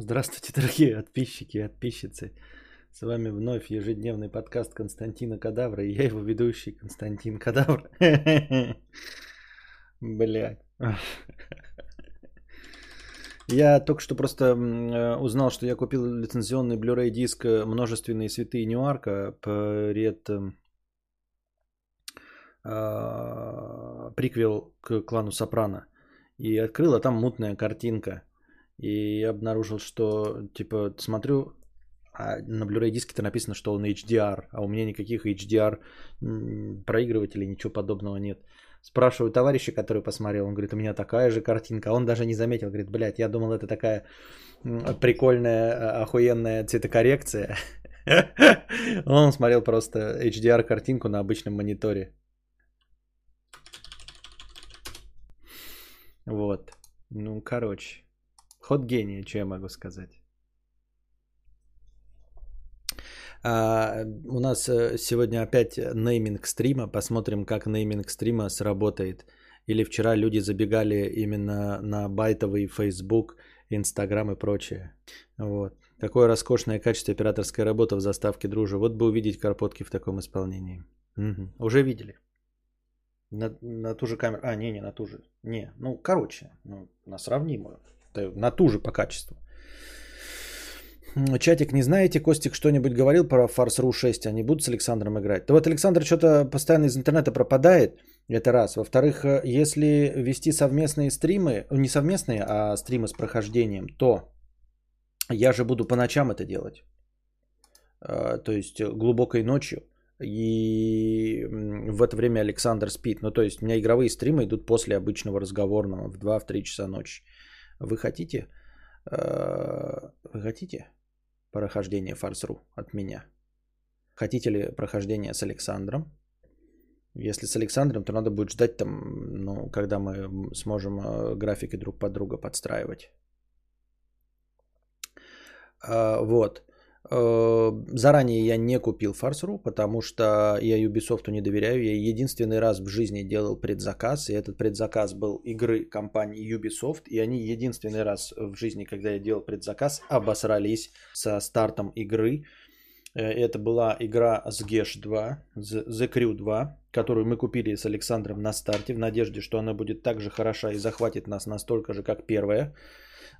Здравствуйте, дорогие подписчики и подписчицы. С вами вновь ежедневный подкаст Константина Кадавра. И я его ведущий Константин Кадавр. Блядь. Я только что просто э, узнал, что я купил лицензионный Blu-ray диск «Множественные святые Ньюарка» пред э, а, приквел к клану Сопрано. И открыл, а там мутная картинка. И я обнаружил, что, типа, смотрю, а на Blu-ray диске-то написано, что он HDR, а у меня никаких HDR проигрывателей, ничего подобного нет. Спрашиваю товарища, который посмотрел, он говорит, у меня такая же картинка. Он даже не заметил, говорит, блядь, я думал, это такая прикольная, а, охуенная цветокоррекция. Он смотрел просто HDR картинку на обычном мониторе. Вот. Ну, короче. Ход гения, что я могу сказать. А, у нас э, сегодня опять нейминг стрима. Посмотрим, как нейминг стрима сработает. Или вчера люди забегали именно на байтовый Facebook, Instagram и прочее. Вот. Какое роскошное качество операторской работы в заставке дружи. Вот бы увидеть карпотки в таком исполнении. Угу. Уже видели. На, на ту же камеру. А, не, не на ту же. Не, ну, короче, ну, на сравнимую. На ту же по качеству. Чатик, не знаете, Костик что-нибудь говорил про Фарс Ру 6? Они будут с Александром играть? Да вот Александр что-то постоянно из интернета пропадает. Это раз. Во-вторых, э, если вести совместные стримы, не совместные, а стримы с прохождением, то я же буду по ночам это делать. Э, то есть глубокой ночью. И в это время Александр спит. Ну, то есть у меня игровые стримы идут после обычного разговорного в 2-3 часа ночи. Вы хотите? Э, вы хотите прохождение Фарсру от меня? Хотите ли прохождение с Александром? Если с Александром, то надо будет ждать там, ну, когда мы сможем э, графики друг под друга подстраивать. Э, вот. Э, заранее я не купил Фарсру, потому что я Ubisoft не доверяю. Я единственный раз в жизни делал предзаказ, и этот предзаказ был игры компании Ubisoft, и они единственный раз в жизни, когда я делал предзаказ, обосрались со стартом игры. Э, это была игра с Gesh 2, The Crew 2, которую мы купили с Александром на старте, в надежде, что она будет так же хороша и захватит нас настолько же, как первая.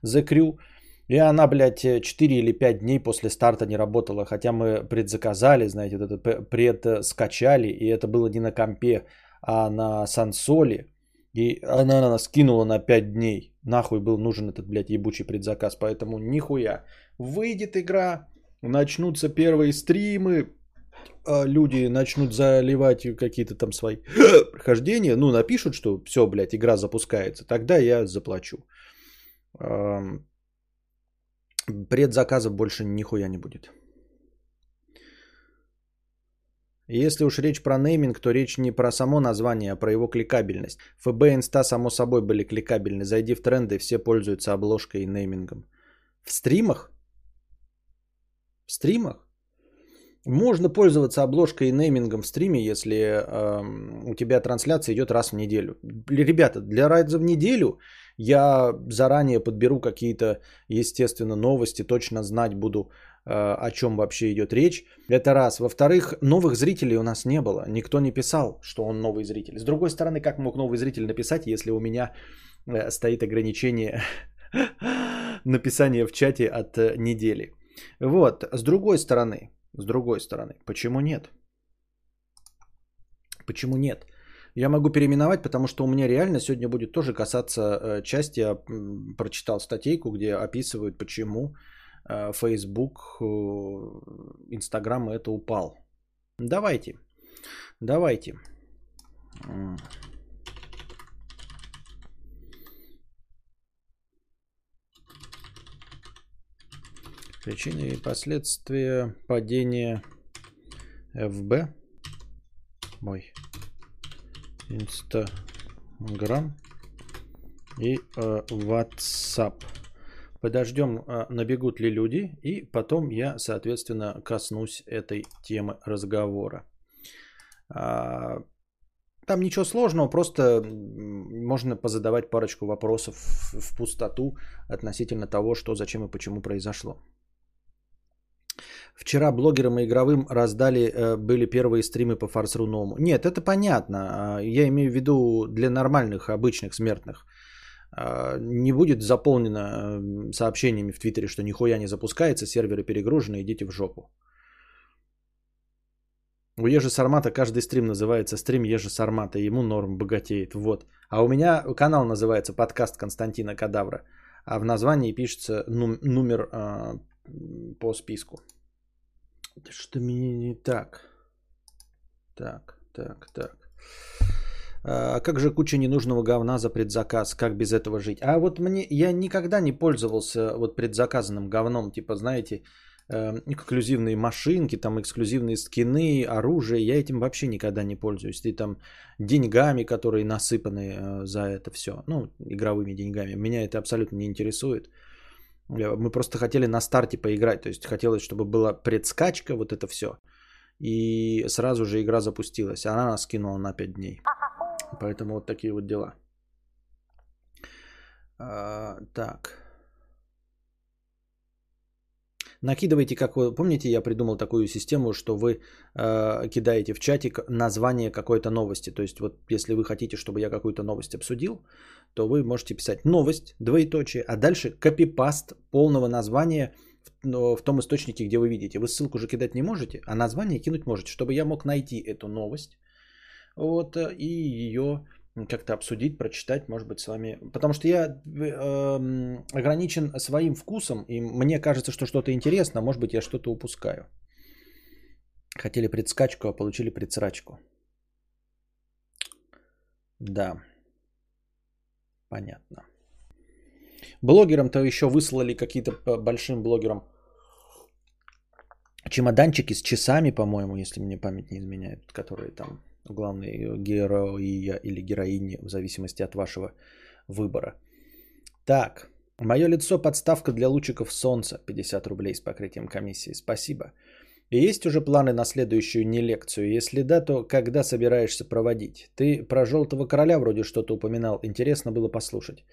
The Crew – и она, блядь, 4 или 5 дней после старта не работала. Хотя мы предзаказали, знаете, это предскачали. И это было не на компе, а на сансоле. И она нас скинула на 5 дней. Нахуй был нужен этот, блядь, ебучий предзаказ. Поэтому нихуя. Выйдет игра, начнутся первые стримы, а люди начнут заливать какие-то там свои прохождения, ну, напишут, что все, блядь, игра запускается, тогда я заплачу предзаказов больше нихуя не будет. Если уж речь про нейминг, то речь не про само название, а про его кликабельность. ФБ Инста само собой были кликабельны. Зайди в тренды, все пользуются обложкой и неймингом. В стримах? В стримах? Можно пользоваться обложкой и неймингом в стриме, если э, у тебя трансляция идет раз в неделю. Ребята, для райдза в неделю я заранее подберу какие-то, естественно, новости, точно знать буду, э, о чем вообще идет речь. Это раз. Во-вторых, новых зрителей у нас не было. Никто не писал, что он новый зритель. С другой стороны, как мог новый зритель написать, если у меня э, стоит ограничение написания в чате от э, недели. Вот. С другой стороны, с другой стороны, почему нет? Почему нет? Я могу переименовать, потому что у меня реально сегодня будет тоже касаться э, части. Я прочитал статейку, где описывают, почему э, Facebook, э, Instagram это упал. Давайте. Давайте. Причины и последствия падения ФБ. Мой. Инстаграм и э, WhatsApp. Подождем, э, набегут ли люди, и потом я, соответственно, коснусь этой темы разговора. А, Там ничего сложного, просто можно позадавать парочку вопросов в пустоту относительно того, что, зачем и почему произошло. Вчера блогерам и игровым раздали, э, были первые стримы по Фарсру новому. Нет, это понятно. А, я имею в виду для нормальных, обычных смертных. А, не будет заполнено сообщениями в Твиттере, что нихуя не запускается, серверы перегружены, идите в жопу. У Ежи Сармата каждый стрим называется стрим Ежи Сармата, ему норм богатеет. Вот. А у меня канал называется подкаст Константина Кадавра, а в названии пишется номер э, по списку. Что мне не так? Так, так, так. А как же куча ненужного говна за предзаказ? Как без этого жить? А вот мне, я никогда не пользовался вот предзаказанным говном, типа, знаете, Эм, эксклюзивные машинки, там эксклюзивные скины, оружие. Я этим вообще никогда не пользуюсь. И там деньгами, которые насыпаны э, за это все. Ну, игровыми деньгами. Меня это абсолютно не интересует. Мы просто хотели на старте поиграть. То есть хотелось, чтобы была предскачка, вот это все. И сразу же игра запустилась. Она нас кинула на 5 дней. Поэтому вот такие вот дела. А, так. Накидывайте, как вы помните, я придумал такую систему, что вы э, кидаете в чатик название какой-то новости. То есть вот если вы хотите, чтобы я какую-то новость обсудил, то вы можете писать новость, двоеточие, а дальше копипаст полного названия в, в том источнике, где вы видите. Вы ссылку уже кидать не можете, а название кинуть можете, чтобы я мог найти эту новость вот, э, и ее как-то обсудить, прочитать, может быть, с вами. Потому что я э, ограничен своим вкусом, и мне кажется, что что-то интересно, может быть, я что-то упускаю. Хотели предскачку, а получили предсрачку. Да. Понятно. Блогерам-то еще выслали какие-то большим блогерам чемоданчики с часами, по-моему, если мне память не изменяет, которые там главной героя или героини, в зависимости от вашего выбора. Так, мое лицо подставка для лучиков солнца, 50 рублей с покрытием комиссии, спасибо. Есть уже планы на следующую не лекцию? Если да, то когда собираешься проводить? Ты про Желтого Короля вроде что-то упоминал, интересно было послушать.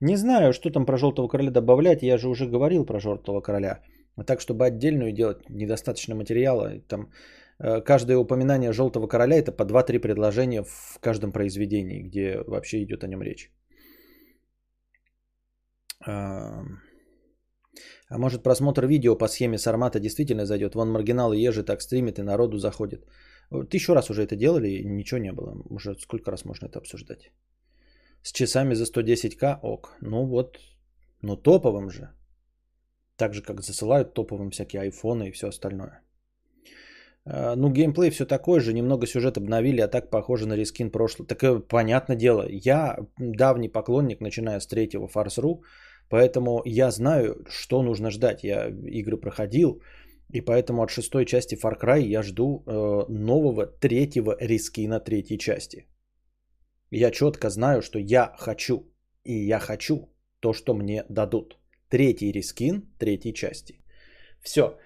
Не знаю, что там про Желтого Короля добавлять, я же уже говорил про Желтого Короля. Так, чтобы отдельную делать недостаточно материала, там Э, каждое упоминание Желтого Короля это по 2-3 предложения в каждом произведении, где вообще идет о нем речь. А может просмотр видео по схеме Сармата действительно зайдет? Вон маргиналы ежи так стримит и народу заходит. Тысячу раз уже это делали и ничего не было. Уже сколько раз можно это обсуждать? С часами за 110к ок. Ну вот, ну топовым же. Так же как засылают топовым всякие айфоны и все остальное. А, ну, геймплей все такой же, немного сюжет обновили, а так похоже на рескин прошлого. Так э, понятное дело, я давний поклонник, начиная с третьего Фарс.ру, поэтому я знаю, что нужно ждать. Я игры проходил, и поэтому от шестой части Far Cry я жду э, нового третьего рескина третьей части. Я четко знаю, что я хочу, и я хочу то, что мне дадут. Третий рескин третьей части. Все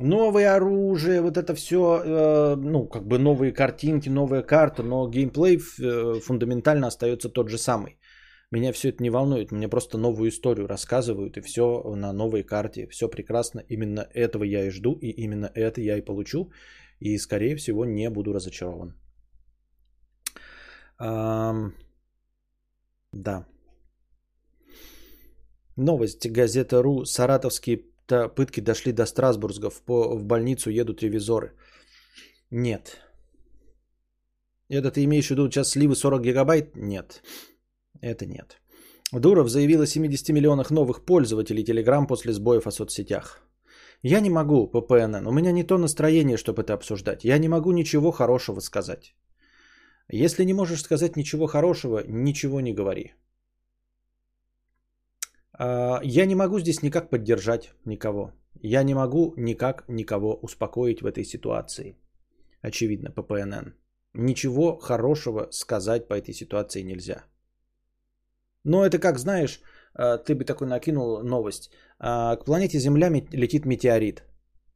новое оружие, вот это все, э, ну, как бы новые картинки, новая карта, но геймплей э, фундаментально остается тот же самый. Меня все это не волнует, мне просто новую историю рассказывают, и все на новой карте, все прекрасно. Именно этого я и жду, и именно это я и получу, и, скорее всего, не буду разочарован. Эм, да. Новость. Газета.ру. Саратовские пытки дошли до Страсбурга, в, в больницу едут ревизоры. Нет. Это ты имеешь в виду сейчас сливы 40 гигабайт? Нет. Это нет. Дуров заявил о 70 миллионах новых пользователей Telegram после сбоев о соцсетях. Я не могу по ПНН. У меня не то настроение, чтобы это обсуждать. Я не могу ничего хорошего сказать. Если не можешь сказать ничего хорошего, ничего не говори. А, я не могу здесь никак поддержать никого. Я не могу никак никого успокоить в этой ситуации. Очевидно, по ПНН. Ничего хорошего сказать по этой ситуации нельзя. Но это как, знаешь, а, ты бы такой накинул новость. А, к планете Земля летит метеорит,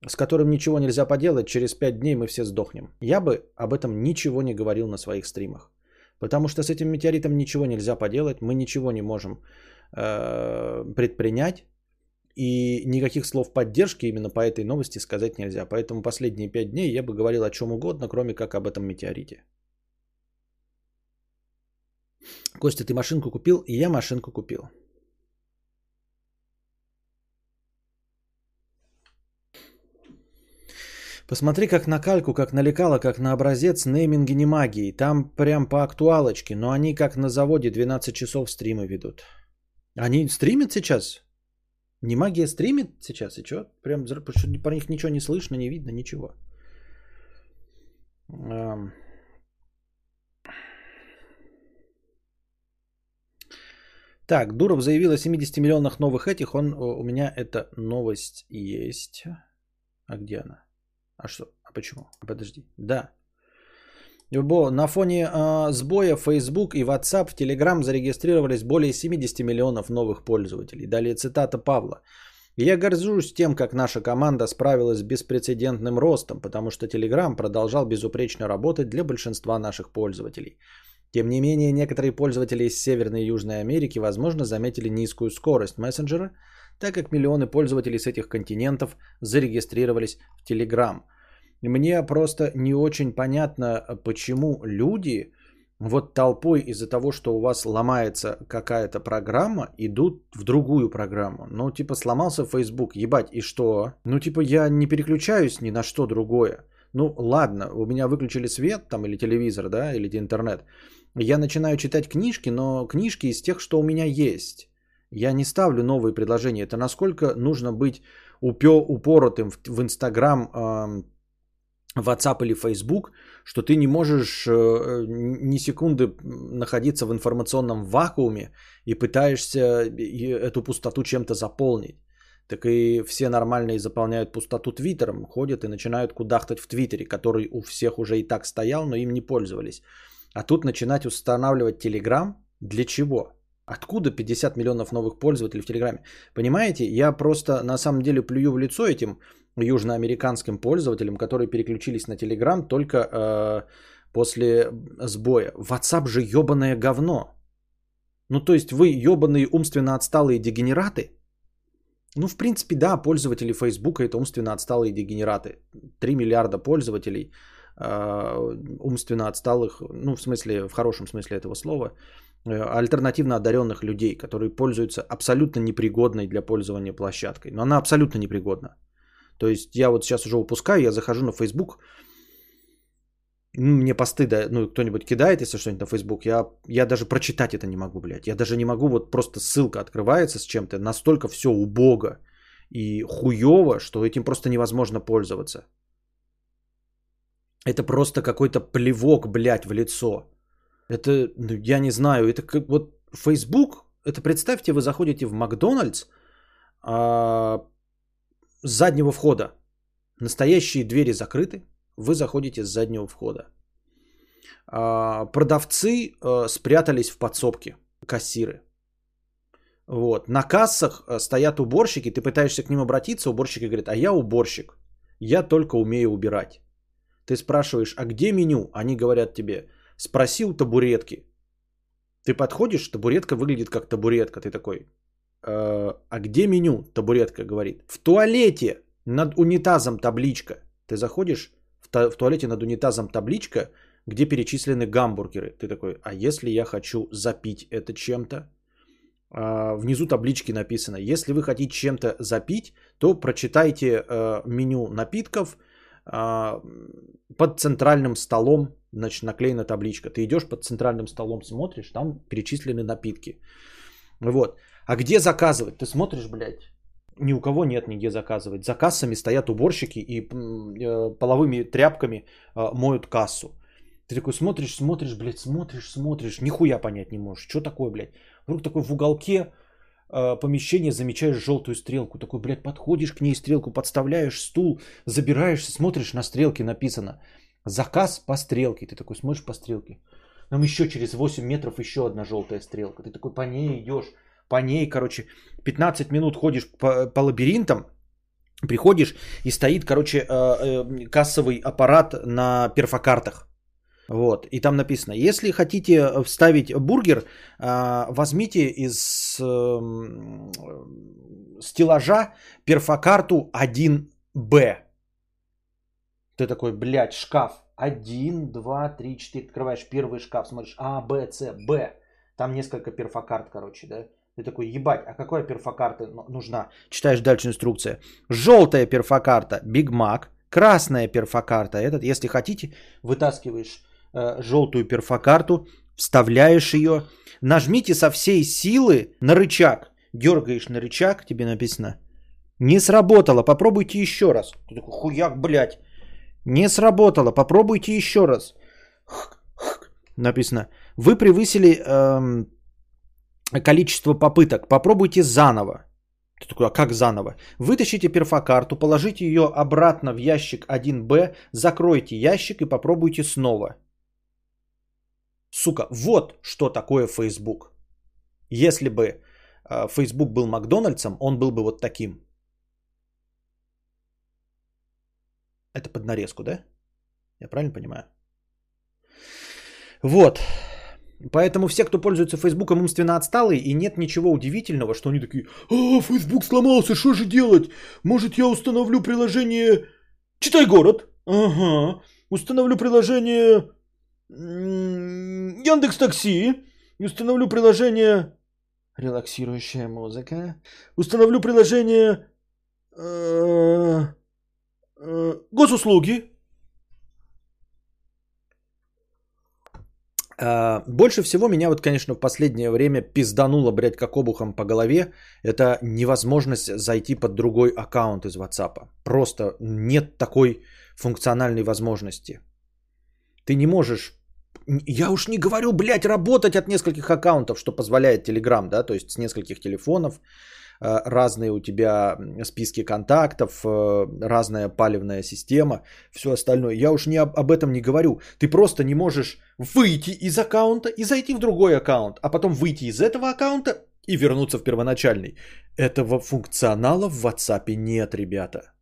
с которым ничего нельзя поделать. Через 5 дней мы все сдохнем. Я бы об этом ничего не говорил на своих стримах. Потому что с этим метеоритом ничего нельзя поделать, мы ничего не можем э, предпринять. И никаких слов поддержки именно по этой новости сказать нельзя. Поэтому последние пять дней я бы говорил о чем угодно, кроме как об этом метеорите. Костя, ты машинку купил? И я машинку купил. Посмотри, как на кальку, как на лекало, как на образец, нейминги не магии. Там прям по актуалочке, но они как на заводе 12 часов стримы ведут. Они стримят сейчас? Не магия стримит сейчас? И что? Прям про них ничего не слышно, не видно, ничего. Так, Дуров заявил о 70 миллионах новых этих. Он, у меня эта новость есть. А где она? А что? А почему? Подожди. Да. Бо, на фоне э, сбоя Facebook и WhatsApp в Telegram зарегистрировались более 70 миллионов новых пользователей. Далее цитата Павла. Я горжусь тем, как наша команда справилась с беспрецедентным ростом, потому что Telegram продолжал безупречно работать для большинства наших пользователей. Тем не менее, некоторые пользователи из Северной и Южной Америки, возможно, заметили низкую скорость мессенджера, так как миллионы пользователей с этих континентов зарегистрировались в Telegram. Мне просто не очень понятно, почему люди вот толпой из-за того, что у вас ломается какая-то программа, идут в другую программу. Ну, типа, сломался Facebook, ебать, и что? Ну, типа, я не переключаюсь ни на что другое. Ну, ладно, у меня выключили свет там или телевизор, да, или интернет. Я начинаю читать книжки, но книжки из тех, что у меня есть. Я не ставлю новые предложения. Это насколько нужно быть упоротым в, в Инстаграм, WhatsApp или Facebook, что ты не можешь э, ни секунды находиться в информационном вакууме и пытаешься эту пустоту чем-то заполнить. Так и все нормальные заполняют пустоту Твиттером, ходят и начинают кудахтать в Твиттере, который у всех уже и так стоял, но им не пользовались. А тут начинать устанавливать Телеграм для чего? Откуда 50 миллионов новых пользователей в Телеграме? Понимаете, я просто на самом деле плюю в лицо этим южноамериканским пользователям, которые переключились на Телеграм только э, после сбоя. WhatsApp же ебаное говно. Ну, то есть вы ебаные умственно отсталые дегенераты? Ну, в принципе, да, пользователи Фейсбука это умственно отсталые дегенераты. 3 миллиарда пользователей э, умственно отсталых, ну, в смысле, в хорошем смысле этого слова, э, альтернативно одаренных людей, которые пользуются абсолютно непригодной для пользования площадкой. Но она абсолютно непригодна. То есть я вот сейчас уже упускаю, я захожу на Facebook, мне посты, да, ну, кто-нибудь кидает, если что-нибудь на Facebook, я, я даже прочитать это не могу, блядь. Я даже не могу, вот просто ссылка открывается с чем-то, настолько все убого и хуево, что этим просто невозможно пользоваться. Это просто какой-то плевок, блядь, в лицо. Это, ну, я не знаю, это как вот Facebook, это представьте, вы заходите в Макдональдс, а, с заднего входа. Настоящие двери закрыты, вы заходите с заднего входа. А, продавцы э, спрятались в подсобке, кассиры. Вот. На кассах э, стоят уборщики, ты пытаешься к ним обратиться, уборщики говорят, а я уборщик, я только умею убирать. Ты спрашиваешь, а где меню? Они говорят тебе, спроси у табуретки. Ты подходишь, табуретка выглядит как табуретка. Ты такой, а где меню? Табуретка говорит. В туалете над унитазом табличка. Ты заходишь в, в туалете над унитазом табличка, где перечислены гамбургеры. Ты такой, а если я хочу запить это чем-то? А, внизу таблички написано, если вы хотите чем-то запить, то прочитайте э, меню напитков а, под центральным столом, значит, наклеена табличка. Ты идешь под центральным столом, смотришь, там перечислены напитки. Вот. А где заказывать? Ты смотришь, блядь, ни у кого нет нигде заказывать. За кассами стоят уборщики и э, половыми тряпками э, моют кассу. Ты такой смотришь, смотришь, блядь, смотришь, смотришь, нихуя понять не можешь. Что такое, блядь? Вдруг такой в уголке э, помещения замечаешь желтую стрелку. Такой, блядь, подходишь к ней, стрелку подставляешь, стул, забираешься, смотришь на стрелке написано. Заказ по стрелке. Ты такой смотришь по стрелке. Там еще через 8 метров еще одна желтая стрелка. Ты такой по ней идешь по ней, короче, 15 минут ходишь по, по лабиринтам, приходишь и стоит, короче, э, э, кассовый аппарат на перфокартах. Вот, и там написано, если хотите вставить бургер, а, возьмите из эм, стеллажа перфокарту 1Б. Ты такой, блядь, шкаф. 1, 2, 3, 4. Открываешь первый шкаф, смотришь А, Б, С, Б. Там несколько перфокарт, короче, да. Ты такой, ебать, а какая перфокарта нужна? Читаешь дальше инструкция. Желтая перфокарта, Big Mac. Красная перфокарта. Этот, если хотите, вытаскиваешь э, желтую перфокарту, вставляешь ее. Нажмите со всей силы на рычаг. Дергаешь на рычаг, тебе написано. Не сработало, попробуйте еще раз. Ты такой, хуяк, блядь. Не сработало, попробуйте еще раз. Написано. Вы превысили эм, количество попыток. Попробуйте заново. Ты такой, а как заново? Вытащите перфокарту, положите ее обратно в ящик 1Б, закройте ящик и попробуйте снова. Сука, вот что такое Facebook. Если бы э, Facebook был Макдональдсом, он был бы вот таким. Это под нарезку, да? Я правильно понимаю? Вот. Поэтому все, кто пользуется Фейсбуком, умственно отсталые, и нет ничего удивительного, что они такие, а, Фейсбук сломался, что же делать? Может, я установлю приложение «Читай город»? Ага. Установлю приложение Яндекс Такси. Установлю приложение релаксирующая музыка. Установлю приложение э, э, госуслуги. Больше всего меня вот, конечно, в последнее время пиздануло, блядь, как обухом по голове. Это невозможность зайти под другой аккаунт из WhatsApp. Просто нет такой функциональной возможности. Ты не можешь... Я уж не говорю, блядь, работать от нескольких аккаунтов, что позволяет Telegram, да, то есть с нескольких телефонов, разные у тебя списки контактов, э, разная палевная система, все остальное. Я уж не об, об этом не говорю. Ты просто не можешь выйти из аккаунта и зайти в другой аккаунт, а потом выйти из этого аккаунта и вернуться в первоначальный. Этого функционала в WhatsApp нет, ребята.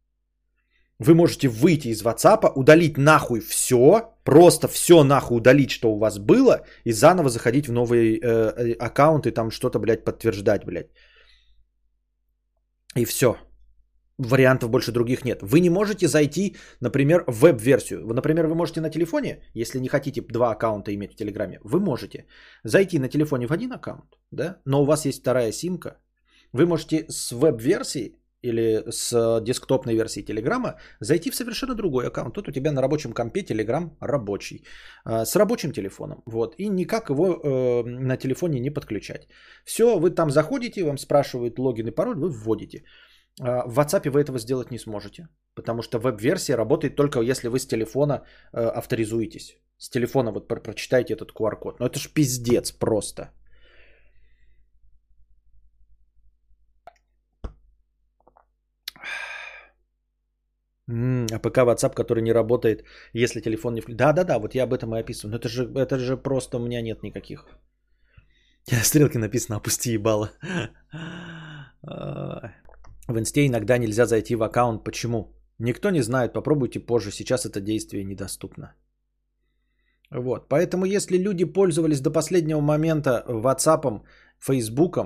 Вы можете выйти из WhatsApp, удалить нахуй все, просто все нахуй удалить, что у вас было, и заново заходить в новый э, э и там что-то, блядь, подтверждать, блядь. И все. Вариантов больше других нет. Вы не можете зайти, например, в веб-версию. Например, вы можете на телефоне, если не хотите два аккаунта иметь в Телеграме, вы можете зайти на телефоне в один аккаунт, да, но у вас есть вторая симка. Вы можете с веб-версии или с десктопной версии Телеграма зайти в совершенно другой аккаунт. Тут у тебя на рабочем компе Телеграм рабочий, а, с рабочим телефоном. Вот, и никак его э, на телефоне не подключать. Все, вы там заходите, вам спрашивают логин и пароль, вы вводите. В WhatsApp вы этого сделать не сможете, потому что веб-версия работает только если вы с телефона э, авторизуетесь. С телефона вот прочитайте этот QR-код. Но это ж пиздец просто. А ПК WhatsApp, который не работает, если телефон не включен. Да-да-да, вот я об этом и описываю. Но это же, это же просто у меня нет никаких. Стрелки написано «опусти ебало». В инсте иногда нельзя зайти в аккаунт. Почему? Никто не знает, попробуйте позже. Сейчас это действие недоступно. Вот. Поэтому если люди пользовались до последнего момента WhatsApp, Facebook,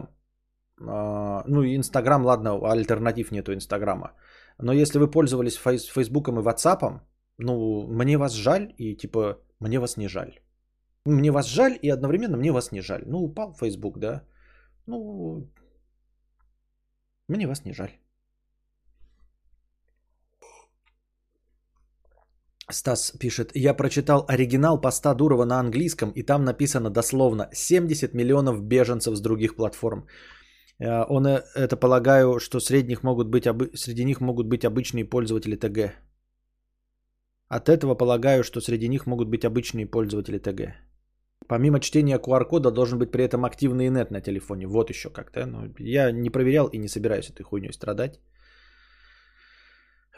а, ну и Instagram, ладно, альтернатив нету Инстаграма. Но если вы пользовались Фейсбуком и Ватсапом, ну, мне вас жаль и типа мне вас не жаль. Мне вас жаль и одновременно мне вас не жаль. Ну, упал Фейсбук, да. Ну, мне вас не жаль. Стас пишет, я прочитал оригинал поста Дурова на английском, и там написано дословно 70 миллионов беженцев с других платформ. Э, он э, это полагаю, что средних могут быть, среди них могут быть обычные пользователи ТГ. От этого полагаю, что среди них могут быть обычные пользователи ТГ. Помимо чтения QR-кода должен быть при этом активный нет на телефоне. Вот еще как-то. Но я не проверял и не собираюсь этой хуйней страдать.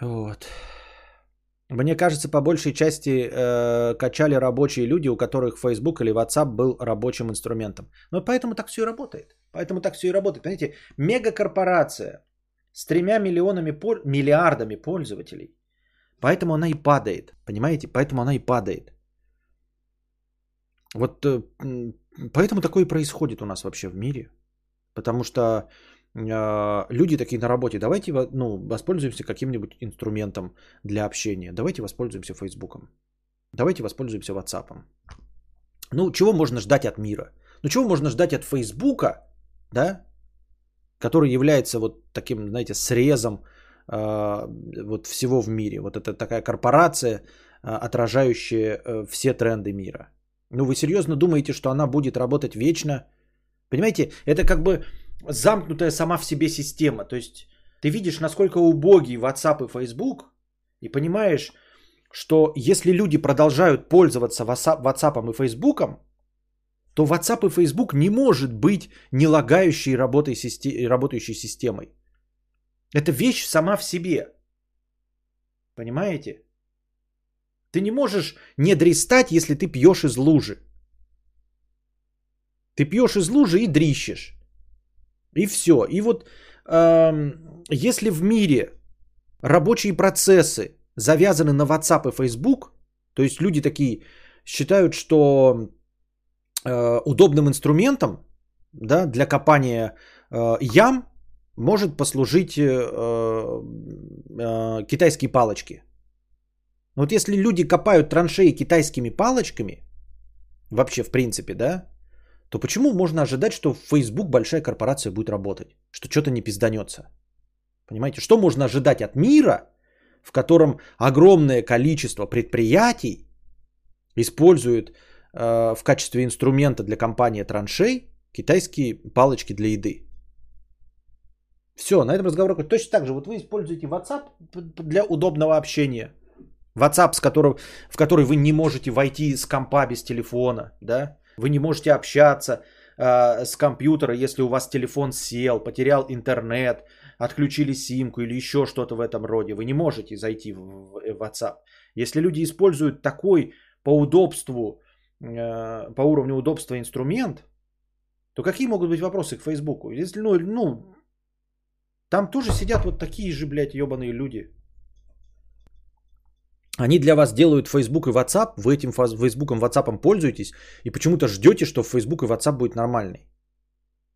Вот. Мне кажется, по большей части э, качали рабочие люди, у которых Facebook или WhatsApp был рабочим инструментом. Но поэтому так все и работает. Поэтому так все и работает. Понимаете, мегакорпорация с тремя миллионами, миллиардами пользователей. Поэтому она и падает. Понимаете? Поэтому она и падает. Вот э, поэтому такое и происходит у нас вообще в мире. Потому что люди такие на работе, давайте ну, воспользуемся каким-нибудь инструментом для общения. Давайте воспользуемся Фейсбуком. Давайте воспользуемся WhatsApp. Ну, чего можно ждать от мира? Ну, чего можно ждать от Фейсбука, да, который является вот таким, знаете, срезом э, вот всего в мире. Вот это такая корпорация, э, отражающая э, все тренды мира. Ну, вы серьезно думаете, что она будет работать вечно? Понимаете, это как бы замкнутая сама в себе система. То есть ты видишь, насколько убогий WhatsApp и Facebook, и понимаешь, что если люди продолжают пользоваться WhatsApp и Facebook, то WhatsApp и Facebook не может быть не лагающей работающей системой. Это вещь сама в себе. Понимаете? Ты не можешь не дристать, если ты пьешь из лужи. Ты пьешь из лужи и дрищешь. И все. И вот э, если в мире рабочие процессы завязаны на WhatsApp и Facebook, то есть люди такие считают, что э, удобным инструментом да, для копания э, ям может послужить э, э, китайские палочки. Вот если люди копают траншеи китайскими палочками, вообще в принципе, да, то почему можно ожидать, что в Facebook большая корпорация будет работать? Что что-то не пизданется? Понимаете, что можно ожидать от мира, в котором огромное количество предприятий используют э, в качестве инструмента для компании траншей китайские палочки для еды. Все, на этом разговор точно так же. Вот вы используете WhatsApp для удобного общения. WhatsApp, с которого, в который вы не можете войти с компа без телефона, да? Вы не можете общаться э, с компьютера, если у вас телефон сел, потерял интернет, отключили симку или еще что-то в этом роде. Вы не можете зайти в WhatsApp. Если люди используют такой по удобству, э, по уровню удобства инструмент, то какие могут быть вопросы к Фейсбуку? Если, ну, ну, там тоже сидят вот такие же, блядь, ебаные люди. Они для вас делают Facebook и WhatsApp, вы этим Facebook и WhatsApp пользуетесь и почему-то ждете, что Facebook и WhatsApp будет нормальный.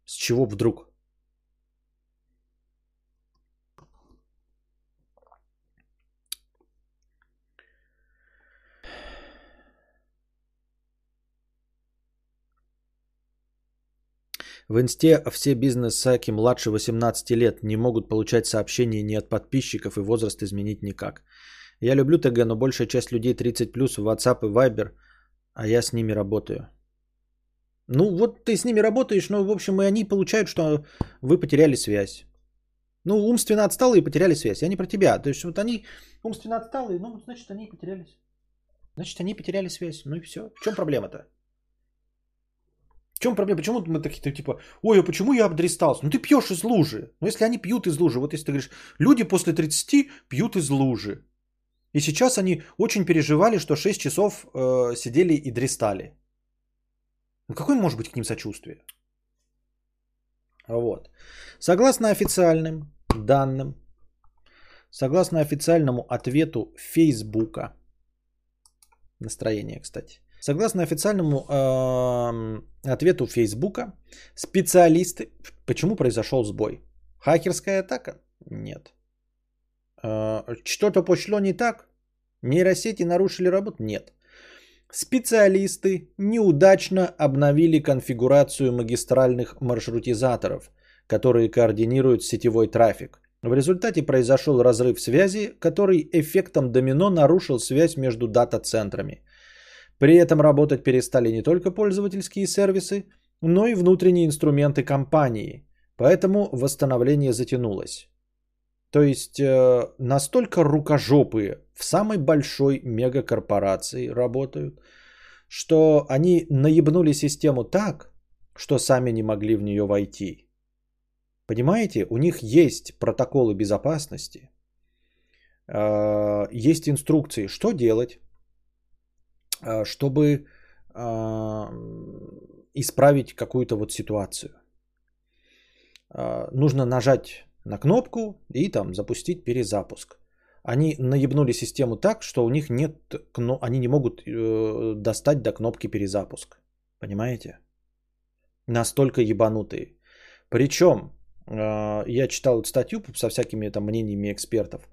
С чего вдруг? В инсте все бизнес-саки младше 18 лет не могут получать сообщения ни от подписчиков и возраст изменить никак. Я люблю ТГ, но большая часть людей 30 плюс в WhatsApp и Viber, а я с ними работаю. Ну вот ты с ними работаешь, но в общем и они получают, что вы потеряли связь. Ну, умственно отсталые потеряли связь. Я не про тебя. То есть вот они умственно отсталые, ну, значит, они потеряли. Значит, они потеряли связь. Ну и все. В чем проблема-то? В чем проблема? Почему мы такие, типа, ой, а почему я обдристался? Ну ты пьешь из лужи. Ну если они пьют из лужи, вот если ты говоришь, люди после 30 пьют из лужи. И сейчас они очень переживали, что 6 часов э, сидели и дристали. Ну какое может быть к ним сочувствие? Вот. Согласно официальным данным, согласно официальному ответу Фейсбука, настроение, кстати, согласно официальному э, ответу Фейсбука, специалисты, почему произошел сбой? Хакерская атака? Нет. А, что-то пошло не так? Нейросети нарушили работу? Нет. Специалисты неудачно обновили конфигурацию магистральных маршрутизаторов, которые координируют сетевой трафик. В результате произошел разрыв связи, который эффектом домино нарушил связь между дата-центрами. При этом работать перестали не только пользовательские сервисы, но и внутренние инструменты компании, поэтому восстановление затянулось. То есть э, настолько рукожопые в самой большой мегакорпорации работают, что они наебнули систему так, что сами не могли в нее войти. Понимаете, у них есть протоколы безопасности, э, есть инструкции, что делать, э, чтобы э, исправить какую-то вот ситуацию. Э, нужно нажать на кнопку и там запустить перезапуск. Они наебнули систему так, что у них нет, они не могут э, достать до кнопки перезапуск. Понимаете? Настолько ебанутые. Причем, э, я читал статью со всякими там мнениями экспертов.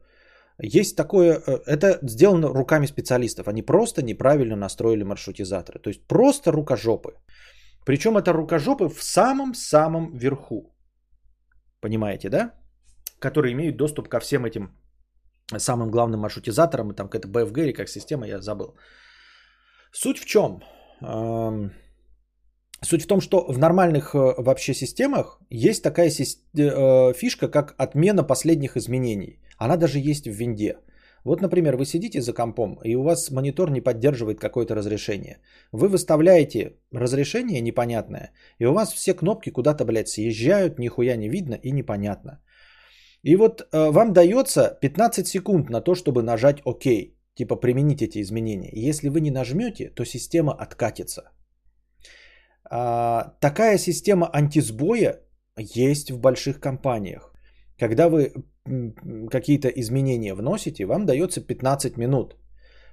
Есть такое, э, это сделано руками специалистов. Они просто неправильно настроили маршрутизаторы. То есть просто рукожопы. Причем это рукожопы в самом-самом верху. Понимаете, да? Которые имеют доступ ко всем этим самым главным маршрутизаторам, там какая-то BFG или как система, я забыл. Суть в чем? Суть в том, что в нормальных э, вообще системах есть такая э, фишка, как отмена последних изменений. Она даже есть в винде. Вот, например, вы сидите за компом, и у вас монитор не поддерживает какое-то разрешение. Вы выставляете разрешение непонятное, и у вас все кнопки куда-то, блядь, съезжают, нихуя не видно и непонятно. И вот э, вам дается 15 секунд на то, чтобы нажать ОК, типа применить эти изменения. Если вы не нажмете, то система откатится. А, такая система антисбоя есть в больших компаниях. Когда вы какие-то изменения вносите, вам дается 15 минут.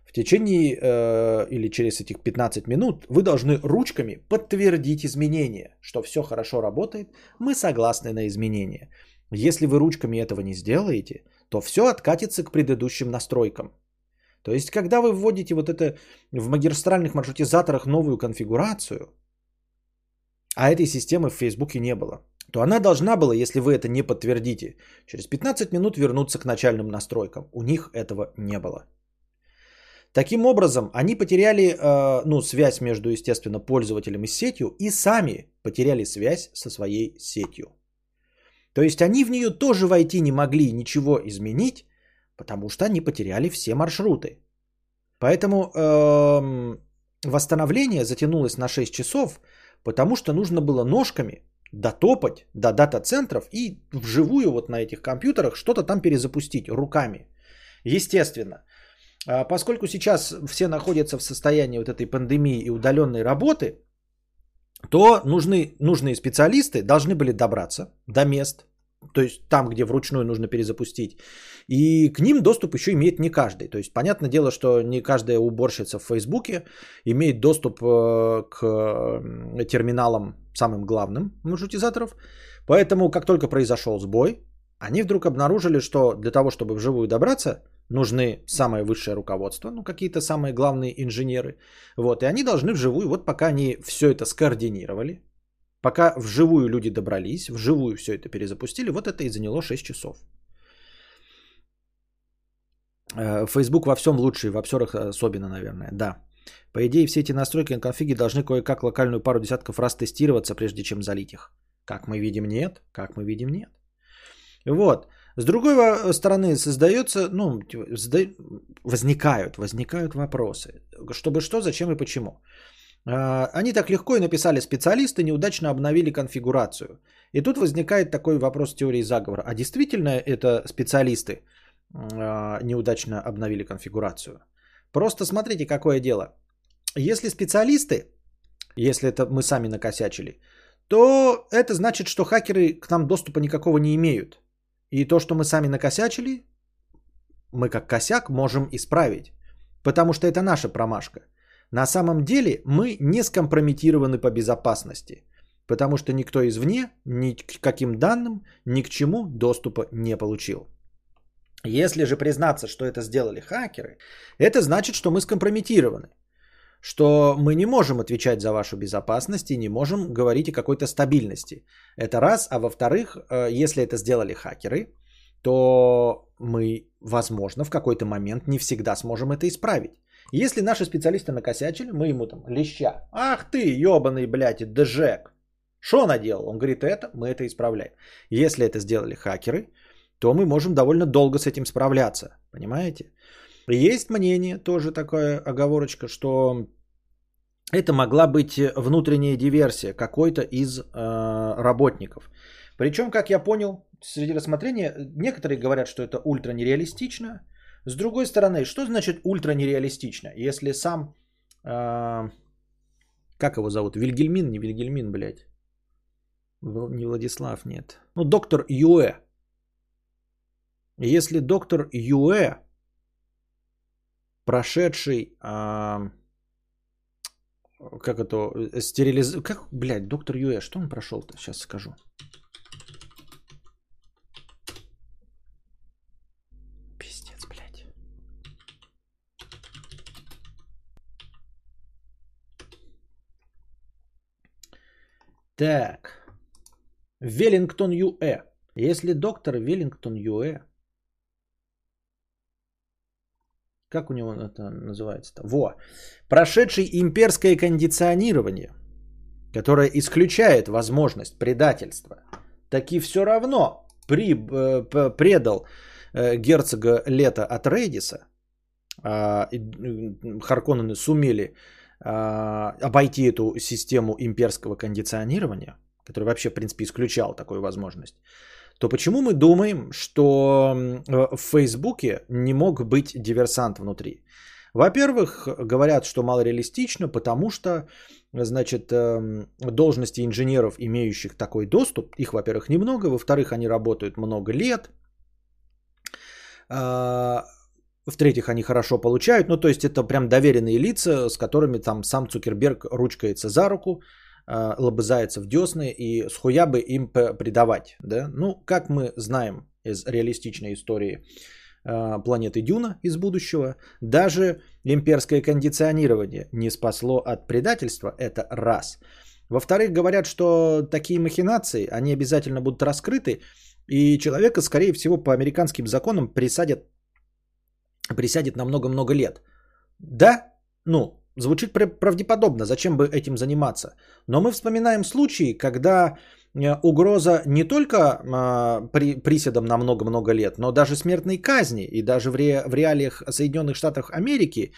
В течение э, или через этих 15 минут вы должны ручками подтвердить изменения, что все хорошо работает, мы согласны на изменения. Если вы ручками этого не сделаете, то все откатится к предыдущим настройкам. То есть, когда вы вводите вот это в магистральных маршрутизаторах новую конфигурацию, а этой системы в Фейсбуке не было, то она должна была, если вы это не подтвердите, через 15 минут вернуться к начальным настройкам. У них этого не было. Таким образом, они потеряли э, ну, связь между, естественно, пользователем и сетью и сами потеряли связь со своей сетью. То есть они в нее тоже войти не могли, ничего изменить, потому что они потеряли все маршруты. Поэтому э, восстановление затянулось на 6 часов, потому что нужно было ножками дотопать до дата-центров и вживую вот на этих компьютерах что-то там перезапустить руками. Естественно. А поскольку сейчас все находятся в состоянии вот этой пандемии и удаленной работы, то нужны, нужные специалисты должны были добраться до мест, то есть там, где вручную нужно перезапустить. И к ним доступ еще имеет не каждый. То есть, понятное дело, что не каждая уборщица в Фейсбуке имеет доступ э, к терминалам самым главным маршрутизаторов. Поэтому, как только произошел сбой, они вдруг обнаружили, что для того, чтобы вживую добраться, нужны самое высшее руководство, ну какие-то самые главные инженеры. Вот, и они должны вживую, вот пока они все это скоординировали, Пока вживую люди добрались, вживую все это перезапустили, вот это и заняло 6 часов. Э, Facebook во всем лучший, в обсерах особенно, наверное, да. По идее, все эти настройки на конфиге должны кое-как локальную пару десятков раз тестироваться, прежде чем залить их. Как мы видим, нет. Как мы видим, нет. Вот. С другой стороны, создается, ну, возникают, возникают вопросы. Чтобы что, зачем и почему. А, они так легко и написали, специалисты неудачно обновили конфигурацию. И тут возникает такой вопрос теории заговора. А действительно это специалисты а, неудачно обновили конфигурацию? Просто смотрите, какое дело. Если специалисты, если это мы сами накосячили, то это значит, что хакеры к нам доступа никакого не имеют. И то, что мы сами накосячили, мы как косяк можем исправить. Потому что это наша промашка. На самом деле мы не скомпрометированы по безопасности, потому что никто извне ни к каким данным, ни к чему доступа не получил. Если же признаться, что это сделали хакеры, это значит, что мы скомпрометированы, что мы не можем отвечать за вашу безопасность и не можем говорить о какой-то стабильности. Это раз, а во-вторых, э, если это сделали хакеры, то мы, возможно, в какой-то момент не всегда сможем это исправить. Если наши специалисты накосячили, мы ему там леща. Ах ты, ебаный, блядь, дежек. Что наделал? Он говорит, это, мы это исправляем. Если это сделали хакеры, то мы можем довольно долго с этим справляться. Понимаете? Есть мнение, тоже такая оговорочка, что это могла быть внутренняя диверсия какой-то из э, работников. Причем, как я понял, среди рассмотрения, некоторые говорят, что это ультра нереалистично, с другой стороны, что значит ультра нереалистично? Если сам, э, как его зовут, Вильгельмин, не Вильгельмин, блядь. Не Владислав, нет. Ну, доктор Юэ. Если доктор Юэ, прошедший э, как это, стерилиз... Как, блядь, доктор Юэ, что он прошел-то? Сейчас скажу. Пиздец, блядь. Так. Веллингтон Юэ. Если доктор Веллингтон Юэ Как у него это называется-то? Во. Прошедший имперское кондиционирование, которое исключает возможность предательства, таки все равно при, э, предал э, герцога Лета от Рейдиса. Э, Харконнены сумели э, обойти эту систему имперского кондиционирования, который вообще, в принципе, исключал такую возможность то почему мы думаем, что в Фейсбуке не мог быть диверсант внутри? Во-первых, говорят, что мало реалистично, потому что, значит, эм, должности инженеров, имеющих такой доступ, их, во-первых, немного, во-вторых, они работают много лет, а, в-третьих, они хорошо получают, ну, то есть это прям доверенные лица, с которыми там сам Цукерберг ручкается за руку, лобызается в десны и с хуя бы им предавать. Да? Ну, как мы знаем из реалистичной истории а, планеты Дюна из будущего, даже имперское кондиционирование не спасло от предательства, это раз. Во-вторых, говорят, что такие махинации, они обязательно будут раскрыты, и человека, скорее всего, по американским законам присадят, присядет на много-много лет. Да, ну, Звучит правдеподобно, зачем бы этим заниматься. Но мы вспоминаем случаи, когда э, угроза не только а, при, приседом на много-много лет, но даже смертной казни и даже в, ре, в реалиях Соединенных Штатов Америки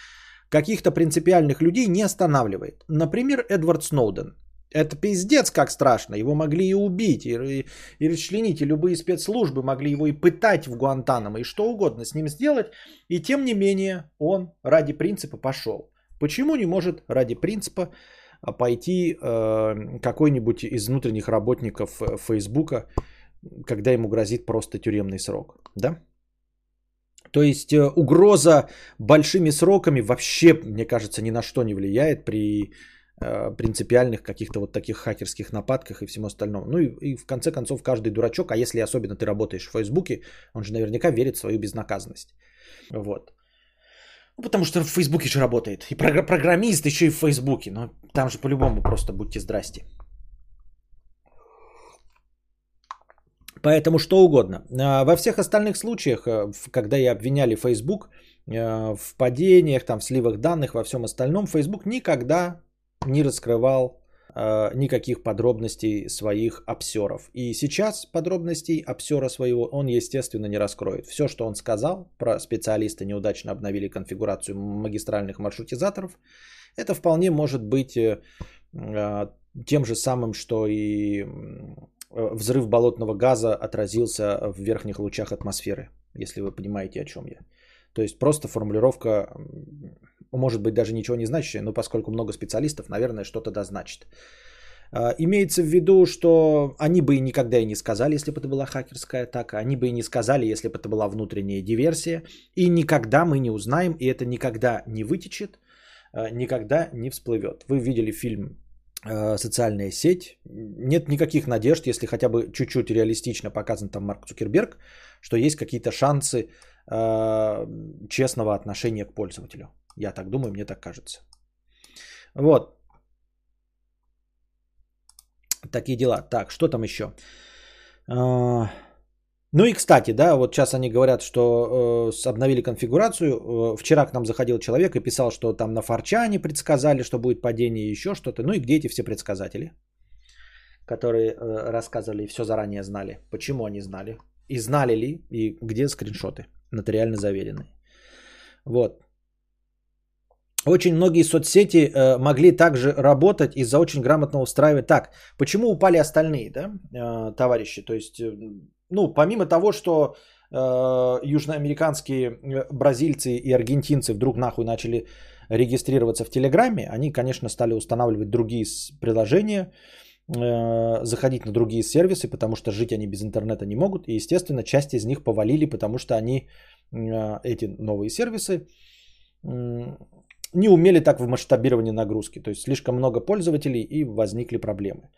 каких-то принципиальных людей не останавливает. Например, Эдвард Сноуден. Это пиздец как страшно. Его могли и убить, и, и, и расчленить, и любые спецслужбы могли его и пытать в Гуантанамо, и что угодно с ним сделать. И тем не менее он ради принципа пошел. Почему не может ради принципа а, пойти э, какой-нибудь из внутренних работников э, Фейсбука, когда ему грозит просто тюремный срок, да? То есть э, угроза большими сроками вообще, мне кажется, ни на что не влияет при принципиальных каких-то вот таких хакерских нападках и всем остальном. Ну и, и в конце концов каждый дурачок, а если особенно ты работаешь в Фейсбуке, он же наверняка верит в свою безнаказанность. Вот. Ну, потому что в Фейсбуке же работает. И программист еще и в Фейсбуке. Но там же по-любому просто будьте здрасте. Поэтому что угодно. А, во всех остальных случаях, э, когда я обвиняли Facebook э, в падениях, там, в сливах данных, во всем остальном, Facebook никогда не раскрывал никаких подробностей своих обсеров. И сейчас подробностей обсера своего он, естественно, не раскроет. Все, что он сказал про специалисты неудачно обновили конфигурацию магистральных маршрутизаторов, это вполне может быть э, э, тем же самым, что и взрыв болотного газа отразился в верхних лучах атмосферы, если вы понимаете, о чем я. То есть просто формулировка может быть даже ничего не значащее, но поскольку много специалистов, наверное, что-то да значит. А, имеется в виду, что они бы и никогда и не сказали, если бы это была хакерская атака, они бы и не сказали, если бы это была внутренняя диверсия, и никогда мы не узнаем, и это никогда не вытечет, а, никогда не всплывет. Вы видели фильм а, «Социальная сеть», нет никаких надежд, если хотя бы чуть-чуть реалистично показан там Марк Цукерберг, что есть какие-то шансы честного отношения к пользователю. Я так думаю, мне так кажется. Вот. Такие дела. Так, что там еще? А, ну и кстати, да, вот сейчас они говорят, что э, обновили конфигурацию. Э, вчера к нам заходил человек и писал, что там на Форчане предсказали, что будет падение и еще что-то. Ну и где эти все предсказатели, которые э, рассказывали и все заранее знали? Почему они знали? И знали ли? И где скриншоты нотариально заверенные? Вот. Очень многие соцсети э, могли также работать из-за очень грамотного устраивания. Так, почему упали остальные, да, э, товарищи? То есть, э, ну, помимо того, что э, южноамериканские э, бразильцы и аргентинцы вдруг нахуй начали регистрироваться в Телеграме, они, конечно, стали устанавливать другие приложения, э, заходить на другие сервисы, потому что жить они без интернета не могут. И, естественно, часть из них повалили, потому что они, эти новые сервисы, не умели так в масштабировании нагрузки. То есть слишком много пользователей и возникли проблемы.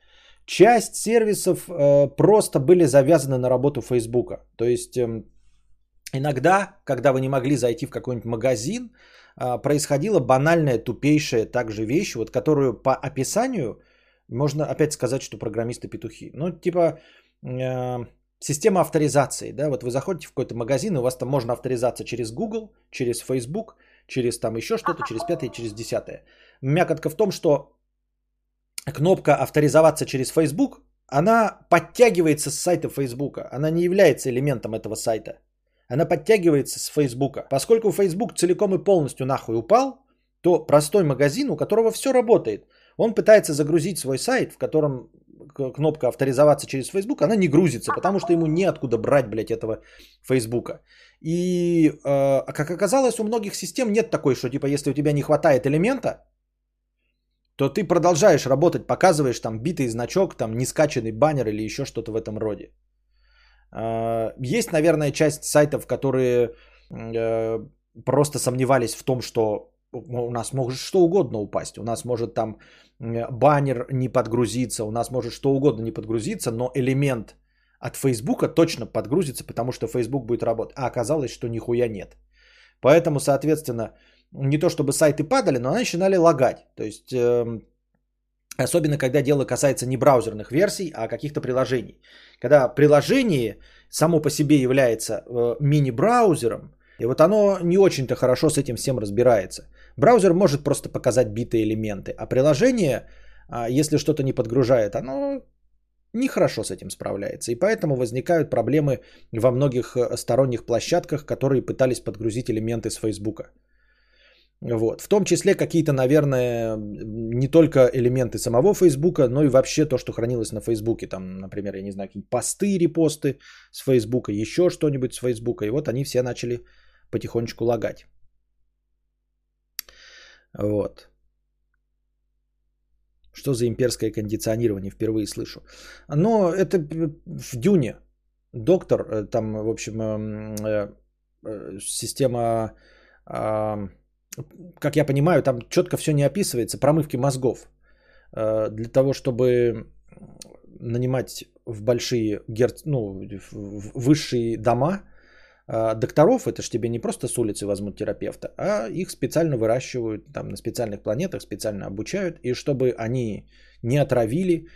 Часть сервисов э, просто были завязаны на работу Фейсбука. То есть э, иногда, когда вы не могли зайти в какой-нибудь магазин, э, происходила банальная, тупейшая также вещь, вот которую по описанию можно опять сказать, что программисты петухи. Ну, типа э, система авторизации. Да? Вот вы заходите в какой-то магазин, и у вас там можно авторизация через Google, через Facebook, через там еще что-то, через пятое, через десятое. Мякотка в том, что кнопка авторизоваться через Facebook, она подтягивается с сайта Facebook. Она не является элементом этого сайта. Она подтягивается с Facebook. Поскольку Facebook целиком и полностью нахуй упал, то простой магазин, у которого все работает, он пытается загрузить свой сайт, в котором кнопка авторизоваться через Facebook, она не грузится, потому что ему неоткуда брать, блядь, этого Фейсбука. И, э, как оказалось, у многих систем нет такой, что типа, если у тебя не хватает элемента, то ты продолжаешь работать, показываешь там битый значок, там не скачанный баннер или еще что-то в этом роде. Э, есть, наверное, часть сайтов, которые э, просто сомневались в том, что у нас может что угодно упасть. У нас может там баннер не подгрузиться, у нас может что угодно не подгрузиться, но элемент от Фейсбука точно подгрузится, потому что Facebook будет работать. А оказалось, что нихуя нет. Поэтому, соответственно, не то чтобы сайты падали, но они начинали лагать. То есть, э, особенно когда дело касается не браузерных версий, а каких-то приложений. Когда приложение само по себе является э, мини-браузером, и вот оно не очень-то хорошо с этим всем разбирается. Браузер может просто показать битые элементы, а приложение, а, если что-то не подгружает, оно нехорошо с этим справляется. И поэтому возникают проблемы во многих э, сторонних площадках, которые пытались подгрузить элементы с Фейсбука. Вот. В том числе какие-то, наверное, не только элементы самого Фейсбука, но и вообще то, что хранилось на Фейсбуке. Там, например, я не знаю, какие-нибудь посты, репосты с Фейсбука, еще что-нибудь с Фейсбука. И вот они все начали потихонечку лагать. Вот. Что за имперское кондиционирование? Впервые слышу. Но это в Дюне. Доктор, э, там, в общем, эм, э, э, система, как я понимаю, там четко все не описывается, промывки мозгов. Для того, чтобы нанимать в большие, ну, в высшие дома а, докторов, это же тебе не просто с улицы возьмут терапевта, а их специально выращивают там на специальных планетах, специально обучают, и чтобы они не отравили,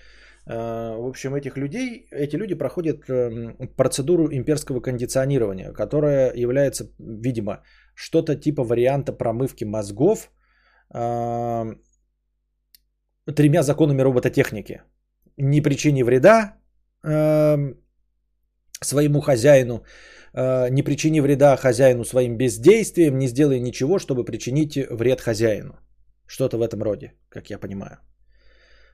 а, в общем, этих людей, эти люди проходят эм, процедуру имперского кондиционирования, которая является, видимо, что-то типа варианта промывки мозгов а, тремя законами робототехники. Не причини вреда эм, своему хозяину, не причини вреда хозяину своим бездействием, не сделай ничего, чтобы причинить вред хозяину. Что-то в этом роде, как я понимаю.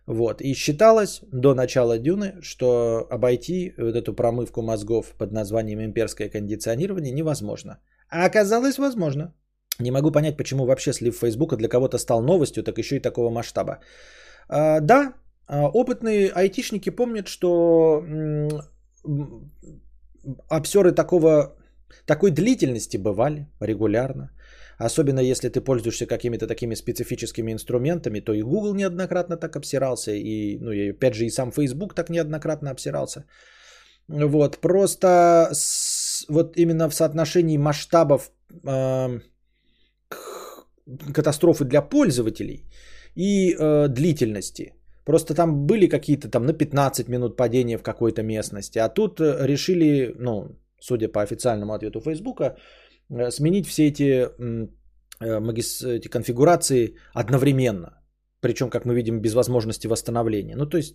Вот. И считалось до начала Дюны, что обойти вот эту промывку мозгов под названием имперское кондиционирование невозможно. А оказалось возможно. Не могу понять, почему вообще слив Фейсбука для кого-то стал новостью, так еще и такого масштаба. А, да, а, опытные айтишники помнят, что обсеры такого, такой длительности бывали регулярно. Особенно если ты пользуешься какими-то такими специфическими инструментами, то и Google неоднократно так обсирался, и, ну, и опять же, и сам Facebook так неоднократно обсирался. Вот, просто с, вот именно в соотношении масштабов э, катастрофы для пользователей и э, длительности – Просто там были какие-то там на 15 минут падения в какой-то местности. А тут э, решили, ну, судя по официальному ответу Фейсбука, э, сменить все эти, э, эти конфигурации одновременно. Причем, как мы видим, без возможности восстановления. Ну, то есть,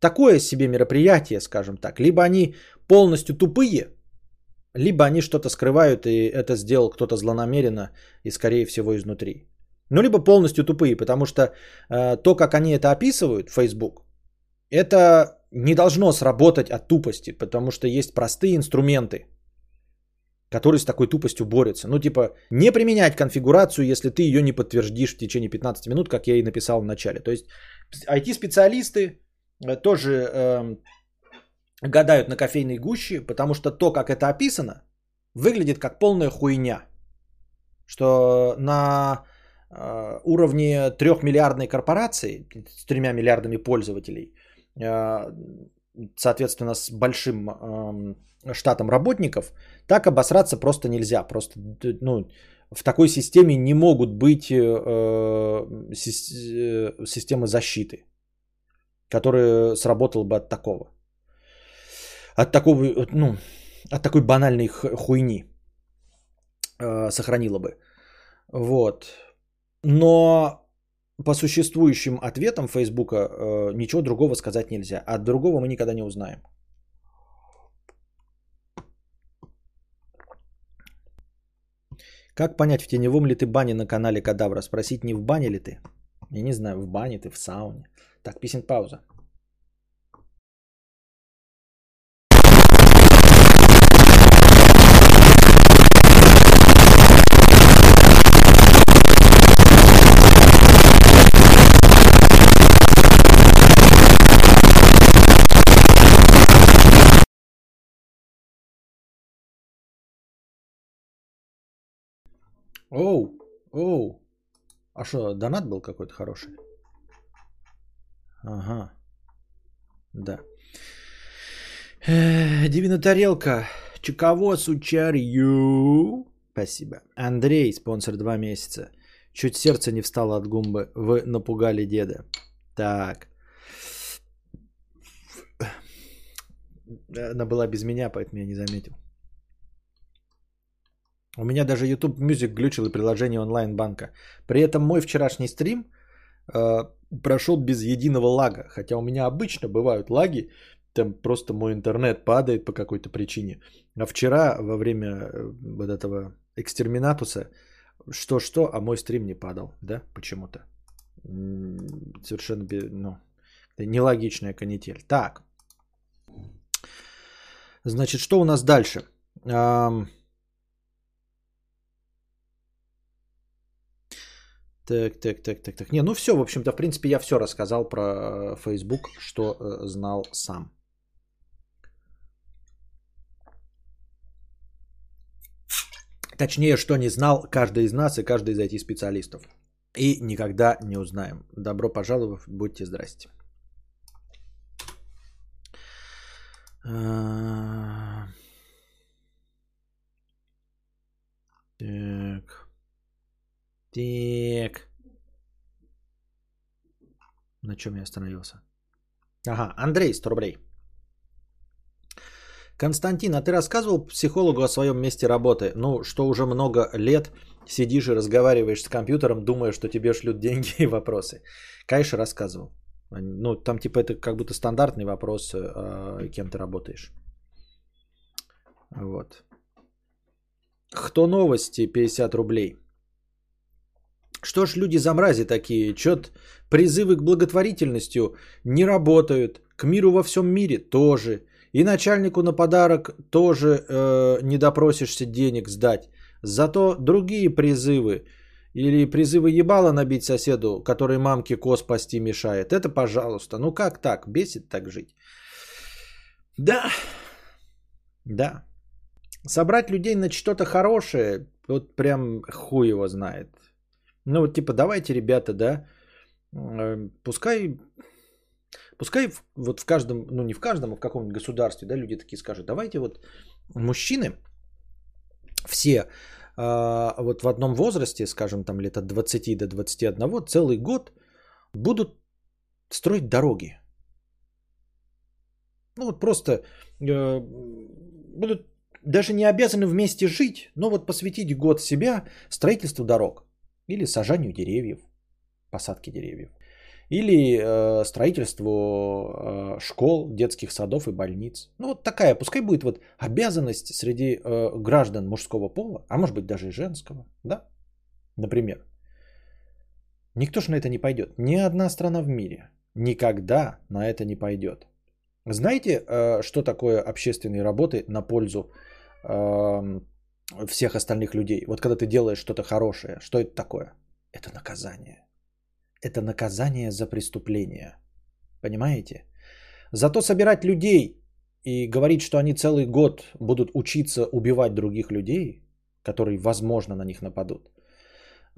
такое себе мероприятие, скажем так. Либо они полностью тупые, либо они что-то скрывают, и это сделал кто-то злонамеренно и, скорее всего, изнутри. Ну, либо полностью тупые, потому что э, то, как они это описывают, Facebook, это не должно сработать от тупости, потому что есть простые инструменты, которые с такой тупостью борются. Ну, типа, не применять конфигурацию, если ты ее не подтвердишь в течение 15 минут, как я и написал в начале. То есть IT-специалисты э, тоже э, гадают на кофейной гуще, потому что то, как это описано, выглядит как полная хуйня. Что на уровне трехмиллиардной корпорации с тремя миллиардами пользователей, э, соответственно, с большим э, штатом работников, так обосраться просто нельзя. Просто ну, в такой системе не могут быть э, э, системы защиты, которая сработала бы от такого. От такого, ну, от такой банальной хуйни э, сохранила бы. Вот. Но по существующим ответам Фейсбука э, ничего другого сказать нельзя. От другого мы никогда не узнаем. Как понять, в теневом ли ты бане на канале Кадавра? Спросить, не в бане ли ты? Я не знаю, в бане ты, в сауне. Так, писем пауза. Оу, оу. А что, донат был какой-то хороший? Ага. Да. Дивина тарелка. Чеково сучарью. Спасибо. Андрей, спонсор два месяца. Чуть сердце не встало от гумбы. Вы напугали деда. Так. Она была без меня, поэтому я не заметил. У меня даже YouTube Music глючил и приложение онлайн-банка. При этом мой вчерашний стрим э, прошел без единого лага. Хотя у меня обычно бывают лаги, там просто мой интернет падает по какой-то причине. А вчера во время э, вот этого экстерминатуса что-что, а мой стрим не падал, да, почему-то. Совершенно ну, нелогичная канитель. Так. Значит, что у нас дальше? Так, так, так, так, так. Не, ну все, в общем-то, в принципе, я все рассказал про э, Facebook, что э, знал сам. Точнее, что не знал каждый из нас и каждый из этих специалистов. И никогда не узнаем. Добро пожаловать, будьте здрасте. А, так. Так. На чем я остановился? Ага, Андрей, 100 рублей. Константин, а ты рассказывал психологу о своем месте работы? Ну, что уже много лет сидишь и разговариваешь с компьютером, думая, что тебе шлют деньги и вопросы. Конечно, рассказывал. Ну, там типа это как будто стандартный вопрос, э, кем ты работаешь. Вот. Кто новости? 50 рублей. Что ж люди за мрази такие? Чет призывы к благотворительностью не работают. К миру во всем мире тоже. И начальнику на подарок тоже э, не допросишься денег сдать. Зато другие призывы или призывы ебала набить соседу, который мамке коз пасти мешает. Это пожалуйста. Ну как так? Бесит так жить. Да. Да. Собрать людей на что-то хорошее, вот прям хуй его знает. Ну, вот типа, давайте, ребята, да, э, пускай, пускай вот в каждом, ну не в каждом, а в каком-нибудь государстве, да, люди такие скажут, давайте вот мужчины все а, вот в одном возрасте, скажем, там лет от 20 до 21, целый год будут строить дороги. Ну вот просто э, будут даже не обязаны вместе жить, но вот посвятить год себя строительству дорог. Или сажанию деревьев, посадке деревьев. Или э, строительству э, школ, детских садов и больниц. Ну вот такая, пускай будет вот обязанность среди э, граждан мужского пола, а может быть даже и женского, да, например. Никто же на это не пойдет. Ни одна страна в мире никогда на это не пойдет. Знаете, э, что такое общественные работы на пользу э, всех остальных людей. Вот когда ты делаешь что-то хорошее, что это такое? Это наказание. Это наказание за преступление. Понимаете? Зато собирать людей и говорить, что они целый год будут учиться убивать других людей, которые, возможно, на них нападут,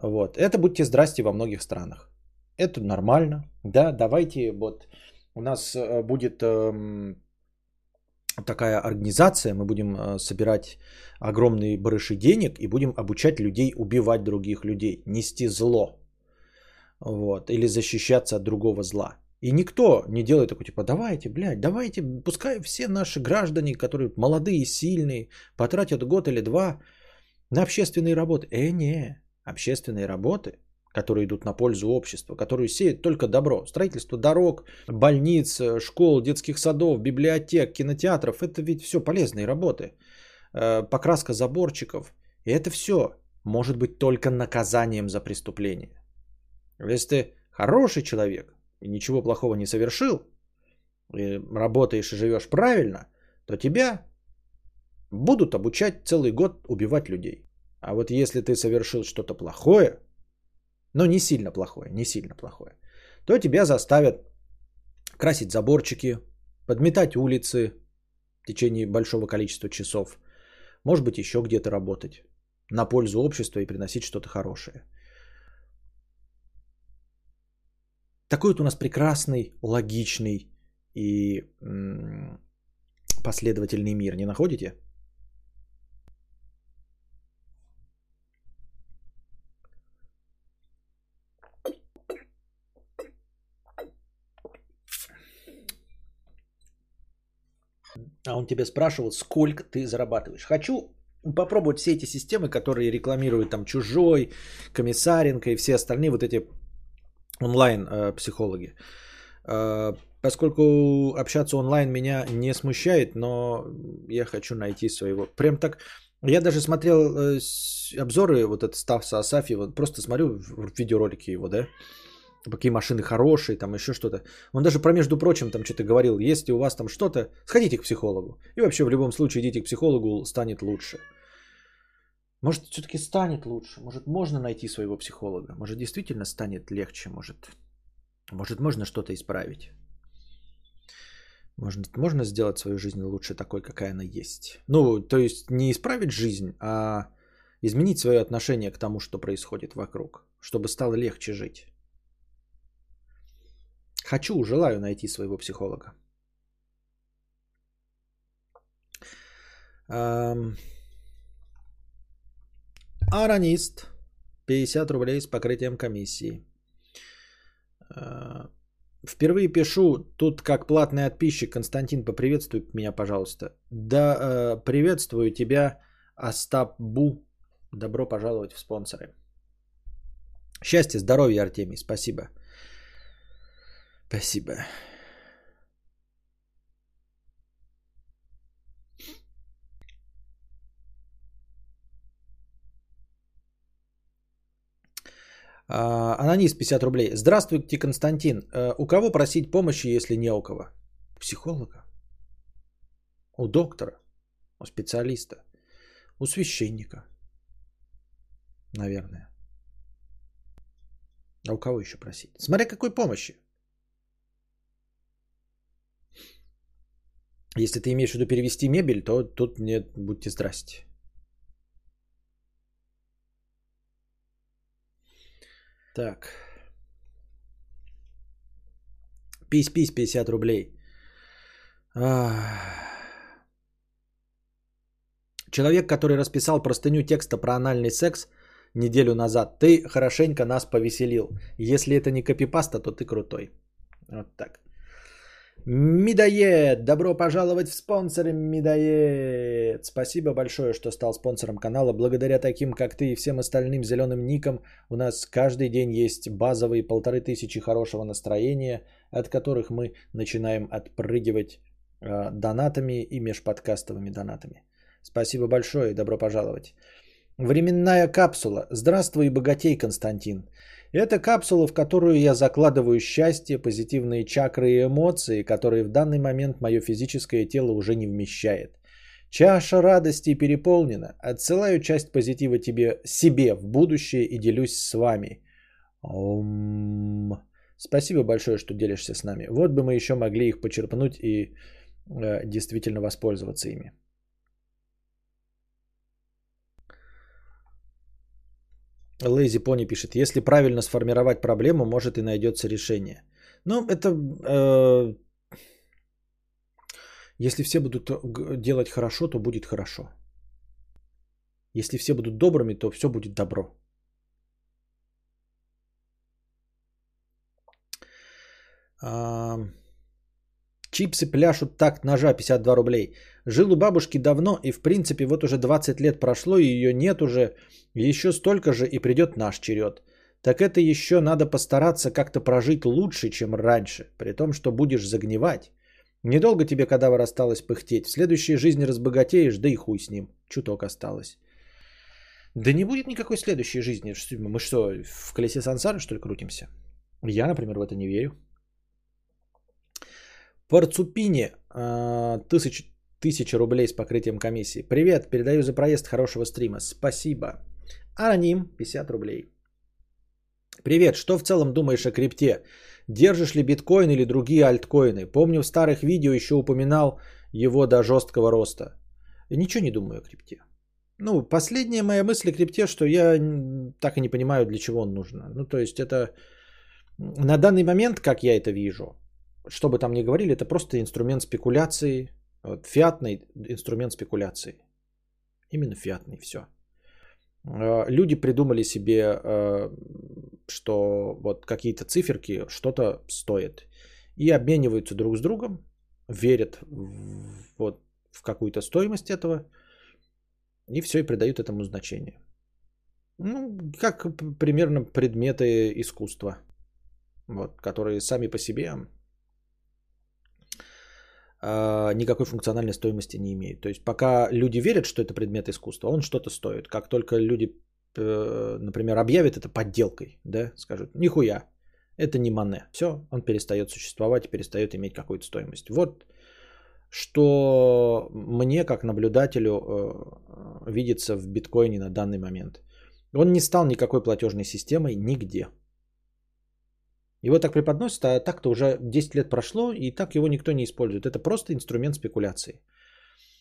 Вот. Это будьте здрасте во многих странах. Это нормально. Да, давайте вот у нас э, будет эм, такая организация, мы будем э, собирать огромные барыши денег и будем обучать людей убивать других людей, нести зло. Вот, или защищаться от другого зла. И никто не делает такой, типа, давайте, блядь, давайте, пускай все наши граждане, которые молодые, сильные, потратят год или два на общественные работы. Э, не, общественные работы, которые идут на пользу общества, которые сеют только добро. Строительство дорог, больниц, школ, детских садов, библиотек, кинотеатров, это ведь все полезные работы. Э, покраска заборчиков. И это все может быть только наказанием за преступление. Если ты хороший человек, и ничего плохого не совершил, и работаешь и живешь правильно, то тебя будут обучать целый год убивать людей. А вот если ты совершил что-то плохое, но не сильно плохое, не сильно плохое, то тебя заставят красить заборчики, подметать улицы в течение большого количества часов, может быть еще где-то работать на пользу общества и приносить что-то хорошее. Такой вот у нас прекрасный, логичный и последовательный мир, не находите? А он тебя спрашивал, сколько ты зарабатываешь. Хочу попробовать все эти системы, которые рекламируют там Чужой, Комиссаренко и все остальные вот эти онлайн-психологи. Э, э, поскольку общаться онлайн меня не смущает, но я хочу найти своего. Прям так, я даже смотрел э, обзоры, вот этот Стаса Асафьева, просто смотрю видеоролики его, да, какие машины хорошие, там еще что-то. Он даже про, между прочим, там что-то говорил, если у вас там что-то, сходите к психологу. И вообще в любом случае идите к психологу, станет лучше. Может, все-таки станет лучше. Может, можно найти своего психолога. Может, действительно станет легче. Может, может можно что-то исправить. Может, можно сделать свою жизнь лучше такой, какая она есть. Ну, то есть не исправить жизнь, а изменить свое отношение к тому, что происходит вокруг, чтобы стало легче жить. Хочу, желаю найти своего психолога. Аранист. 50 рублей с покрытием комиссии. А, впервые пишу, тут как платный подписчик. Константин, поприветствуй меня, пожалуйста. Да, э, приветствую тебя, Остап Бу. Добро пожаловать в спонсоры. Счастья, здоровья, Артемий, спасибо. Спасибо. А, Анонис 50 рублей. Здравствуйте, Константин. Э, у кого просить помощи, если не у кого? У психолога. У доктора. У специалиста. У священника. Наверное. А у кого еще просить? Смотря какой помощи. Если ты имеешь в виду перевести мебель, то тут мне будьте здрасте. Так. Пись-пись 50 рублей. Человек, который расписал простыню текста про анальный секс неделю назад, ты хорошенько нас повеселил. Если это не копипаста, то ты крутой. Вот так. Медоед, добро пожаловать в спонсоры Медоед. Спасибо большое, что стал спонсором канала. Благодаря таким, как ты и всем остальным зеленым никам, у нас каждый день есть базовые полторы тысячи хорошего настроения, от которых мы начинаем отпрыгивать э, донатами и межподкастовыми донатами. Спасибо большое и добро пожаловать. Временная капсула. Здравствуй, богатей, Константин. Это капсула, в которую я закладываю счастье, позитивные чакры и эмоции, которые в данный момент мое физическое тело уже не вмещает. Чаша радости переполнена. Отсылаю часть позитива тебе себе в будущее и делюсь с вами. Ом... Спасибо большое, что делишься с нами. Вот бы мы еще могли их почерпнуть и э, действительно воспользоваться ими. Лейзи Пони пишет, если правильно сформировать проблему, может и найдется решение. Ну, это... Э, если все будут делать хорошо, то будет хорошо. Если все будут добрыми, то все будет добро. А, чипсы пляшут так ножа 52 рублей. Жил у бабушки давно и в принципе вот уже 20 лет прошло и ее нет уже. Еще столько же и придет наш черед. Так это еще надо постараться как-то прожить лучше, чем раньше. При том, что будешь загнивать. Недолго тебе кадавр осталось пыхтеть. В следующей жизни разбогатеешь, да и хуй с ним. Чуток осталось. Да не будет никакой следующей жизни. Мы что, в колесе сансары, что ли, крутимся? Я, например, в это не верю. Парцупини, а, тысяч, тысяча рублей с покрытием комиссии. Привет, передаю за проезд хорошего стрима. Спасибо. Аноним, 50 рублей. Привет, что в целом думаешь о крипте? Держишь ли биткоин или другие альткоины? Помню в старых видео еще упоминал его до жесткого роста. Ничего не думаю о крипте. Ну, последняя моя мысль о крипте, что я так и не понимаю, для чего он нужен. Ну, то есть это на данный момент, как я это вижу, что бы там ни говорили, это просто инструмент спекуляции, вот, фиатный инструмент спекуляции. Именно фиатный, все. А, люди придумали себе, а, что вот какие-то циферки что-то стоят. И обмениваются друг с другом, верят в, вот, в какую-то стоимость этого, и все, и придают этому значение. Ну, как примерно предметы искусства, вот, которые сами по себе никакой функциональной стоимости не имеет. То есть пока люди верят, что это предмет искусства, он что-то стоит. Как только люди, э, например, объявят это подделкой, да, скажут, нихуя, это не мане. Все, он перестает существовать перестает иметь какую-то стоимость. Вот что мне, как наблюдателю, э, видится в биткоине на данный момент. Он не стал никакой платежной системой нигде. Его так преподносят, а так-то уже 10 лет прошло, и так его никто не использует. Это просто инструмент спекуляции.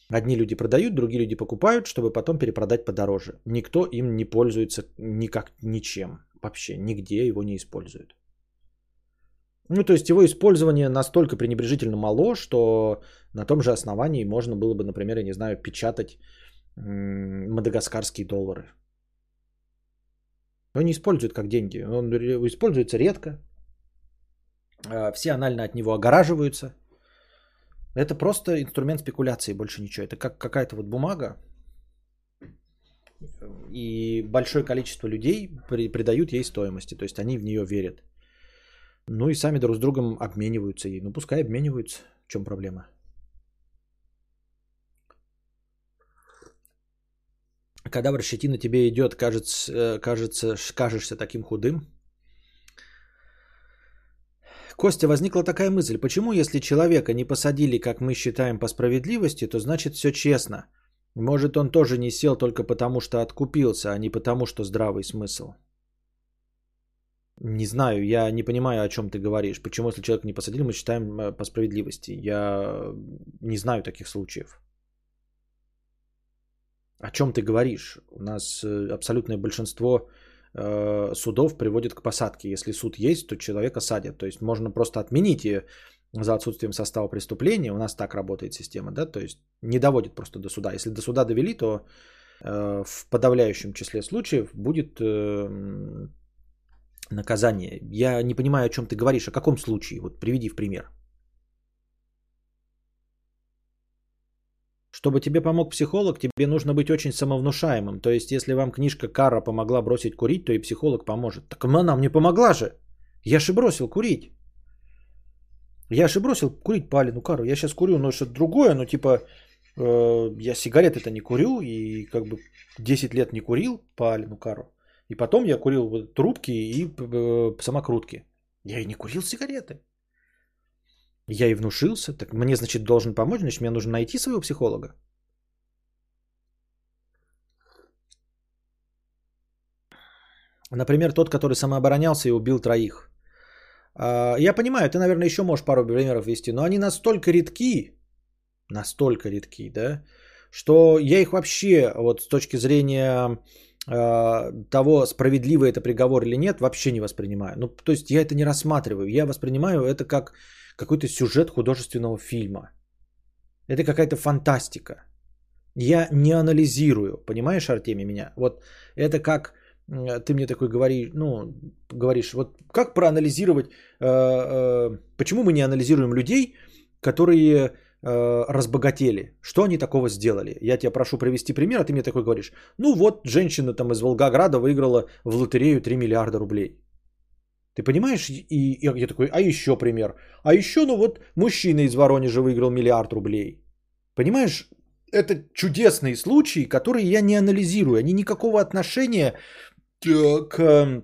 Одни люди продают, другие люди покупают, чтобы потом перепродать подороже. Никто им не пользуется никак ничем. Вообще нигде его не используют. Ну, то есть его использование настолько пренебрежительно мало, что на том же основании можно было бы, например, я не знаю, печатать мадагаскарские доллары. Он не использует как деньги. Он используется редко, все анально от него огораживаются. Это просто инструмент спекуляции, больше ничего. Это как какая-то вот бумага, и большое количество людей придают ей стоимости, то есть они в нее верят. Ну и сами друг с другом обмениваются ей. Ну пускай обмениваются, в чем проблема. Кадавр щетина тебе идет, кажется, э, кажется, кажешься таким худым. Костя, возникла такая мысль. Почему, если человека не посадили, как мы считаем, по справедливости, то значит все честно? Может, он тоже не сел только потому, что откупился, а не потому, что здравый смысл? Не знаю, я не понимаю, о чем ты говоришь. Почему, если человека не посадили, мы считаем э, по справедливости? Я не знаю таких случаев. О чем ты говоришь? У нас э, абсолютное большинство Э, судов приводит к посадке. Если суд есть, то человека садят. То есть можно просто отменить ее за отсутствием состава преступления. У нас так работает система, да, то есть не доводит просто до суда. Если до суда довели, то э, в подавляющем числе случаев будет э, наказание. Я не понимаю, о чем ты говоришь, о каком случае. Вот приведи в пример. Чтобы тебе помог психолог, тебе нужно быть очень самовнушаемым. То есть, если вам книжка Кара помогла бросить курить, то и психолог поможет. Так она мне помогла же. Я же бросил курить. Я же бросил курить по Алину Кару. Я сейчас курю, но что-то другое, но типа э, я сигарет это не курю и как бы 10 лет не курил по Алину Кару. И потом я курил трубки и э, самокрутки. Я и не курил сигареты. Я и внушился. Так мне, значит, должен помочь, значит, мне нужно найти своего психолога. Например, тот, который самооборонялся и убил троих. А, я понимаю, ты, наверное, еще можешь пару примеров вести, но они настолько редки, настолько редки, да, что я их вообще, вот с точки зрения э, того, справедливый это приговор или нет, вообще не воспринимаю. Ну, то есть я это не рассматриваю. Я воспринимаю это как какой-то сюжет художественного фильма. Это какая-то фантастика. Я не анализирую, понимаешь, Артемий, меня? Вот это как ты мне такой говоришь, ну, говоришь, вот как проанализировать, э, э, почему мы не анализируем людей, которые э, разбогатели, что они такого сделали? Я тебя прошу привести пример, а ты мне такой говоришь, ну вот женщина там из Волгограда выиграла в лотерею 3 миллиарда рублей. Ты понимаешь? И я такой, а еще пример. А еще, ну вот, мужчина из Воронежа выиграл миллиард рублей. Понимаешь? Это чудесные случаи, которые я не анализирую. Они никакого отношения к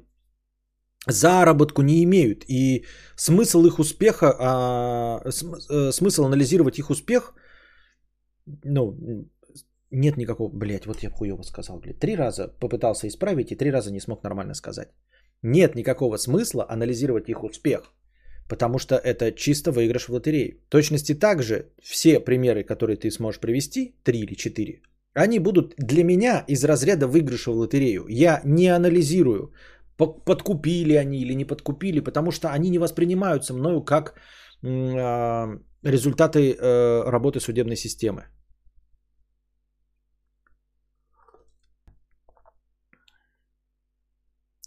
заработку не имеют. И смысл их успеха, а, э, смысл анализировать их успех, ну, нет никакого, блядь, вот я хуево сказал, блядь. Три раза попытался исправить и три раза не смог нормально сказать. Нет никакого смысла анализировать их успех, потому что это чисто выигрыш в лотерею. В точности также все примеры, которые ты сможешь привести, три или четыре, они будут для меня из разряда выигрыша в лотерею. Я не анализирую, подкупили они или не подкупили, потому что они не воспринимаются мною как а, результаты э, работы судебной системы.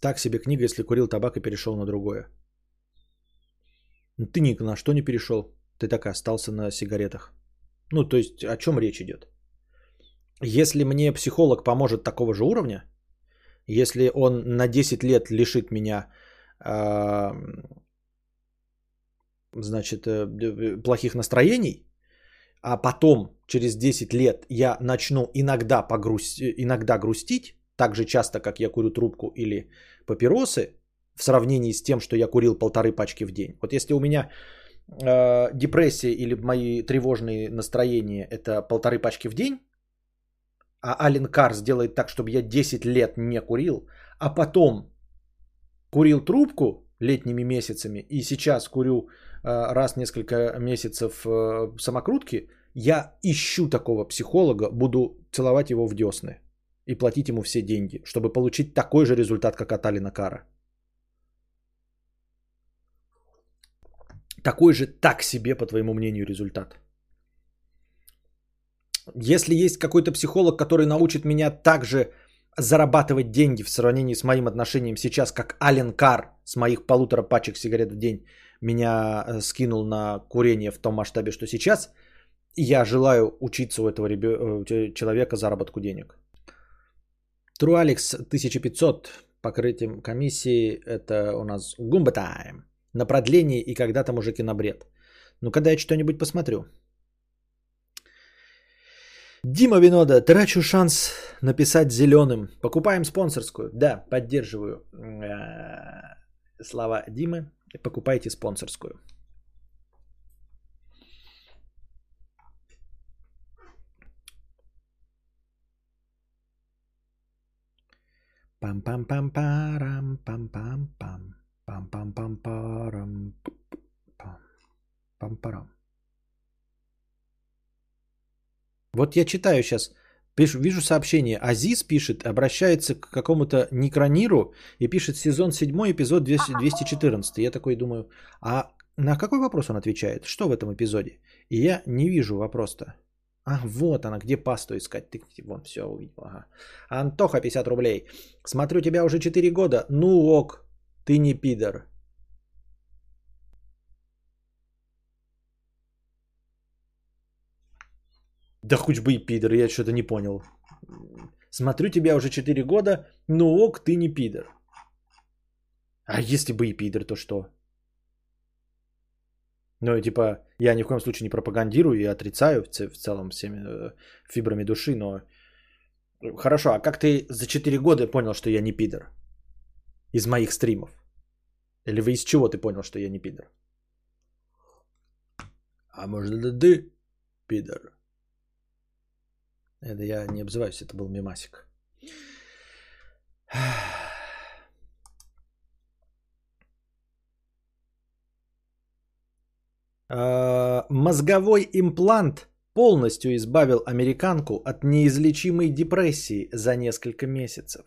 Так себе книга, если курил табак и перешел на другое. Ты ни на что не перешел. Ты так и остался на сигаретах. Ну, то есть, о чем речь идет? Если мне психолог поможет такого же уровня, если он на 10 лет лишит меня, э, значит, э, плохих настроений, а потом, через 10 лет, я начну иногда, погруз... иногда грустить, так же часто, как я курю трубку или папиросы, в сравнении с тем, что я курил полторы пачки в день. Вот если у меня э, депрессия или мои тревожные настроения это полторы пачки в день, а Ален Кар сделает так, чтобы я 10 лет не курил, а потом курил трубку летними месяцами и сейчас курю э, раз несколько месяцев э, самокрутки, я ищу такого психолога, буду целовать его в десны и платить ему все деньги, чтобы получить такой же результат, как от Алина Кара. Такой же так себе, по твоему мнению, результат. Если есть какой-то психолог, который научит меня также зарабатывать деньги в сравнении с моим отношением сейчас, как Ален Кар с моих полутора пачек сигарет в день меня э, скинул на курение в том масштабе, что сейчас, я желаю учиться у этого э, человека заработку денег. Труалекс 1500 покрытием комиссии. Это у нас Гумба Тайм. На продление и когда-то мужики на бред. Ну, когда я что-нибудь посмотрю. Дима Винода, трачу шанс написать зеленым. Покупаем спонсорскую. Да, поддерживаю э, слова Димы. Покупайте спонсорскую. пам пам пам парам пам пам пам пам пам пам парам пам пам парам Вот я читаю сейчас, пишу, вижу сообщение. Азиз пишет, обращается к какому-то Некрониру и пишет сезон 7, эпизод 200, 214. Я такой думаю, а на какой вопрос он отвечает? Что в этом эпизоде? И я не вижу вопрос-то. А, вот она, где пасту искать? Ты, вон, все увидел. Ага. Антоха, 50 рублей. Смотрю тебя уже 4 года. Ну ок, ты не пидор. Да хоть бы и пидор, я что-то не понял. Смотрю тебя уже 4 года. Ну ок, ты не пидор. А если бы и пидор, то что? Ну, типа, я ни в коем случае не пропагандирую и отрицаю в, в целом всеми э, фибрами души, но... Хорошо, а как ты за 4 года понял, что я не пидор? Из моих стримов? Или вы из чего ты понял, что я не пидор? А может, это ты пидор? Это я не обзываюсь, это был мимасик. Мозговой имплант полностью избавил американку от неизлечимой депрессии за несколько месяцев.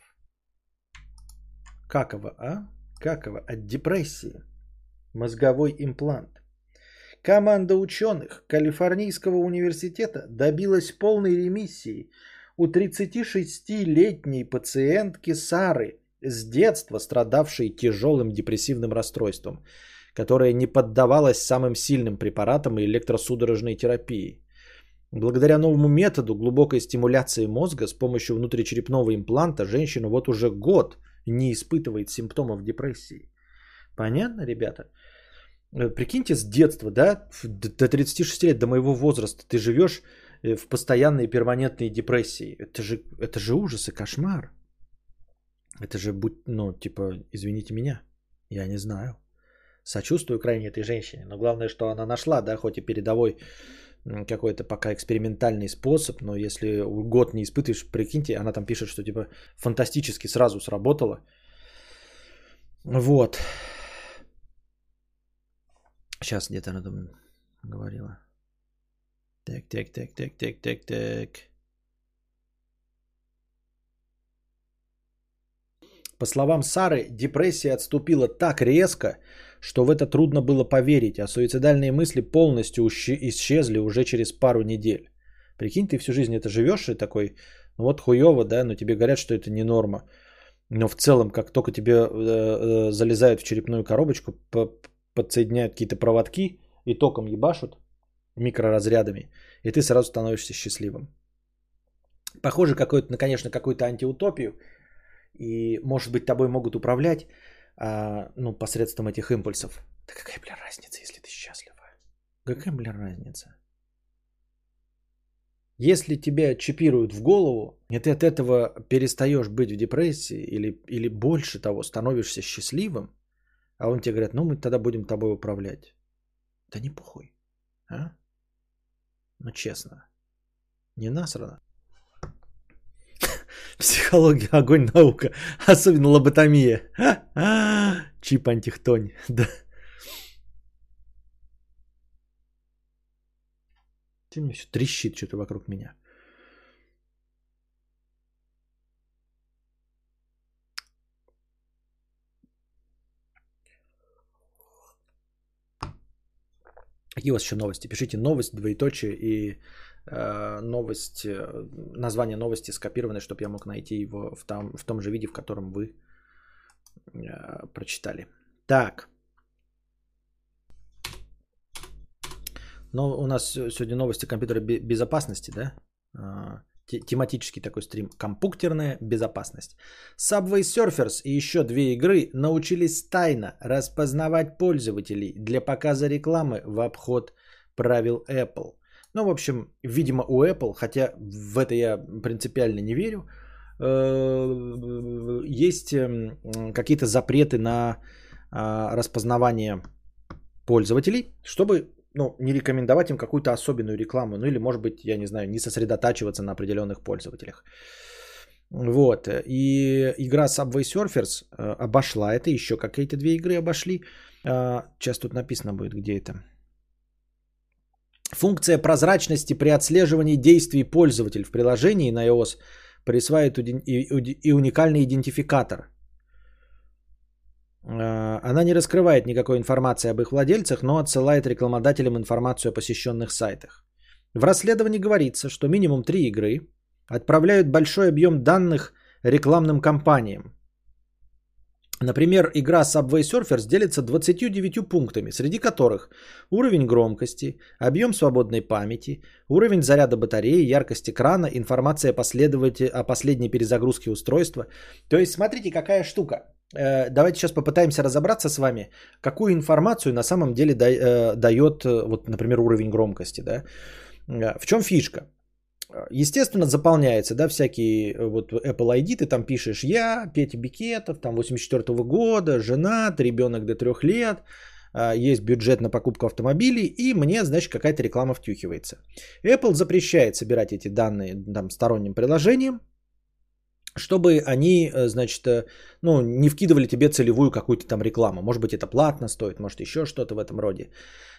Какова, а? Какова от депрессии. Мозговой имплант. Команда ученых Калифорнийского университета добилась полной ремиссии у 36-летней пациентки Сары, с детства страдавшей тяжелым депрессивным расстройством, которая не поддавалась самым сильным препаратам и электросудорожной терапии. Благодаря новому методу глубокой стимуляции мозга с помощью внутричерепного импланта женщина вот уже год не испытывает симптомов депрессии. Понятно, ребята? Э, прикиньте, с детства, да, до 36 лет, до моего возраста, ты живешь э, в постоянной перманентной депрессии. Это же, это же ужас и кошмар. Это же, будь, ну, типа, извините меня, я не знаю. Сочувствую крайне этой женщине, но главное, что она нашла, да, хоть и передовой какой-то пока экспериментальный способ, но если год не испытываешь, прикиньте, она там пишет, что типа фантастически сразу сработало. Вот. Сейчас где-то она там говорила. Так, так, так, так, так, так, так. По словам Сары, депрессия отступила так резко, что в это трудно было поверить, а суицидальные мысли полностью исчезли уже через пару недель. Прикинь, ты всю жизнь это живешь и такой, ну вот хуево, да, но тебе говорят, что это не норма. Но в целом, как только тебе э, э, залезают в черепную коробочку, по, подсоединяют какие-то проводки и током ебашут микроразрядами, и ты сразу становишься счастливым. Похоже, какой-то, ну, конечно, какую-то антиутопию, и, может быть, тобой могут управлять, а, ну, посредством этих импульсов. Да какая, бля, разница, если ты счастлива? Какая, бля, разница? Если тебя чипируют в голову, и ты от этого перестаешь быть в депрессии или, или больше того, становишься счастливым, а он тебе говорит, ну мы тогда будем тобой управлять. Да не похуй. А? Ну честно. Не насрано. Психология, огонь, наука. Особенно лоботомия. Чип антихтонь. Да. Ты мне все трещит что-то вокруг меня. Какие у вас еще новости? Пишите новость, двоеточие и новость, э, название новости скопировано, чтобы я мог найти его в, там, в том же виде, в котором вы э, прочитали. Так. Но у нас сегодня новости компьютера безопасности, да? А, тематический такой стрим. Компьютерная безопасность. Subway Surfers и еще две игры научились тайно распознавать пользователей для показа рекламы в обход правил Apple. Ну, в общем, видимо, у Apple, хотя в это я принципиально не верю, э, есть эм, какие-то запреты на а, распознавание пользователей, чтобы ну, не рекомендовать им какую-то особенную рекламу, ну или, может быть, я не знаю, не сосредотачиваться на определенных пользователях. Вот. И игра Subway Surfers э, обошла это, еще какие-то две игры обошли. Э, сейчас тут написано будет, где это. Функция прозрачности при отслеживании действий пользователя в приложении на iOS присваивает и уникальный идентификатор – Э, она не раскрывает никакой информации об их владельцах, но отсылает рекламодателям информацию о посещенных сайтах. В расследовании говорится, что минимум три игры отправляют большой объем данных рекламным кампаниям. Например, игра Subway Surfers делится 29 пунктами, среди которых уровень громкости, объем свободной памяти, уровень заряда батареи, яркость экрана, информация о последней перезагрузке устройства. То есть смотрите, какая штука. Э, давайте сейчас попытаемся разобраться с вами, какую информацию на самом деле э, дает, э, вот, например, уровень громкости. Да? В чем фишка? Естественно, заполняется, да, всякие вот Apple ID, ты там пишешь, я Петя Бикетов, там 84 -го года, женат, ребенок до трех лет, есть бюджет на покупку автомобилей, и мне, значит, какая-то реклама втюхивается. Apple запрещает собирать эти данные там, сторонним приложением, чтобы они, э, значит, э, ну, не вкидывали тебе целевую какую-то там рекламу. Может быть, это платно стоит, может, еще что-то в этом роде.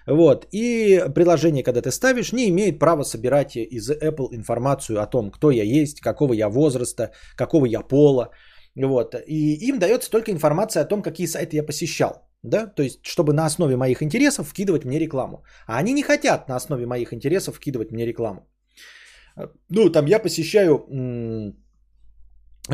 Вот. И приложение, когда ты ставишь, не имеет права собирать из Apple информацию о том, кто я есть, какого я возраста, какого я пола. Вот. И им дается только информация о том, какие сайты я посещал. Да? То есть, чтобы на основе моих интересов вкидывать мне рекламу. А они не хотят на основе моих интересов вкидывать мне рекламу. Ну, там я посещаю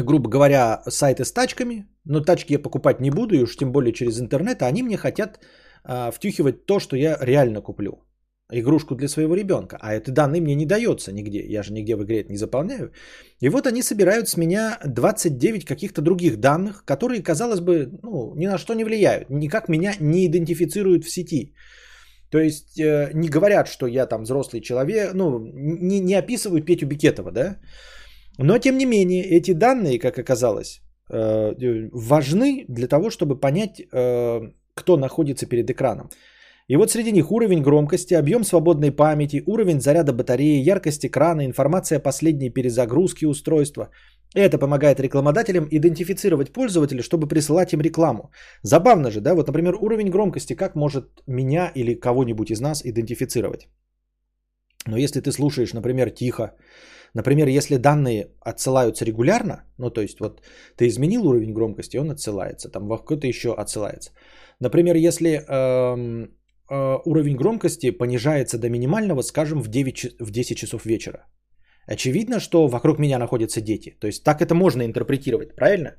грубо говоря, сайты с тачками, но тачки я покупать не буду, и уж тем более через интернет, а они мне хотят а, втюхивать то, что я реально куплю. Игрушку для своего ребенка. А это данные мне не дается нигде. Я же нигде в игре это не заполняю. И вот они собирают с меня 29 каких-то других данных, которые, казалось бы, ну, ни на что не влияют. Никак меня не идентифицируют в сети. То есть э, не говорят, что я там взрослый человек, ну, не, не описывают Петю Бикетова, да? Но, тем не менее, эти данные, как оказалось, э, важны для того, чтобы понять, э, кто находится перед экраном. И вот среди них уровень громкости, объем свободной памяти, уровень заряда батареи, яркость экрана, информация о последней перезагрузке устройства. Это помогает рекламодателям идентифицировать пользователя, чтобы присылать им рекламу. Забавно же, да? Вот, например, уровень громкости, как может меня или кого-нибудь из нас идентифицировать? Но если ты слушаешь, например, тихо, Например, если данные отсылаются регулярно, ну то есть вот ты изменил уровень громкости, он отсылается, там во какой-то еще отсылается. Например, если э, э, уровень громкости понижается до минимального, скажем, в, 9, в 10 часов вечера. Очевидно, что вокруг меня находятся дети. То есть так это можно интерпретировать, правильно?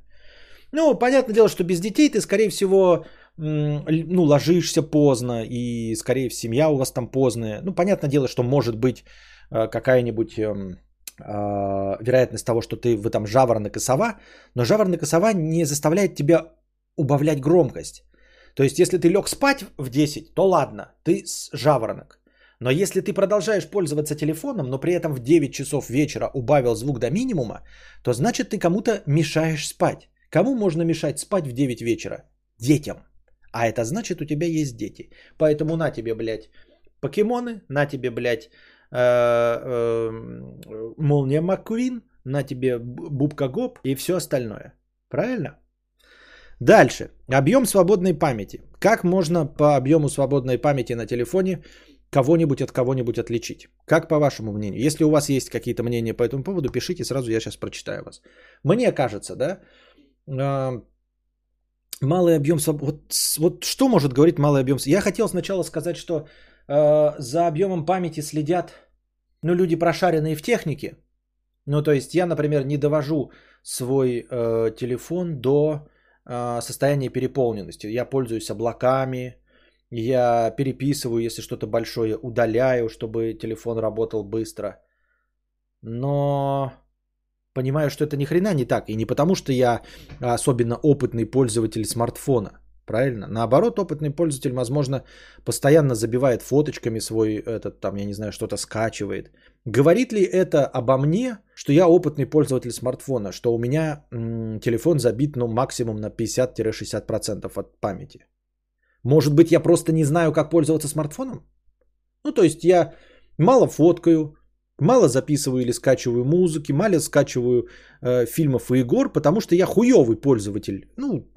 Ну, понятное дело, что без детей ты, скорее всего, ну, ложишься поздно, и, скорее, семья у вас там поздная. Ну, понятное дело, что может быть э, какая-нибудь эм, а, вероятность того, что ты вы там жаворонок и сова, но жаворонок и сова не заставляет тебя убавлять громкость. То есть, если ты лег спать в 10, то ладно, ты жаворонок. Но если ты продолжаешь пользоваться телефоном, но при этом в 9 часов вечера убавил звук до минимума, то значит ты кому-то мешаешь спать. Кому можно мешать спать в 9 вечера? Детям. А это значит у тебя есть дети. Поэтому на тебе, блядь, покемоны, на тебе, блядь, Э, э, Молния Маккуин, на тебе Бубка Гоп и все остальное. Правильно? Дальше. Объем свободной памяти. Как можно по объему свободной памяти на телефоне кого-нибудь от кого-нибудь отличить? Как по вашему мнению? Если у вас есть какие-то мнения по этому поводу, пишите сразу, я сейчас прочитаю вас. Мне кажется, да, э, малый объем свободы. Вот, вот что может говорить малый объем? Я хотел сначала сказать, что за объемом памяти следят ну, люди прошаренные в технике. Ну, то есть я, например, не довожу свой э, телефон до э, состояния переполненности. Я пользуюсь облаками, я переписываю, если что-то большое, удаляю, чтобы телефон работал быстро. Но понимаю, что это ни хрена не так. И не потому, что я особенно опытный пользователь смартфона. Правильно? Наоборот, опытный пользователь, возможно, постоянно забивает фоточками свой этот, там, я не знаю, что-то скачивает. Говорит ли это обо мне, что я опытный пользователь смартфона, что у меня м- телефон забит, ну, максимум на 50-60% от памяти? Может быть, я просто не знаю, как пользоваться смартфоном? Ну, то есть я мало фоткаю, мало записываю или скачиваю музыки, мало скачиваю э, фильмов и игр, потому что я хуёвый пользователь. Ну,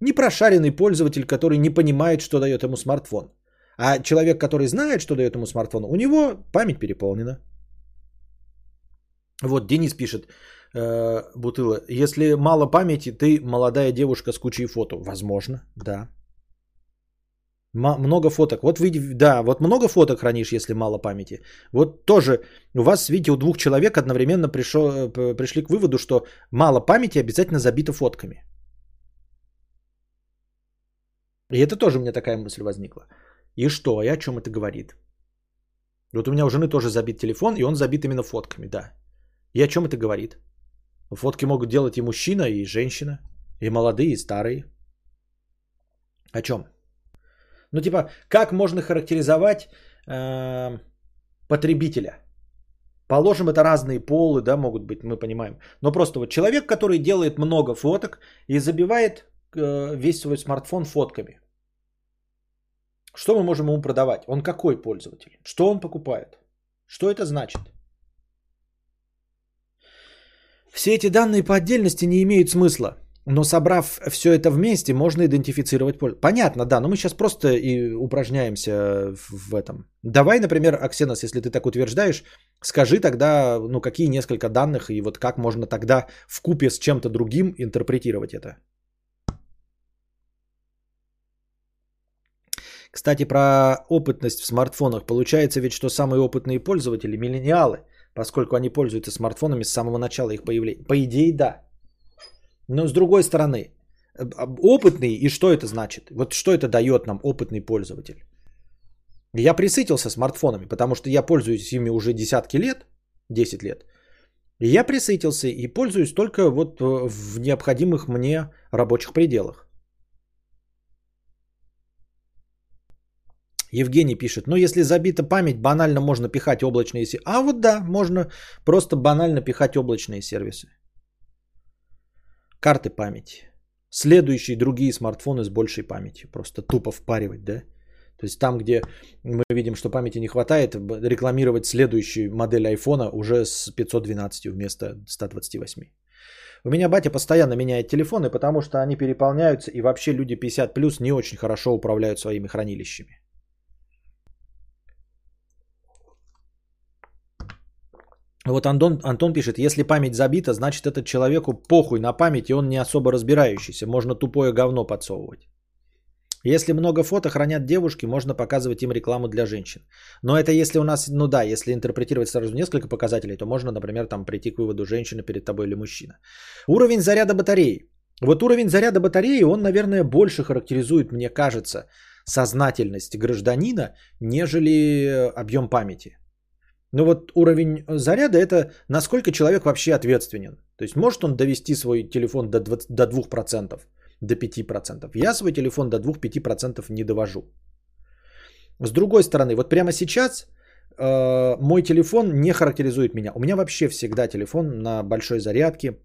Непрошаренный пользователь, который не понимает, что дает ему смартфон. А человек, который знает, что дает ему смартфон, у него память переполнена. Вот Денис пишет, э, Бутыла, если мало памяти, ты молодая девушка с кучей фото. Возможно, да. М- много фоток. Вот видите, да, вот много фоток хранишь, если мало памяти. Вот тоже у вас, видите, у двух человек одновременно пришел, э, пришли к выводу, что мало памяти обязательно забито фотками. И это тоже мне такая мысль возникла. И что? И о чем это говорит? Вот у меня у жены тоже забит телефон, и он забит именно фотками, да. И о чем это говорит? Фотки могут делать и мужчина, и женщина, и молодые, и старые. О чем? Ну, типа, как можно характеризовать э, потребителя? Положим, это разные полы, да, могут быть, мы понимаем. Но просто вот человек, который делает много фоток и забивает Э, весь свой смартфон фотками. Что мы можем ему продавать? Он какой пользователь? Что он покупает? Что это значит? Все эти данные по отдельности не имеют смысла. Но собрав все это вместе, можно идентифицировать пользу. Понятно, да, но мы сейчас просто и упражняемся в этом. Давай, например, Аксенос, если ты так утверждаешь, скажи тогда, ну, какие несколько данных и вот как можно тогда в купе с чем-то другим интерпретировать это. Кстати, про опытность в смартфонах. Получается ведь, что самые опытные пользователи – миллениалы, поскольку они пользуются смартфонами с самого начала их появления. По идее, да. Но с другой стороны, опытный и что это значит? Вот что это дает нам опытный пользователь? Я присытился смартфонами, потому что я пользуюсь ими уже десятки лет, 10 лет. Я присытился и пользуюсь только вот э, в необходимых мне рабочих пределах. Евгений пишет, ну если забита память, банально можно пихать облачные сервисы. А вот да, можно просто банально пихать облачные сервисы карты памяти. Следующие другие смартфоны с большей памятью. Просто тупо впаривать, да? То есть там, где мы видим, что памяти не хватает, рекламировать следующую модель айфона уже с 512 вместо 128. У меня батя постоянно меняет телефоны, потому что они переполняются, и вообще люди 50 плюс не очень хорошо управляют своими хранилищами. Вот Антон, Антон пишет, если память забита, значит этот человеку похуй на память, и он не особо разбирающийся. Можно тупое говно подсовывать. Если много фото хранят девушки, можно показывать им рекламу для женщин. Но это если у нас, ну да, если интерпретировать сразу несколько показателей, то можно, например, там прийти к выводу, женщина перед тобой или мужчина. Уровень заряда батареи. Вот уровень заряда батареи, он, наверное, больше характеризует, мне кажется, сознательность гражданина, нежели объем памяти. Но вот уровень заряда это насколько человек вообще ответственен. То есть может он довести свой телефон до, 20, до 2%, до 5%. Я свой телефон до 2-5% не довожу. С другой стороны, вот прямо сейчас э, мой телефон не характеризует меня. У меня вообще всегда телефон на большой зарядке.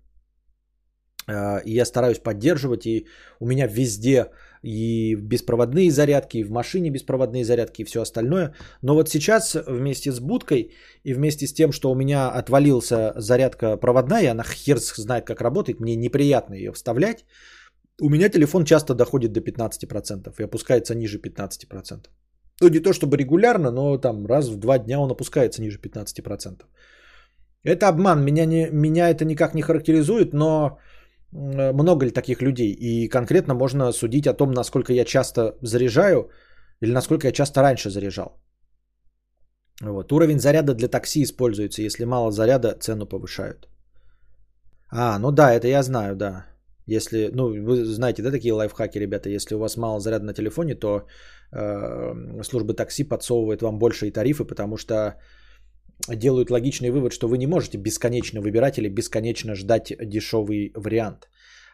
Э, и я стараюсь поддерживать. И у меня везде и беспроводные зарядки, и в машине беспроводные зарядки, и все остальное. Но вот сейчас вместе с будкой и вместе с тем, что у меня отвалился зарядка проводная, она хер знает, как работает, мне неприятно ее вставлять, у меня телефон часто доходит до 15% и опускается ниже 15%. Ну, не то чтобы регулярно, но там раз в два дня он опускается ниже 15%. Это обман, меня, не, меня это никак не характеризует, но много ли таких людей? И конкретно можно судить о том, насколько я часто заряжаю или насколько я часто раньше заряжал. Вот. Уровень заряда для такси используется. Если мало заряда, цену повышают. А, ну да, это я знаю, да. Если, ну, вы знаете, да, такие лайфхаки, ребята, если у вас мало заряда на телефоне, то э, служба такси подсовывает вам большие тарифы, потому что делают логичный вывод, что вы не можете бесконечно выбирать или бесконечно ждать дешевый вариант.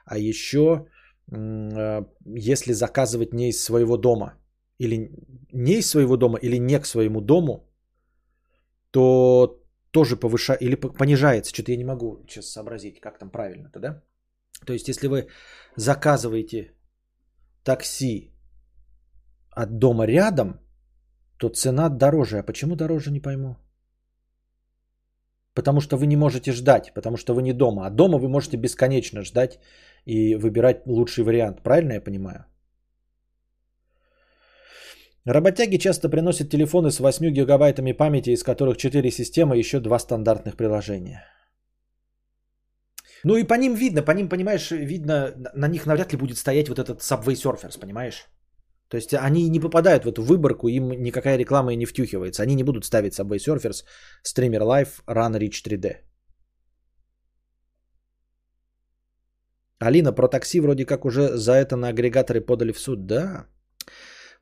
А еще, э, если заказывать не из своего дома, или не из своего дома, или не к своему дому, то тоже повышает или понижается. Что-то я не могу сейчас сообразить, как там правильно-то, да? То есть, если вы заказываете такси от дома рядом, то цена дороже. А почему дороже, не пойму. Потому что вы не можете ждать, потому что вы не дома. А дома вы можете бесконечно ждать и выбирать лучший вариант. Правильно я понимаю? Работяги часто приносят телефоны с 8 гигабайтами памяти, из которых 4 системы и еще 2 стандартных приложения. Ну и по ним видно, по ним, понимаешь, видно, на них навряд ли будет стоять вот этот Subway Surfers, понимаешь? То есть они не попадают в эту выборку, им никакая реклама и не втюхивается. Они не будут ставить Subway Surfers, Streamer Live, Run Reach 3D. Алина, про такси вроде как уже за это на агрегаторы подали в суд. Да,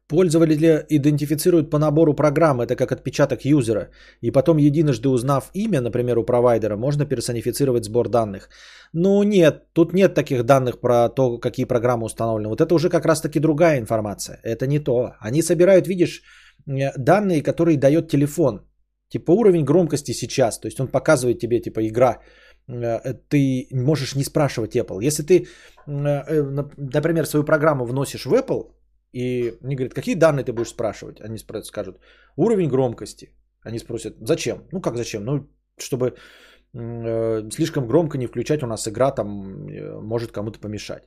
Пользователи идентифицируют по набору программ, это как отпечаток юзера, и потом единожды узнав имя, например, у провайдера, можно персонифицировать сбор данных. Ну нет, тут нет таких данных про то, какие программы установлены. Вот это уже как раз таки другая информация. Это не то. Они собирают, видишь, данные, которые дает телефон. Типа уровень громкости сейчас. То есть он показывает тебе, типа, игра. Э, ты можешь не спрашивать Apple. Если ты, э, например, свою программу вносишь в Apple, и они говорят, какие данные ты будешь спрашивать? Они скажут, уровень громкости. Они спросят, зачем? Ну как зачем? Ну, чтобы э, слишком громко не включать, у нас игра там э, может кому-то помешать.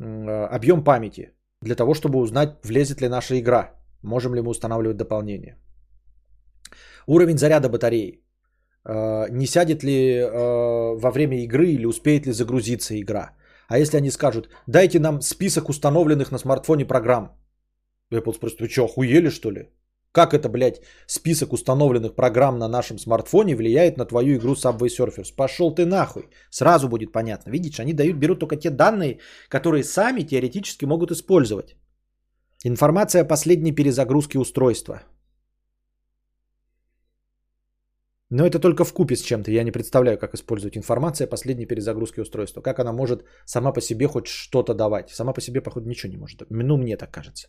Э, объем памяти для того, чтобы узнать, влезет ли наша игра, можем ли мы устанавливать дополнение. Уровень заряда батареи. Э, не сядет ли э, во время игры или успеет ли загрузиться игра. А если они скажут, дайте нам список установленных на смартфоне программ. Apple спросит, вы что, охуели что ли? Как это, блядь, список установленных программ на нашем смартфоне влияет на твою игру Subway Surfers? Пошел ты нахуй. Сразу будет понятно. Видишь, они дают, берут только те данные, которые сами теоретически могут использовать. Информация о последней перезагрузке устройства. Но это только в купе с чем-то. Я не представляю, как использовать информацию о последней перезагрузке устройства. Как она может сама по себе хоть что-то давать. Сама по себе, походу, ничего не может. Ну, мне так кажется.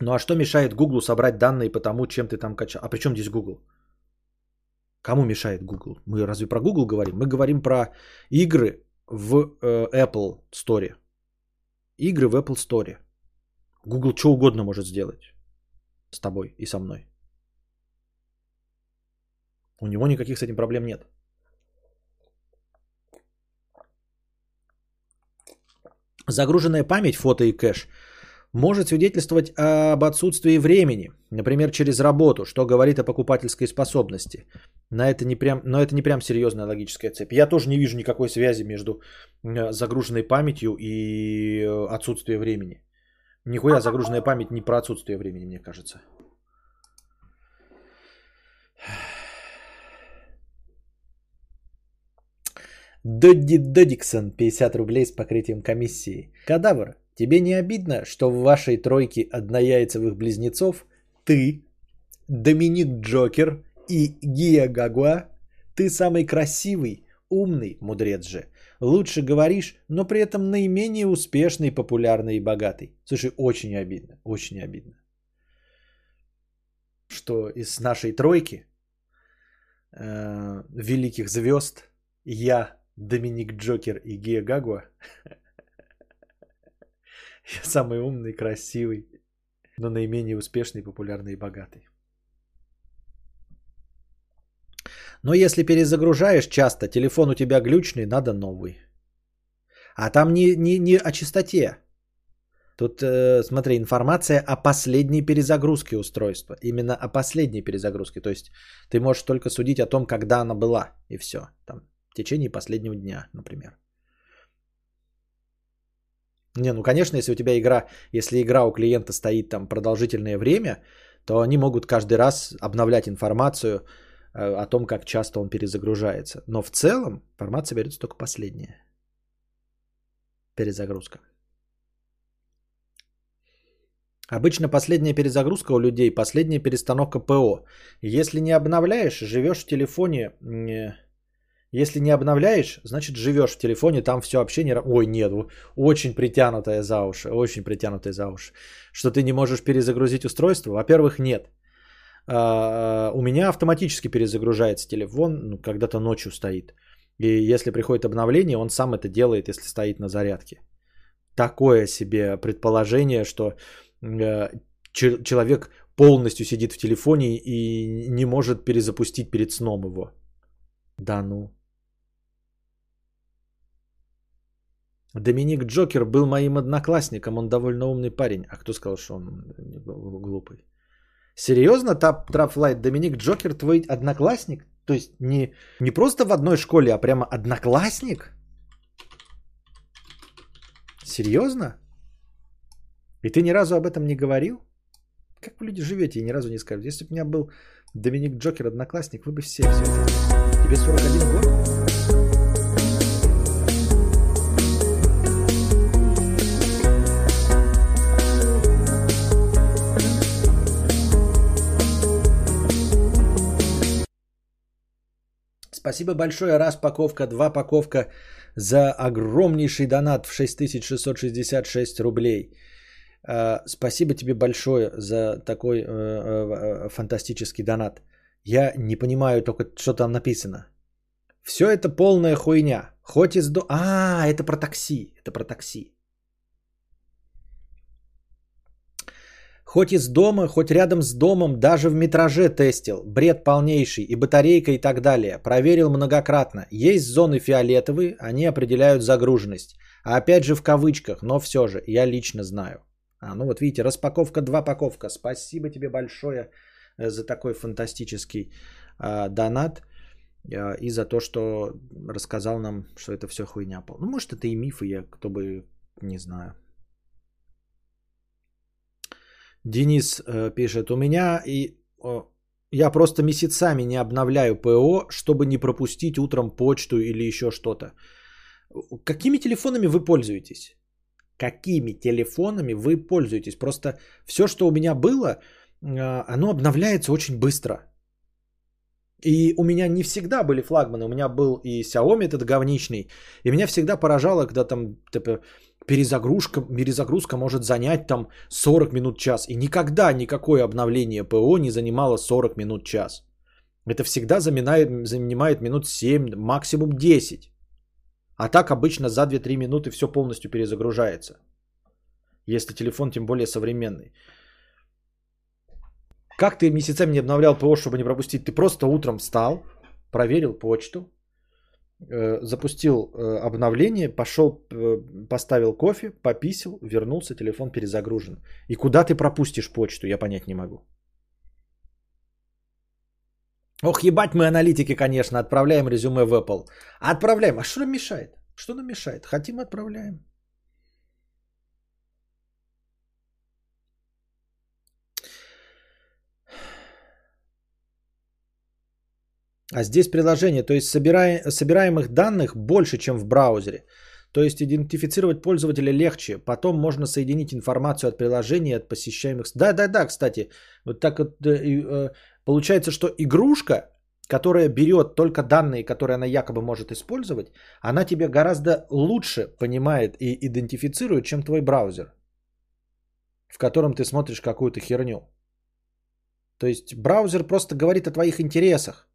Ну а что мешает Google собрать данные по тому, чем ты там качал? А при чем здесь Google? Кому мешает Google? Мы разве про Google говорим? Мы говорим про игры в э, Apple Store. Игры в Apple Store. Google что угодно может сделать с тобой и со мной. У него никаких с этим проблем нет. Загруженная память, фото и кэш может свидетельствовать об отсутствии времени, например, через работу, что говорит о покупательской способности. На это не прям, но это не прям серьезная логическая цепь. Я тоже не вижу никакой связи между э, загруженной памятью и э, отсутствием времени. Нихуя загруженная память не про отсутствие времени, мне кажется. Додди Додиксон, 50 рублей с покрытием комиссии. Кадавр, тебе не обидно, что в вашей тройке однояйцевых близнецов ты, Доминик Джокер и Гия Гагуа, ты самый красивый, умный, мудрец же. Лучше говоришь, но при этом наименее успешный, популярный и богатый. Слушай, очень обидно, очень обидно. Что из нашей тройки э, великих звезд я Доминик Джокер и Гия Гагуа. Я самый умный, красивый, но наименее успешный, популярный и богатый. Но если перезагружаешь часто, телефон у тебя глючный, надо новый. А там не, не, не о частоте. Тут, э, смотри, информация о последней перезагрузке устройства. Именно о последней перезагрузке. То есть ты можешь только судить о том, когда она была. И все. Там в течение последнего дня, например. Не, ну конечно, если у тебя игра, если игра у клиента стоит там продолжительное время, то они могут каждый раз обновлять информацию э, о том, как часто он перезагружается. Но в целом информация берется только последняя. Перезагрузка. Обычно последняя перезагрузка у людей, последняя перестановка ПО. Если не обновляешь, живешь в телефоне если не обновляешь, значит живешь в телефоне, там все общение... Ой, нет, очень притянутое за уши, очень притянутое за уши. Что ты не можешь перезагрузить устройство? Во-первых, нет. А, у меня автоматически перезагружается телефон, ну, когда-то ночью стоит. И если приходит обновление, он сам это делает, если стоит на зарядке. Такое себе предположение, что э, человек полностью сидит в телефоне и не может перезапустить перед сном его. Да ну. Доминик Джокер был моим одноклассником, он довольно умный парень. А кто сказал, что он глупый? Серьезно, Трафлайт, Доминик Джокер твой одноклассник? То есть не, не просто в одной школе, а прямо одноклассник? Серьезно? И ты ни разу об этом не говорил? Как вы люди живете и ни разу не скажете? Если бы у меня был Доминик Джокер одноклассник, вы бы все все. Тебе 41 год? Спасибо большое. Раз паковка, два паковка за огромнейший донат в 6666 рублей. А, спасибо тебе большое за такой э, э, фантастический донат. Я не понимаю только, что там написано. Все это полная хуйня. Хоть из до... А, это про такси. Это про такси. Хоть из дома, хоть рядом с домом, даже в метраже тестил. Бред полнейший, и батарейка и так далее. Проверил многократно. Есть зоны фиолетовые, они определяют загруженность. А опять же в кавычках, но все же, я лично знаю. А, ну вот видите, распаковка, два паковка. Спасибо тебе большое э, за такой фантастический э, донат э, и за то, что рассказал нам, что это все хуйня. Ну, может, это и мифы, я кто бы не знаю. Денис э, пишет, у меня и я просто месяцами не обновляю ПО, чтобы не пропустить утром почту или еще что-то. Какими телефонами вы пользуетесь? Какими телефонами вы пользуетесь? Просто все, что у меня было, э, оно обновляется очень быстро. И у меня не всегда были флагманы. У меня был и Xiaomi этот говничный. И меня всегда поражало, когда там типа, перезагрузка, перезагрузка может занять там 40 минут час. И никогда никакое обновление ПО не занимало 40 минут час. Это всегда занимает, занимает минут 7, максимум 10. А так обычно за 2-3 минуты все полностью перезагружается. Если телефон тем более современный. Как ты месяцами не обновлял ПО, чтобы не пропустить? Ты просто утром встал, проверил почту, запустил э, обновление, пошел, э, поставил кофе, пописил, вернулся, телефон перезагружен. И куда ты пропустишь почту, я понять не могу. Ох, ебать мы аналитики, конечно, отправляем резюме в Apple. Отправляем. А что нам мешает? Что нам мешает? Хотим, отправляем. А здесь приложение, то есть собирая, собираемых данных больше, чем в браузере. То есть идентифицировать пользователя легче. Потом можно соединить информацию от приложения, от посещаемых... Да, да, да, кстати. Вот так вот э, э, получается, что игрушка, которая берет только данные, которые она якобы может использовать, она тебе гораздо лучше понимает и идентифицирует, чем твой браузер, в котором ты смотришь какую-то херню. То есть браузер просто говорит о твоих интересах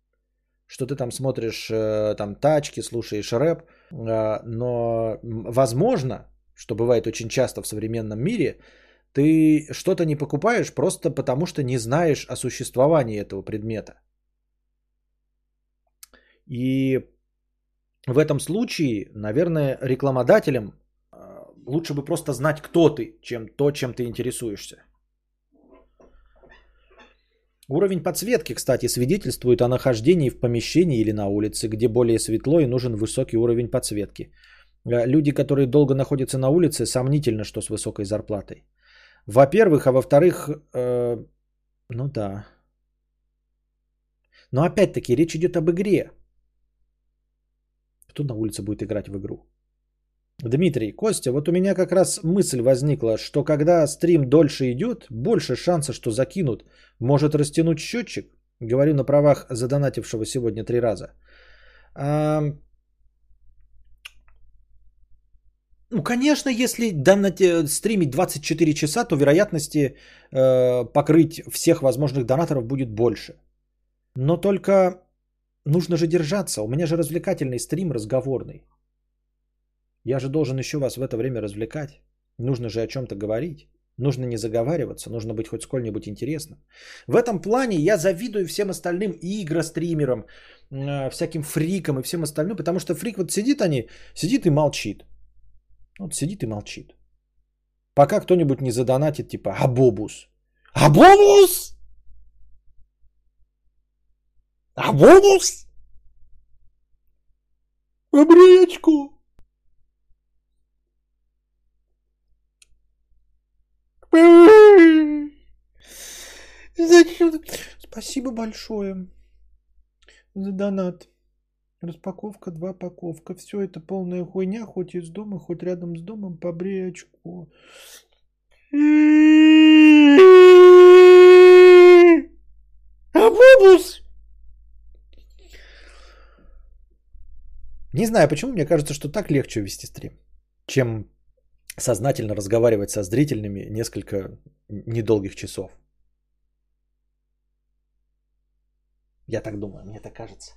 что ты там смотришь э, там тачки, слушаешь рэп, э, но возможно, что бывает очень часто в современном мире, ты что-то не покупаешь просто потому, что не знаешь о существовании этого предмета. И в этом случае, наверное, рекламодателям э, лучше бы просто знать, кто ты, чем то, чем ты интересуешься. Уровень подсветки, кстати, свидетельствует о нахождении в помещении или на улице, где более светло и нужен высокий уровень подсветки. Э, люди, которые долго находятся на улице, сомнительно, что с высокой зарплатой. Во-первых, а во-вторых, э, ну да. Но опять-таки речь идет об игре. Кто на улице будет играть в игру? Дмитрий, Костя, вот у меня как раз мысль возникла, что когда стрим дольше идет, больше шанса, что закинут, может растянуть счетчик. Говорю на правах задонатившего сегодня три раза. А... Ну, конечно, если донати... Э, стримить 24 часа, то вероятности э, покрыть всех возможных донаторов будет больше. Но только нужно же держаться. У меня же развлекательный стрим разговорный. Я же должен еще вас в это время развлекать. Нужно же о чем-то говорить. Нужно не заговариваться, нужно быть хоть сколь-нибудь интересным. В этом плане я завидую всем остальным игростримерам, э, всяким фрикам и всем остальным, потому что фрик вот сидит они, сидит и молчит. Вот сидит и молчит. Пока кто-нибудь не задонатит, типа Абобус. Абобус! Абобус! Обречку! Зачем? Спасибо большое за донат. Распаковка, два паковка. Все это полная хуйня, хоть из дома, хоть рядом с домом, по бречку. Абубус! Не знаю, почему мне кажется, что так легче вести стрим, чем сознательно разговаривать со зрительными несколько недолгих часов. Я так думаю, мне так кажется.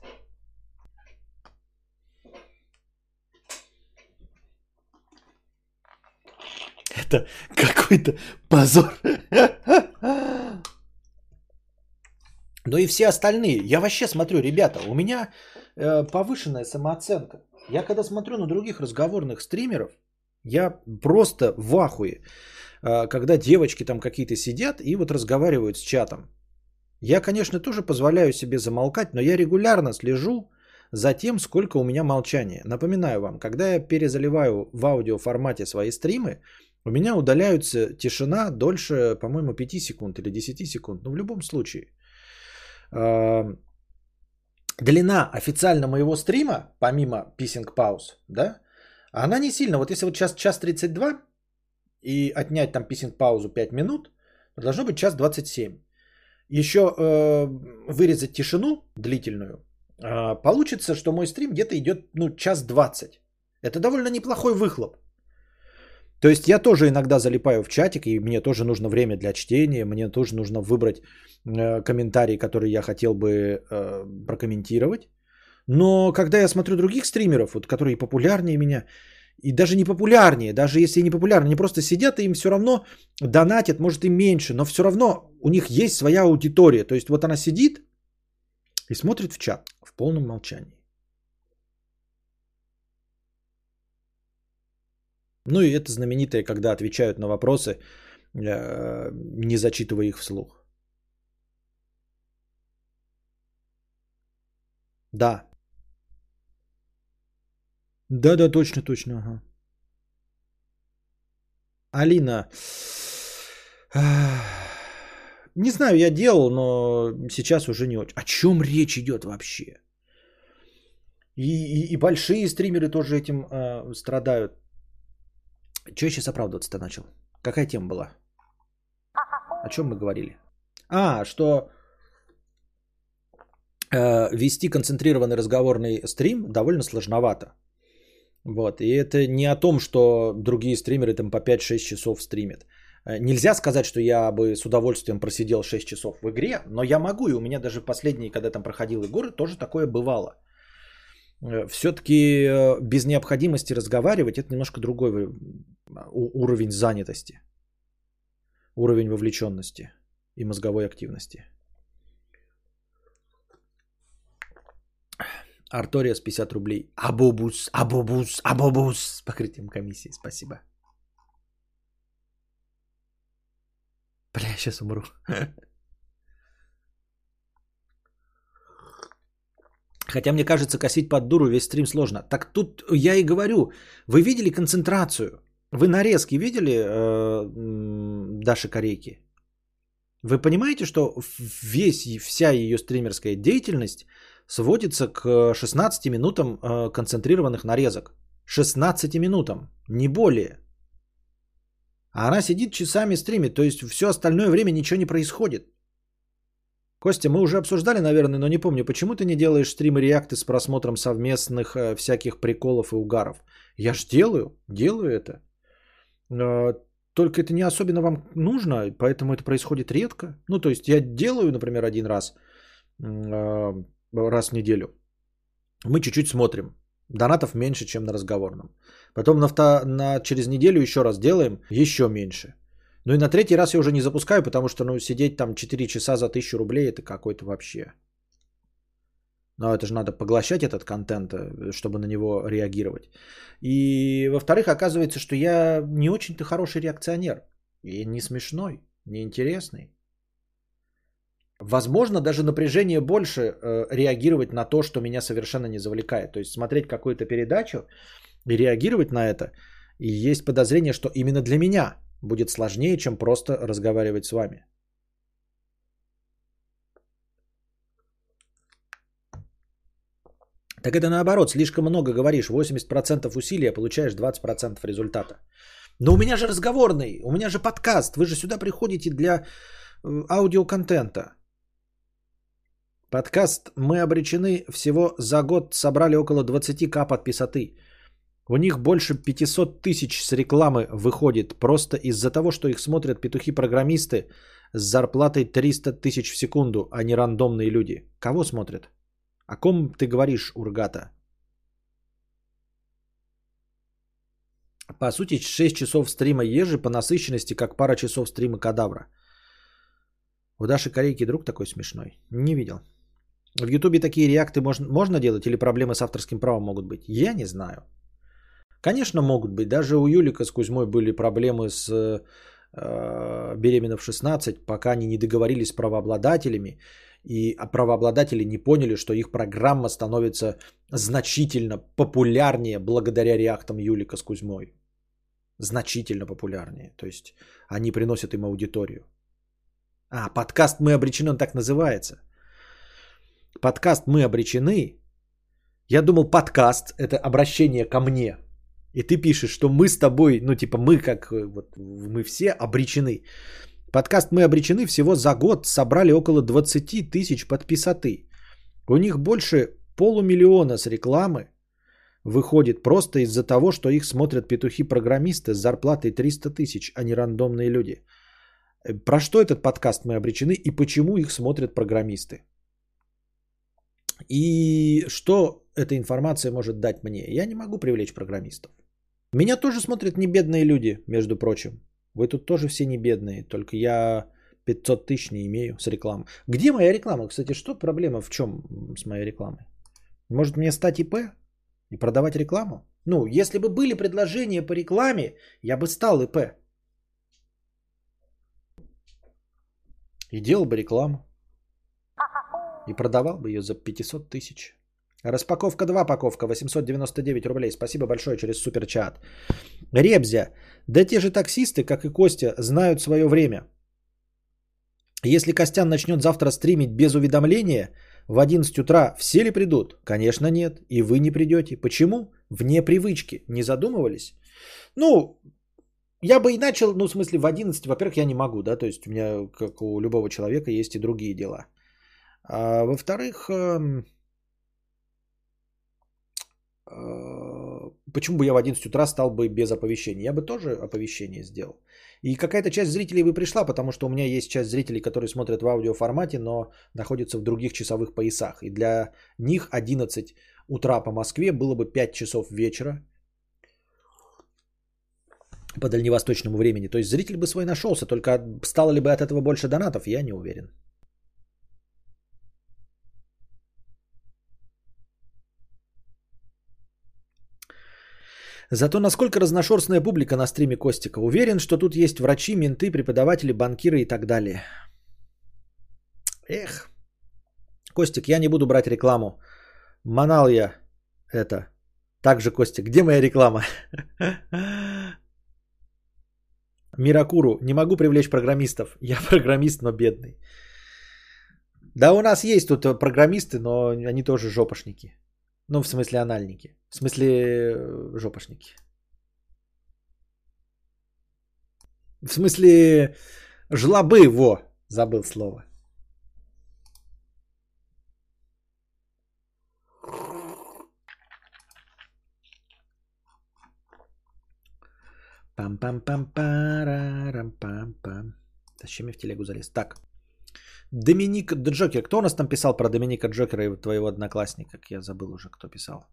Это какой-то позор. но и все остальные. Я вообще смотрю, ребята, у меня э, повышенная самооценка. Я когда смотрю на других разговорных стримеров, я просто в ахуе. Э, когда девочки там какие-то сидят и вот разговаривают с чатом. Я, конечно, тоже позволяю себе замолкать, но я регулярно слежу за тем, сколько у меня молчания. Напоминаю вам, когда я перезаливаю в аудио формате свои стримы, у меня удаляются тишина дольше, по-моему, 5 секунд или 10 секунд. Но в любом случае. Длина официально моего стрима, помимо писинг пауз, да, она не сильно. Вот если вот сейчас час 32 и отнять там писинг паузу 5 минут, должно быть час 27. Еще э, вырезать тишину длительную, э, получится, что мой стрим где-то идет ну, час 20. Это довольно неплохой выхлоп. То есть я тоже иногда залипаю в чатик, и мне тоже нужно время для чтения, мне тоже нужно выбрать э, комментарий, который я хотел бы э, прокомментировать. Но когда я смотрю других стримеров, вот, которые популярнее меня, и даже не популярнее, даже если не популярны, они просто сидят и им все равно донатят, может и меньше, но все равно у них есть своя аудитория. То есть вот она сидит и смотрит в чат в полном молчании. Ну и это знаменитое, когда отвечают на вопросы, э, не зачитывая их вслух. Да. Да, да, точно, точно. Ага. Алина. Не знаю, я делал, но сейчас уже не очень. О чем речь идет вообще? И, и, и большие стримеры тоже этим э, страдают. Че сейчас оправдываться-то начал? Какая тема была? О чем мы говорили? А, что э, вести концентрированный разговорный стрим довольно сложновато. Вот. И это не о том, что другие стримеры там по 5-6 часов стримят. Э, нельзя сказать, что я бы с удовольствием просидел 6 часов в игре, но я могу, и у меня даже последние, когда там проходил игры, тоже такое бывало. Э, все-таки э, без необходимости разговаривать это немножко другой уровень занятости, уровень вовлеченности и мозговой активности. Артория с 50 рублей. Абобус, абобус, абобус. С покрытием комиссии. Спасибо. Бля, я сейчас умру. Хотя мне кажется, косить под дуру весь стрим сложно. Так тут я и говорю, вы видели концентрацию? Вы нарезки видели э, Даши Корейки? Вы понимаете, что весь, вся ее стримерская деятельность сводится к 16 минутам э, концентрированных нарезок. 16 минутам, не более. А она сидит часами стримит, то есть все остальное время ничего не происходит. Костя, мы уже обсуждали, наверное, но не помню, почему ты не делаешь стримы реакты с просмотром совместных э, всяких приколов и угаров? Я ж делаю, делаю это. Э, только это не особенно вам нужно, поэтому это происходит редко. Ну, то есть я делаю, например, один раз, э, раз в неделю. Мы чуть-чуть смотрим. Донатов меньше, чем на разговорном. Потом на, на, через неделю еще раз делаем, еще меньше. Ну и на третий раз я уже не запускаю, потому что ну, сидеть там 4 часа за 1000 рублей это какой-то вообще. Но это же надо поглощать этот контент, э, чтобы на него реагировать. И во-вторых, оказывается, что я не очень-то хороший реакционер. И не смешной, не интересный. Возможно, даже напряжение больше э, реагировать на то, что меня совершенно не завлекает. То есть смотреть какую-то передачу и реагировать на это. И есть подозрение, что именно для меня будет сложнее, чем просто разговаривать с вами. Так это наоборот, слишком много говоришь, 80% усилия, получаешь 20% результата. Но у меня же разговорный, у меня же подкаст, вы же сюда приходите для э, аудиоконтента. Подкаст «Мы обречены» всего за год собрали около 20к подписоты. У них больше 500 тысяч с рекламы выходит просто из-за того, что их смотрят петухи-программисты с зарплатой 300 тысяч в секунду, а не рандомные люди. Кого смотрят? О ком ты говоришь, Ургата? По сути, 6 часов стрима ежи по насыщенности, как пара часов стрима кадавра. У Даши Корейки друг такой смешной? Не видел. В Ютубе такие реакты можно, можно делать или проблемы с авторским правом могут быть? Я не знаю. Конечно, могут быть. Даже у Юлика с Кузьмой были проблемы с э, беременна в 16, пока они не договорились с правообладателями, и правообладатели не поняли, что их программа становится значительно популярнее благодаря реактам Юлика с Кузьмой. Значительно популярнее. То есть они приносят им аудиторию. А, подкаст «Мы обречены», он так называется. Подкаст «Мы обречены». Я думал, подкаст – это обращение ко мне. И ты пишешь, что мы с тобой, ну типа мы как, вот мы все обречены. Подкаст «Мы обречены» всего за год собрали около 20 тысяч подписоты. У них больше полумиллиона с рекламы выходит просто из-за того, что их смотрят петухи-программисты с зарплатой 300 тысяч, а не рандомные люди. Про что этот подкаст «Мы обречены» и почему их смотрят программисты? И что эта информация может дать мне? Я не могу привлечь программистов. Меня тоже смотрят не бедные люди, между прочим. Вы тут тоже все не бедные, только я 500 тысяч не имею с рекламы. Где моя реклама? Кстати, что проблема в чем с моей рекламой? Может мне стать ИП и продавать рекламу? Ну, если бы были предложения по рекламе, я бы стал ИП. И делал бы рекламу. И продавал бы ее за 500 тысяч. Распаковка 2 паковка, 899 рублей. Спасибо большое через суперчат. Ребзя. Да те же таксисты, как и Костя, знают свое время. Если Костян начнет завтра стримить без уведомления, в 11 утра все ли придут? Конечно нет. И вы не придете. Почему? Вне привычки. Не задумывались? Ну, я бы и начал, ну, в смысле, в 11, во-первых, я не могу, да, то есть у меня, как у любого человека, есть и другие дела. А во-вторых, эм, э, почему бы я в 11 утра стал бы без оповещения? Я бы тоже оповещение сделал. И какая-то часть зрителей бы пришла, потому что у меня есть часть зрителей, которые смотрят в аудиоформате, но находятся в других часовых поясах. И для них 11 утра по Москве было бы 5 часов вечера по дальневосточному времени. То есть зритель бы свой нашелся, только стало ли бы от этого больше донатов, я не уверен. Зато насколько разношерстная публика на стриме Костика. Уверен, что тут есть врачи, менты, преподаватели, банкиры и так далее. Эх. Костик, я не буду брать рекламу. Манал я это. Также, Костик, где моя реклама? Миракуру, не могу привлечь программистов. Я программист, но бедный. Да, у нас есть тут программисты, но они тоже жопошники. Ну, в смысле анальники. В смысле э, жопошники. В смысле жлобы, во, забыл слово. пам пам пам парарам пам пам Зачем я в телегу залез? Так. Доминик Джокер. Кто у нас там писал про Доминика Джокера и твоего одноклассника? Я забыл уже, кто писал.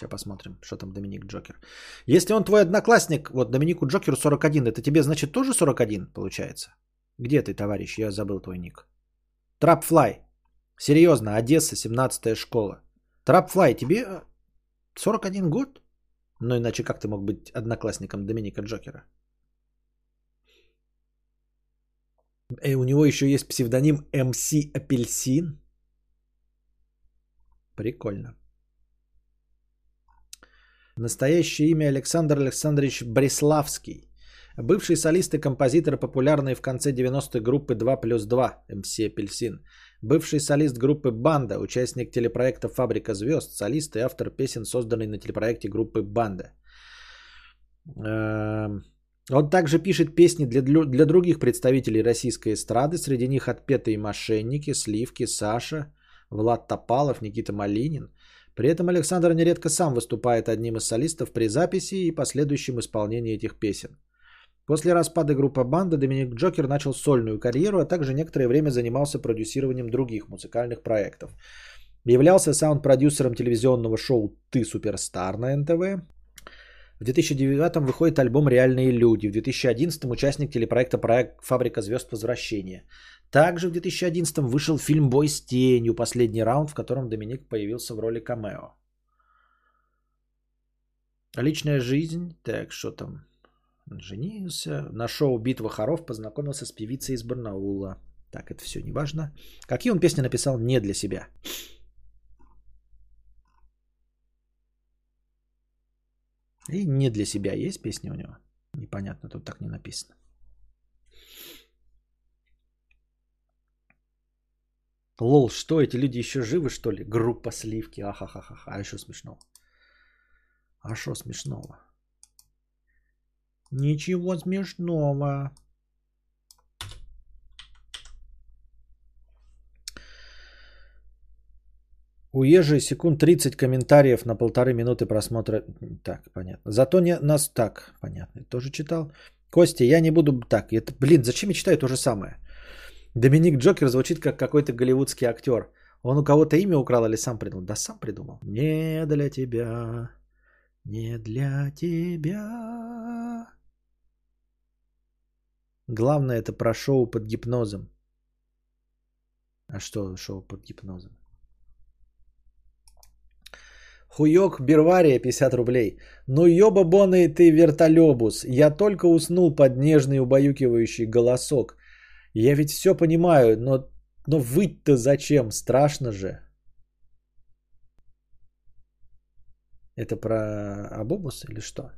Сейчас посмотрим, что там Доминик Джокер. Если он твой одноклассник, вот Доминику Джокеру 41, это тебе значит тоже 41 получается? Где ты, товарищ? Я забыл твой ник. Трапфлай. Серьезно, Одесса, 17 школа. Трапфлай, тебе 41 год? Ну иначе как ты мог быть одноклассником Доминика Джокера? И у него еще есть псевдоним МС Апельсин. Прикольно. Настоящее имя Александр Александрович Бреславский. Бывший солист и композитор, популярный в конце 90-х группы 2 плюс 2 МС Апельсин. Бывший солист группы «Банда», участник телепроекта «Фабрика звезд», солист и автор песен, созданный на телепроекте группы «Банда». Эм, он также пишет песни для, для других представителей российской эстрады, среди них «Отпетые мошенники», «Сливки», «Саша», Влад Топалов, Никита Малинин. При этом Александр нередко сам выступает одним из солистов при записи и последующем исполнении этих песен. После распада группы «Банда» Доминик Джокер начал сольную карьеру, а также некоторое время занимался продюсированием других музыкальных проектов. Являлся саунд-продюсером телевизионного шоу «Ты суперстар» на НТВ, в 2009 выходит альбом «Реальные люди». В 2011 участник телепроекта «Проект Фабрика звезд. Возвращение». Также в 2011 вышел фильм «Бой с тенью. Последний раунд», в котором Доминик появился в роли камео. Личная жизнь. Так, что там? Женился. На шоу «Битва хоров» познакомился с певицей из Барнаула. Так, это все не важно. Какие он песни написал не для себя? И не для себя есть песни у него? Непонятно, тут так не написано. Лол, что эти люди еще живы, что ли? Группа сливки, ахахаха. А еще смешно. А что смешного? Ничего смешного. У Ежи секунд 30 комментариев на полторы минуты просмотра. Так, понятно. Зато не нас так, понятно. Тоже читал. Костя, я не буду так. Это, блин, зачем я читаю то же самое? Доминик Джокер звучит как какой-то голливудский актер. Он у кого-то имя украл или сам придумал? Да сам придумал. Не для тебя, не для тебя. Главное это про шоу под гипнозом. А что шоу под гипнозом? Хуёк Бервария 50 рублей. Ну ёба-боный ты вертолёбус. Я только уснул под нежный убаюкивающий голосок. Я ведь все понимаю, но, но выть-то зачем? Страшно же. Это про Абобус или что?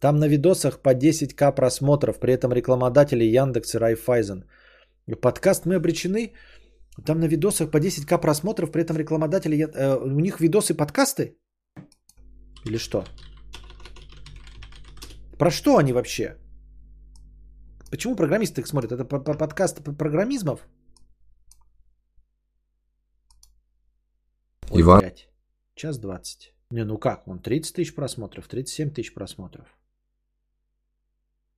Там на видосах по 10к просмотров, при этом рекламодатели Яндекс и Райфайзен. Подкаст «Мы обречены» Там на видосах по 10к просмотров, при этом рекламодатели, э, у них видосы подкасты? Или что? Про что они вообще? Почему программисты их смотрят? Это по подкаст программизмов? Ой, Иван. 5. Час 20. Не, ну как? Он 30 тысяч просмотров, 37 тысяч просмотров.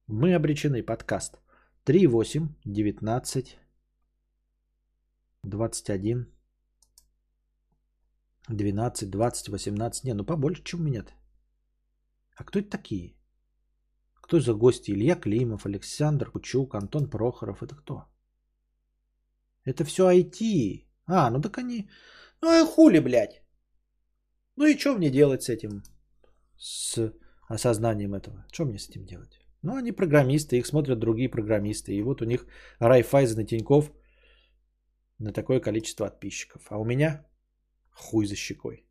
Мы обречены. Подкаст. 3,8, 19, 21, 12, 20, 18. Не, ну побольше, чем у меня-то. А кто это такие? Кто за гости? Илья Климов, Александр Кучук, Антон Прохоров. Это кто? Это все IT. А, ну так они... Ну и хули, блядь. Ну и что мне делать с этим? С осознанием этого. Что мне с этим делать? Ну, они программисты, их смотрят другие программисты. И вот у них Райфайзен и Тиньков – на такое количество подписчиков. А у меня хуй за щекой.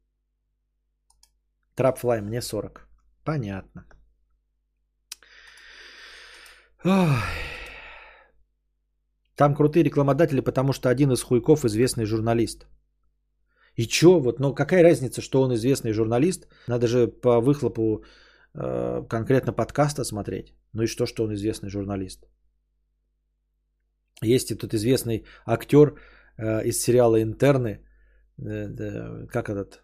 Трапфлай мне 40. Понятно. Ой. Там крутые рекламодатели, потому что один из хуйков известный журналист. И чё? Вот, ну какая разница, что он известный журналист? Надо же по выхлопу э, конкретно подкаста смотреть. Ну и что, что он известный журналист? Есть и тут известный актер э, из сериала «Интерны», э, как этот,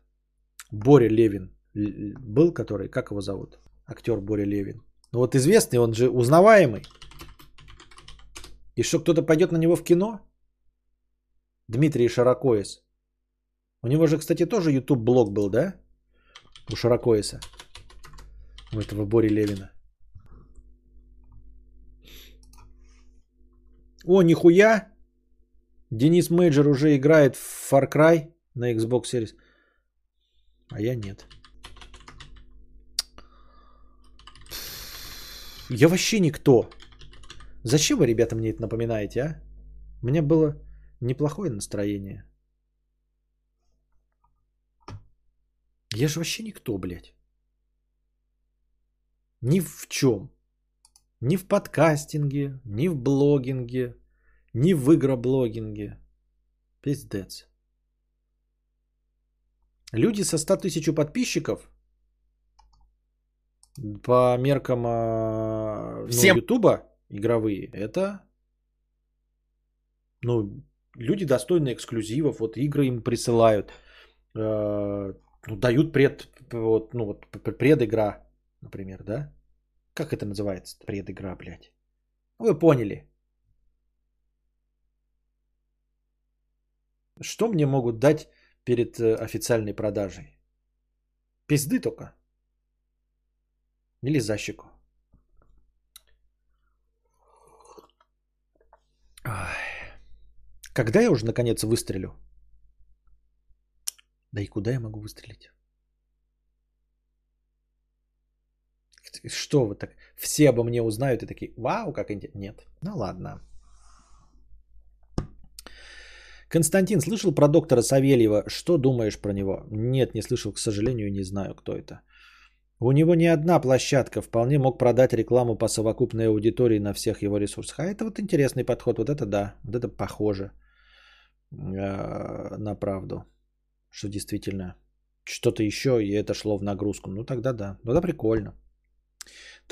Боря Левин был, который, как его зовут? Актер Боря Левин. Ну вот известный, он же узнаваемый. И что, кто-то пойдет на него в кино? Дмитрий Шаракоис. У него же, кстати, тоже YouTube-блог был, да? У Шаракоиса. У этого Бори Левина. О, нихуя! Денис Мейджор уже играет в Far Cry на Xbox Series. А я нет. Я вообще никто. Зачем вы, ребята, мне это напоминаете, а? У меня было неплохое настроение. Я же вообще никто, блядь. Ни в чем. Ни в подкастинге, ни в блогинге, ни в игроблогинге. Пиздец. Люди со 100 тысяч подписчиков по меркам а, ну, Всем... Ютуба игровые, это ну, люди достойны эксклюзивов, вот игры им присылают, э, ну, дают пред, вот, ну, вот, предыгра, например, да? Как это называется? Предыгра, блядь. Ну, вы поняли. Что мне могут дать перед э, официальной продажей? Пизды только. Или защику. Когда я уже наконец выстрелю? Да и куда я могу выстрелить? Что вы так? Все обо мне узнают и такие, вау, как интересно. Нет. Ну ладно. Константин, слышал про доктора Савельева? Что думаешь про него? Нет, не слышал, к сожалению, не знаю, кто это. У него не одна площадка, вполне мог продать рекламу по совокупной аудитории на всех его ресурсах. А это вот интересный подход, вот это да, вот это похоже э, на правду, что действительно что-то еще, и это шло в нагрузку. Ну тогда да, тогда прикольно.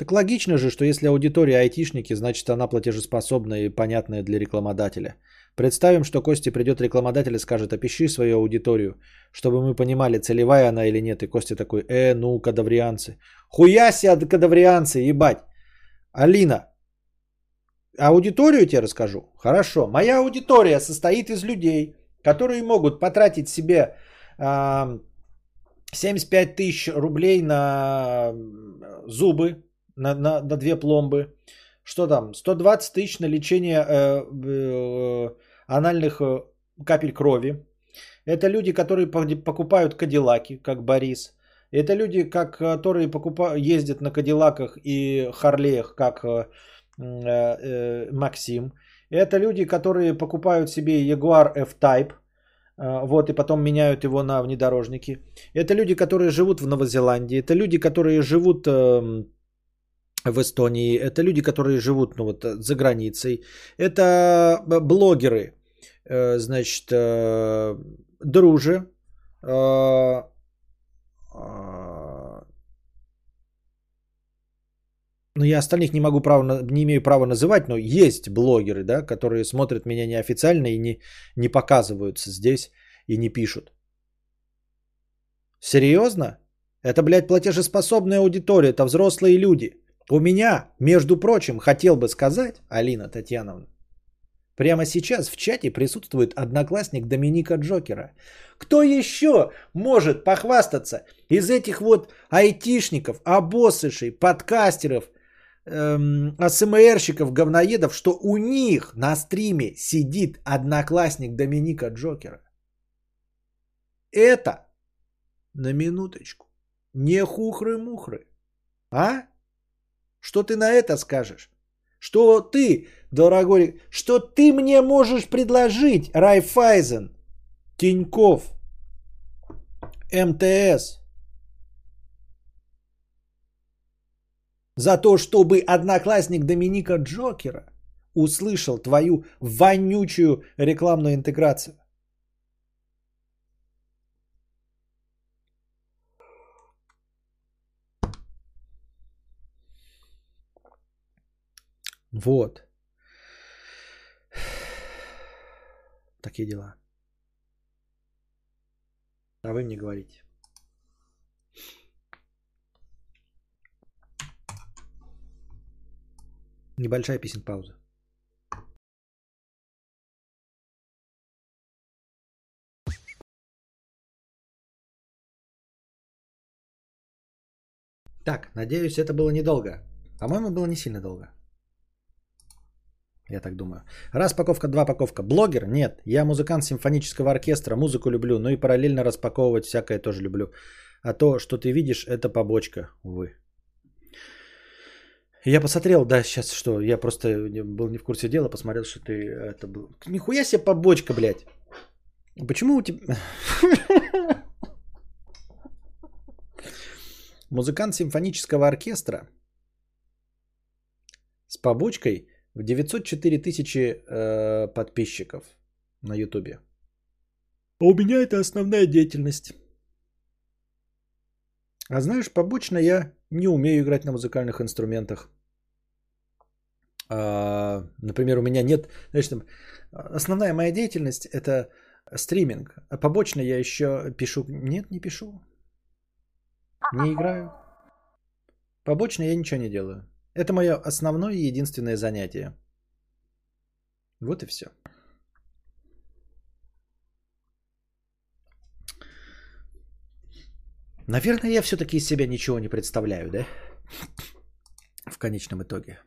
Так логично же, что если аудитория айтишники, значит она платежеспособная и понятная для рекламодателя. Представим, что Кости придет рекламодатель и скажет, опиши свою аудиторию, чтобы мы понимали, целевая она или нет. И Костя такой, э, ну, кадаврианцы. Хуя себе кадаврианцы, ебать. Алина, аудиторию тебе расскажу? Хорошо. Моя аудитория состоит из людей, которые могут потратить себе э, 75 тысяч рублей на зубы, на, на, на две пломбы. Что там? 120 тысяч на лечение э, э, анальных э, капель крови. Это люди, которые покупают кадиллаки, как Борис. Это люди, как, которые покупают, ездят на кадиллаках и харлеях, как э, э, Максим. Это люди, которые покупают себе Jaguar F-Type, э, вот, и потом меняют его на внедорожники. Это люди, которые живут в Новозеландии. Это люди, которые живут э, в Эстонии. Это люди, которые живут ну, вот, за границей. Это блогеры, Э, значит, э, друже, э, ну, я остальных не могу право, не имею права называть, но есть блогеры, да, которые смотрят меня неофициально и не, не показываются здесь и не пишут. Серьезно? Это, блядь, платежеспособная аудитория, это взрослые люди. У меня, между прочим, хотел бы сказать, Алина Татьяновна, Прямо сейчас в чате присутствует одноклассник Доминика Джокера. Кто еще может похвастаться из этих вот айтишников, обоссышей, подкастеров, эм, АСМРщиков, говноедов, что у них на стриме сидит одноклассник Доминика Джокера? Это, на минуточку, не хухры-мухры. А? Что ты на это скажешь? Что ты, дорогой, что ты мне можешь предложить, Райфайзен, Тиньков, МТС? За то, чтобы одноклассник Доминика Джокера услышал твою вонючую рекламную интеграцию. Вот. Такие дела. А вы мне говорите. Небольшая песен пауза. Так, надеюсь, это было недолго. По-моему, было не сильно долго. Я так думаю. Распаковка, два паковка. Блогер? Нет. Я музыкант симфонического оркестра, музыку люблю, но и параллельно распаковывать всякое тоже люблю. А то, что ты видишь, это побочка, увы. Я посмотрел, да, сейчас что, я просто был не в курсе дела, посмотрел, что ты это был. Нихуя себе побочка, блядь. Почему у тебя... Музыкант симфонического оркестра с побочкой в 904 тысячи э, подписчиков на Ютубе. А у меня это основная деятельность. А знаешь, побочно я не умею играть на музыкальных инструментах. А, например, у меня нет... Знаешь, там, основная моя деятельность это стриминг. А побочно я еще пишу... Нет, не пишу. Не играю. Побочно я ничего не делаю. Это мое основное и единственное занятие. Вот и все. Наверное, я все-таки из себя ничего не представляю, да? В конечном итоге.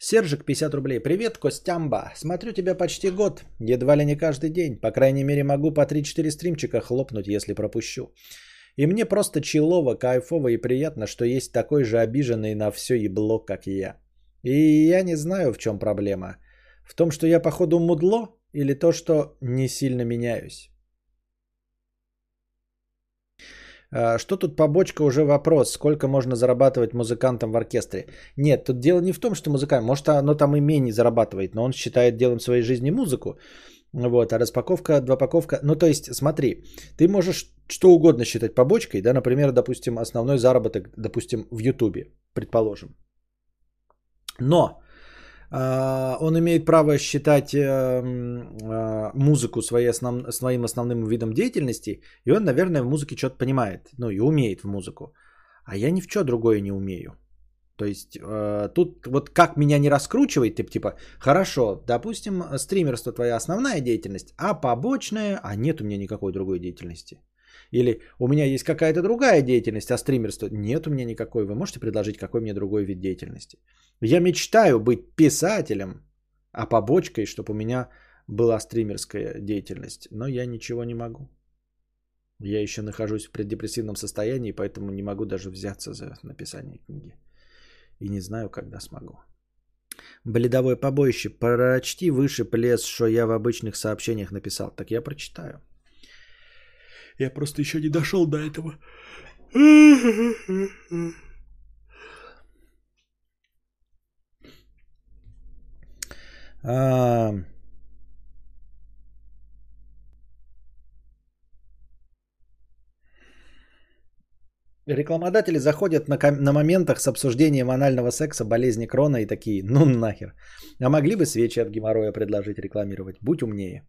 Сержик, 50 рублей. Привет, Костямба. Смотрю тебя почти год. Едва ли не каждый день. По крайней мере, могу по 3-4 стримчика хлопнуть, если пропущу. И мне просто челово, кайфово и приятно, что есть такой же обиженный на все ебло, как я. И я не знаю, в чем проблема. В том, что я походу мудло, или то, что не сильно меняюсь. А, что тут побочка уже вопрос, сколько можно зарабатывать музыкантам в оркестре? Нет, тут дело не в том, что музыкант, может оно там и менее зарабатывает, но он считает делом своей жизни музыку. Вот, а распаковка, двупаковка, ну то есть смотри, ты можешь что угодно считать побочкой, да, например, допустим, основной заработок, допустим, в Ютубе, предположим. Но а, он имеет право считать э, а, музыку своей основ... своим основным видом деятельности, и он, наверное, в музыке что-то понимает, ну и умеет в музыку. А я ни в что другое не умею. То есть э, тут вот как меня не раскручивает, ты типа, хорошо, допустим, стримерство твоя основная деятельность, а побочная, а нет у меня никакой другой деятельности. Или у меня есть какая-то другая деятельность, а стримерство нет у меня никакой. Вы можете предложить, какой мне другой вид деятельности? Я мечтаю быть писателем, а побочкой, чтобы у меня была стримерская деятельность. Но я ничего не могу. Я еще нахожусь в преддепрессивном состоянии, поэтому не могу даже взяться за написание книги. И не знаю, когда смогу. Бледовое побоище. Прочти выше плес, что я в обычных сообщениях написал. Так я прочитаю. Я просто еще не дошел до этого. А... Рекламодатели заходят на, на моментах с обсуждением анального секса, болезни крона и такие, ну нахер. А могли бы свечи от геморроя предложить рекламировать? Будь умнее.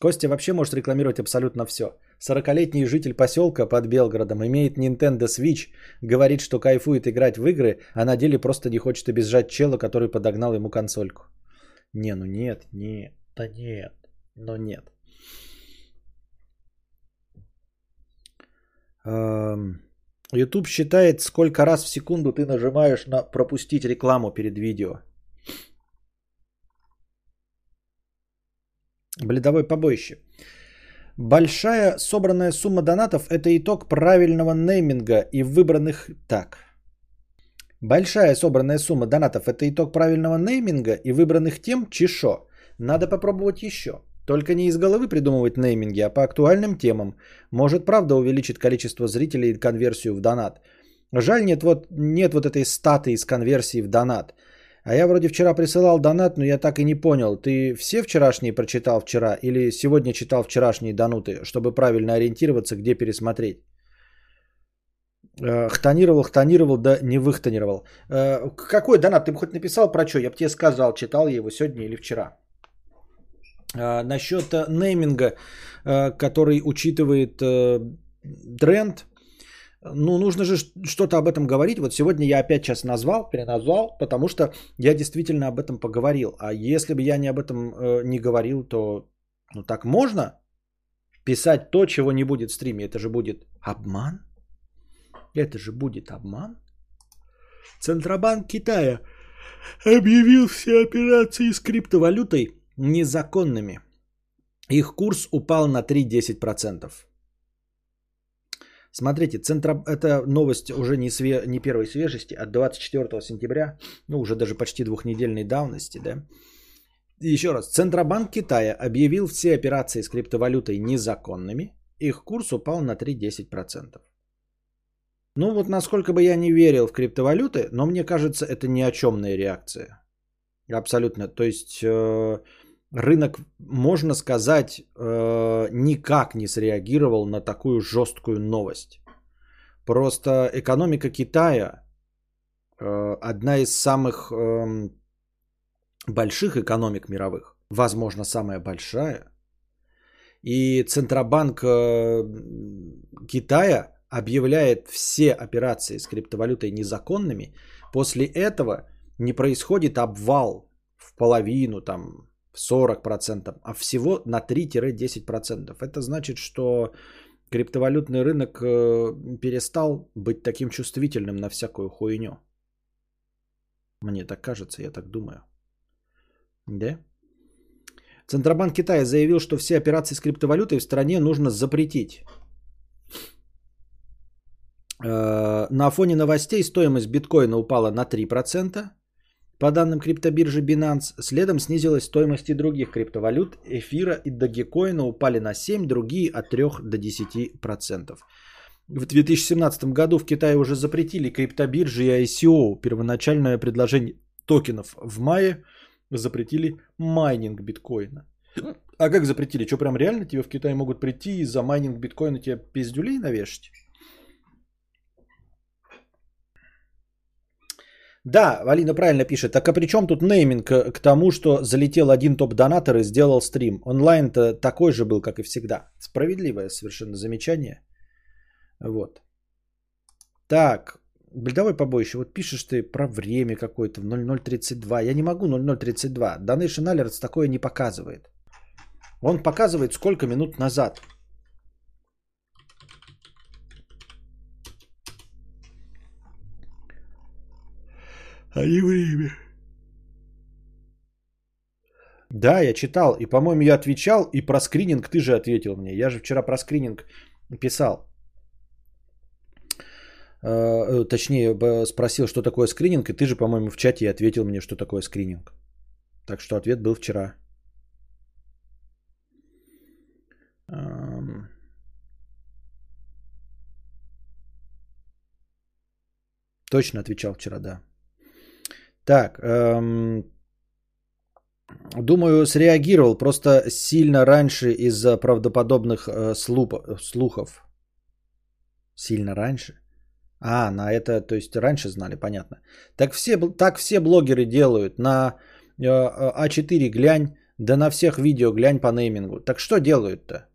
Костя вообще может рекламировать абсолютно все. 40-летний житель поселка под Белгородом имеет Nintendo Switch, говорит, что кайфует играть в игры, а на деле просто не хочет обижать чела, который подогнал ему консольку. Не, ну нет, нет, да нет, но нет. YouTube считает, сколько раз в секунду ты нажимаешь на пропустить рекламу перед видео. Бледовое побоище. Большая собранная сумма донатов – это итог правильного нейминга и выбранных... Так. Большая собранная сумма донатов – это итог правильного нейминга и выбранных тем чешо. Надо попробовать еще. Только не из головы придумывать нейминги, а по актуальным темам. Может, правда увеличит количество зрителей и конверсию в донат. Жаль, нет вот, нет вот этой статы из конверсии в донат – а я вроде вчера присылал донат, но я так и не понял. Ты все вчерашние прочитал вчера или сегодня читал вчерашние донуты, чтобы правильно ориентироваться, где пересмотреть? Э, хтонировал, хтонировал, да не выхтонировал. Э, какой донат? Ты бы хоть написал про что? Я бы тебе сказал, читал я его сегодня или вчера. Э, насчет нейминга, который учитывает тренд, ну, нужно же что-то об этом говорить. Вот сегодня я опять сейчас назвал, переназвал, потому что я действительно об этом поговорил. А если бы я не об этом э, не говорил, то ну так можно писать то, чего не будет в стриме. Это же будет обман. Это же будет обман. Центробанк Китая объявил все операции с криптовалютой незаконными. Их курс упал на 3-10%. Смотрите, центро... это новость уже не, све... не первой свежести, от 24 сентября, ну уже даже почти двухнедельной давности, да. Еще раз, Центробанк Китая объявил все операции с криптовалютой незаконными, их курс упал на 3-10%. Ну вот насколько бы я не верил в криптовалюты, но мне кажется, это ни о чемная реакция. Абсолютно. То есть э, рынок, можно сказать, э, никак не среагировал на такую жесткую новость. Просто экономика Китая э, одна из самых эм, больших экономик мировых, возможно, самая большая. И Центробанк э, Китая объявляет все операции с криптовалютой незаконными. После этого не происходит обвал в половину, там, 40%, а всего на 3-10%. Это значит, что криптовалютный рынок э, перестал быть таким чувствительным на всякую хуйню. Мне так кажется, я так думаю. Да? Центробанк Китая заявил, что все операции с криптовалютой в стране нужно запретить. Э, на фоне новостей стоимость биткоина упала на 3%, по данным криптобиржи Binance. Следом снизилась стоимость и других криптовалют. Эфира и Dogecoin упали на 7, другие от 3 до 10%. В 2017 году в Китае уже запретили криптобиржи и ICO. Первоначальное предложение токенов в мае запретили майнинг биткоина. А как запретили? Что, прям реально тебе в Китае могут прийти и за майнинг биткоина тебе пиздюлей навешать? Да, Валина правильно пишет. Так а при чем тут naming к тому, что залетел один топ-донатор и сделал стрим? Онлайн-то такой же был, как и всегда. Справедливое совершенно замечание. Вот. Так, бредовой побоище. Вот пишешь ты про время какое-то в 0032. Я не могу 0032. Donation Alerts такое не показывает. Он показывает сколько минут назад. А не время. Да, я читал, и, по-моему, я отвечал, и про скрининг ты же ответил мне. Я же вчера про скрининг писал. Э, точнее, спросил, что такое скрининг, и ты же, по-моему, в чате ответил мне, что такое скрининг. Так что ответ был вчера. Точно отвечал вчера, да. Так, эм, думаю, среагировал просто сильно раньше из-за правдоподобных э, слуп, слухов. Сильно раньше? А, на это, то есть раньше знали, понятно. Так все, так все блогеры делают. На э, А4 глянь, да на всех видео глянь по неймингу. Так что делают-то?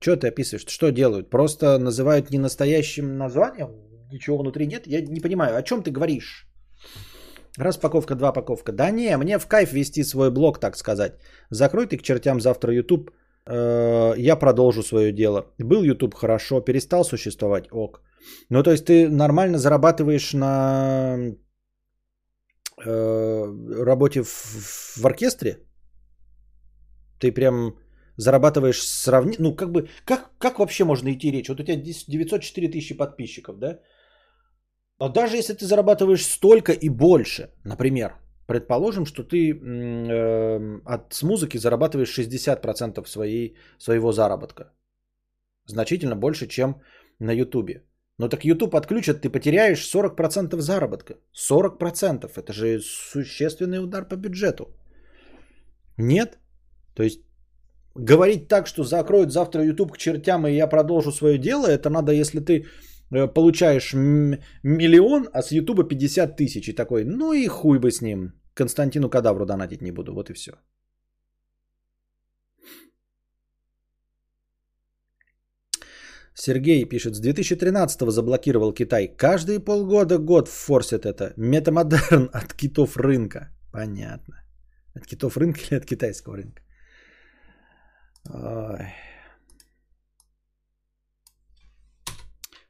Что ты описываешь? Что делают? Просто называют не настоящим названием? Ничего внутри нет? Я не понимаю, о чем ты говоришь? Распаковка, два паковка. Да не, мне в кайф вести свой блог, так сказать. Закрой ты к чертям завтра YouTube. Э, я продолжу свое дело. Был YouTube хорошо, перестал существовать, ок. Ну, то есть ты нормально зарабатываешь на э, работе в, в оркестре? Ты прям зарабатываешь сравнительно... Ну, как бы, как, как вообще можно идти речь? Вот у тебя 904 тысячи подписчиков, да? Но даже если ты зарабатываешь столько и больше, например, предположим, что ты э, от, с музыки зарабатываешь 60% своей, своего заработка. Значительно больше, чем на Ютубе. Но так YouTube отключат, ты потеряешь 40% заработка. 40%. Это же существенный удар по бюджету. Нет? То есть говорить так, что закроют завтра YouTube к чертям, и я продолжу свое дело, это надо, если ты получаешь миллион, а с Ютуба 50 тысяч. И такой, ну и хуй бы с ним. Константину Кадавру донатить не буду. Вот и все. Сергей пишет, с 2013 заблокировал Китай. Каждые полгода, год форсят это. Метамодерн от китов рынка. Понятно. От китов рынка или от китайского рынка? Ой.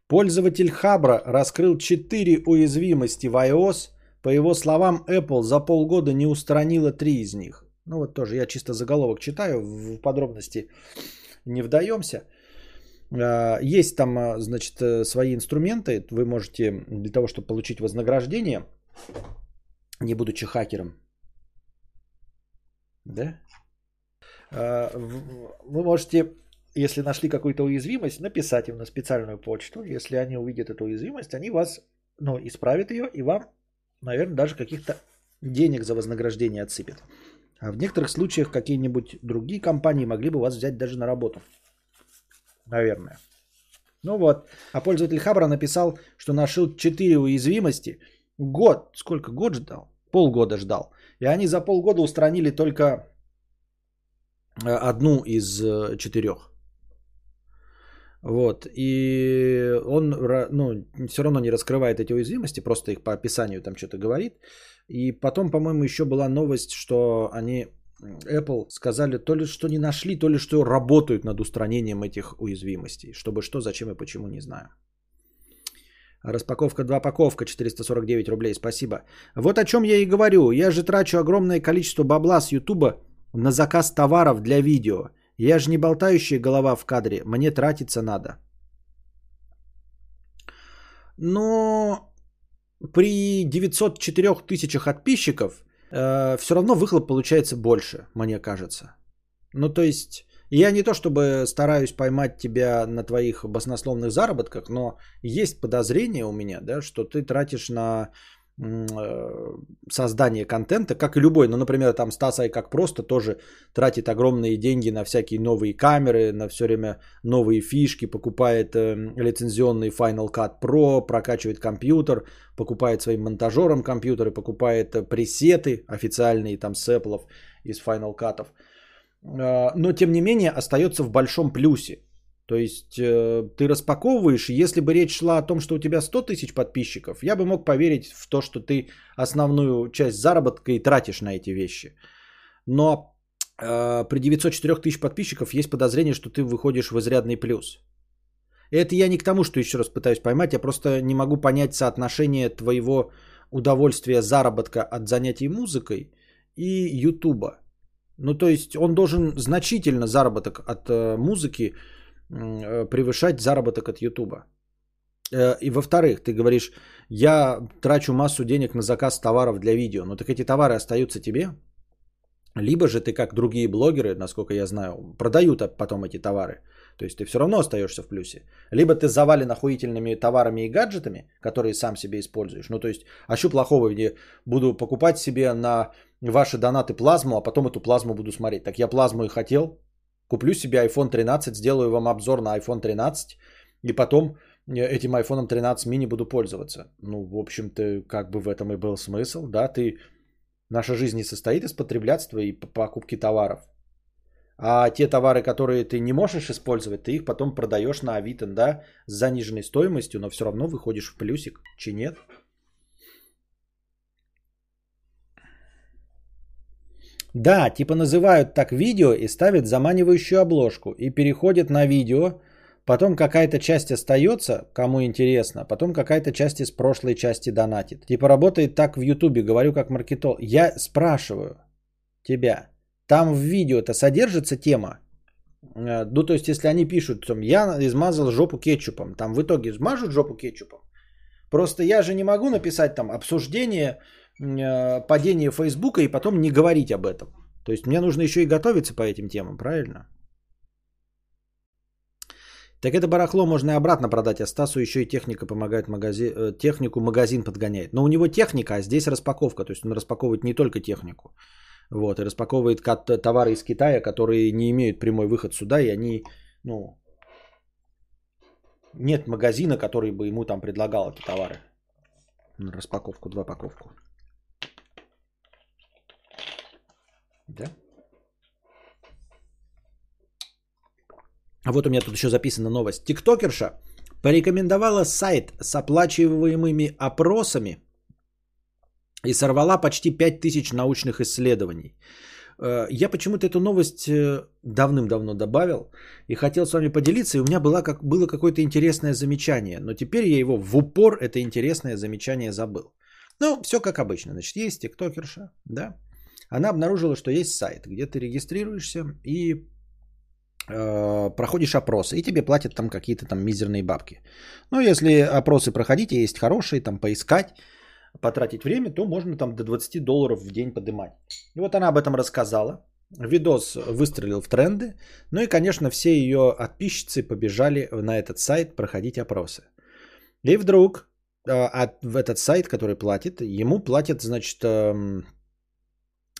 Пользователь Хабра раскрыл 4 уязвимости в iOS. По его словам, Apple за полгода не устранила 3 из них. Ну вот тоже я чисто заголовок читаю, в подробности не вдаемся. А, есть там, а, значит, э, свои инструменты. Вы можете для того, чтобы получить вознаграждение, не будучи хакером. Да? А, вы можете если нашли какую-то уязвимость, написать им на специальную почту. Если они увидят эту уязвимость, они вас, ну, исправят ее и вам, наверное, даже каких-то денег за вознаграждение отсыпят. А в некоторых случаях какие-нибудь другие компании могли бы вас взять даже на работу. Наверное. Ну вот. А пользователь Хабра написал, что нашел 4 уязвимости. Год. Сколько? Год ждал? Полгода ждал. И они за полгода устранили только э, одну из э, четырех. Вот. И он ну, все равно не раскрывает эти уязвимости, просто их по описанию там что-то говорит. И потом, по-моему, еще была новость, что они, Apple, сказали то ли, что не нашли, то ли, что работают над устранением этих уязвимостей. Чтобы что, зачем и почему, не знаю. Распаковка 2 паковка 449 рублей, спасибо. Вот о чем я и говорю. Я же трачу огромное количество бабла с Ютуба на заказ товаров для видео. Я же не болтающая голова в кадре, мне тратиться надо. Но при 904 тысячах подписчиков э, все равно выхлоп получается больше, мне кажется. Ну, то есть, я не то чтобы стараюсь поймать тебя на твоих баснословных заработках, но есть подозрение у меня, да, что ты тратишь на создание контента, как и любой. Ну, например, там Стас как просто тоже тратит огромные деньги на всякие новые камеры, на все время новые фишки, покупает э, лицензионный Final Cut Pro, прокачивает компьютер, покупает своим монтажерам компьютеры, покупает э, пресеты официальные там с из Final Cut. Э, но, тем не менее, остается в большом плюсе. То есть э, ты распаковываешь, если бы речь шла о том, что у тебя 100 тысяч подписчиков, я бы мог поверить в то, что ты основную часть заработка и тратишь на эти вещи. Но э, при 904 тысяч подписчиков есть подозрение, что ты выходишь в изрядный плюс. Это я не к тому, что еще раз пытаюсь поймать, я просто не могу понять соотношение твоего удовольствия заработка от занятий музыкой и Ютуба. Ну, то есть он должен значительно заработок от э, музыки превышать заработок от Ютуба. Э, и во-вторых, ты говоришь, я трачу массу денег на заказ товаров для видео, но так эти товары остаются тебе? Либо же ты, как другие блогеры, насколько я знаю, продают потом эти товары. То есть ты все равно остаешься в плюсе. Либо ты завален охуительными товарами и гаджетами, которые сам себе используешь. Ну то есть, а что плохого, где буду покупать себе на ваши донаты плазму, а потом эту плазму буду смотреть. Так я плазму и хотел, Куплю себе iPhone 13, сделаю вам обзор на iPhone 13, и потом э, этим iPhone 13 mini буду пользоваться. Ну, в общем-то, как бы в этом и был смысл, да, ты... Наша жизнь не состоит из потреблятства и покупки товаров. А те товары, которые ты не можешь использовать, ты их потом продаешь на Авито, да, с заниженной стоимостью, но все равно выходишь в плюсик, чи нет? Да, типа называют так видео и ставят заманивающую обложку. И переходят на видео, потом какая-то часть остается, кому интересно, потом какая-то часть из прошлой части донатит. Типа работает так в Ютубе, говорю как маркетолог. Я спрашиваю тебя, там в видео-то содержится тема? Э, ну, то есть, если они пишут, там, я измазал жопу кетчупом, там в итоге измажут жопу кетчупом. Просто я же не могу написать там обсуждение падение Фейсбука и потом не говорить об этом. То есть мне нужно еще и готовиться по этим темам, правильно? Так это барахло можно и обратно продать, а Стасу еще и техника помогает магазин, э, технику магазин подгоняет. Но у него техника, а здесь распаковка, то есть он распаковывает не только технику. Вот, и распаковывает товары из Китая, которые не имеют прямой выход сюда, и они, ну, нет магазина, который бы ему там предлагал эти товары. На распаковку, два паковку. Да? А вот у меня тут еще записана новость. Тиктокерша порекомендовала сайт с оплачиваемыми опросами и сорвала почти 5000 научных исследований. Э, я почему-то эту новость э, давным-давно добавил и хотел с вами поделиться, и у меня было, как, было какое-то интересное замечание, но теперь я его в упор, это интересное замечание забыл. Ну, все как обычно. Значит, есть тиктокерша, да, она обнаружила, что есть сайт, где ты регистрируешься и э, проходишь опросы, и тебе платят там какие-то там мизерные бабки. Ну, если опросы проходить, есть хорошие, там поискать, потратить время, то можно там до 20 долларов в день поднимать. И вот она об этом рассказала. Видос выстрелил в тренды. Ну и, конечно, все ее подписчицы побежали на этот сайт проходить опросы. И вдруг а, в этот сайт, который платит, ему платят, значит, эм,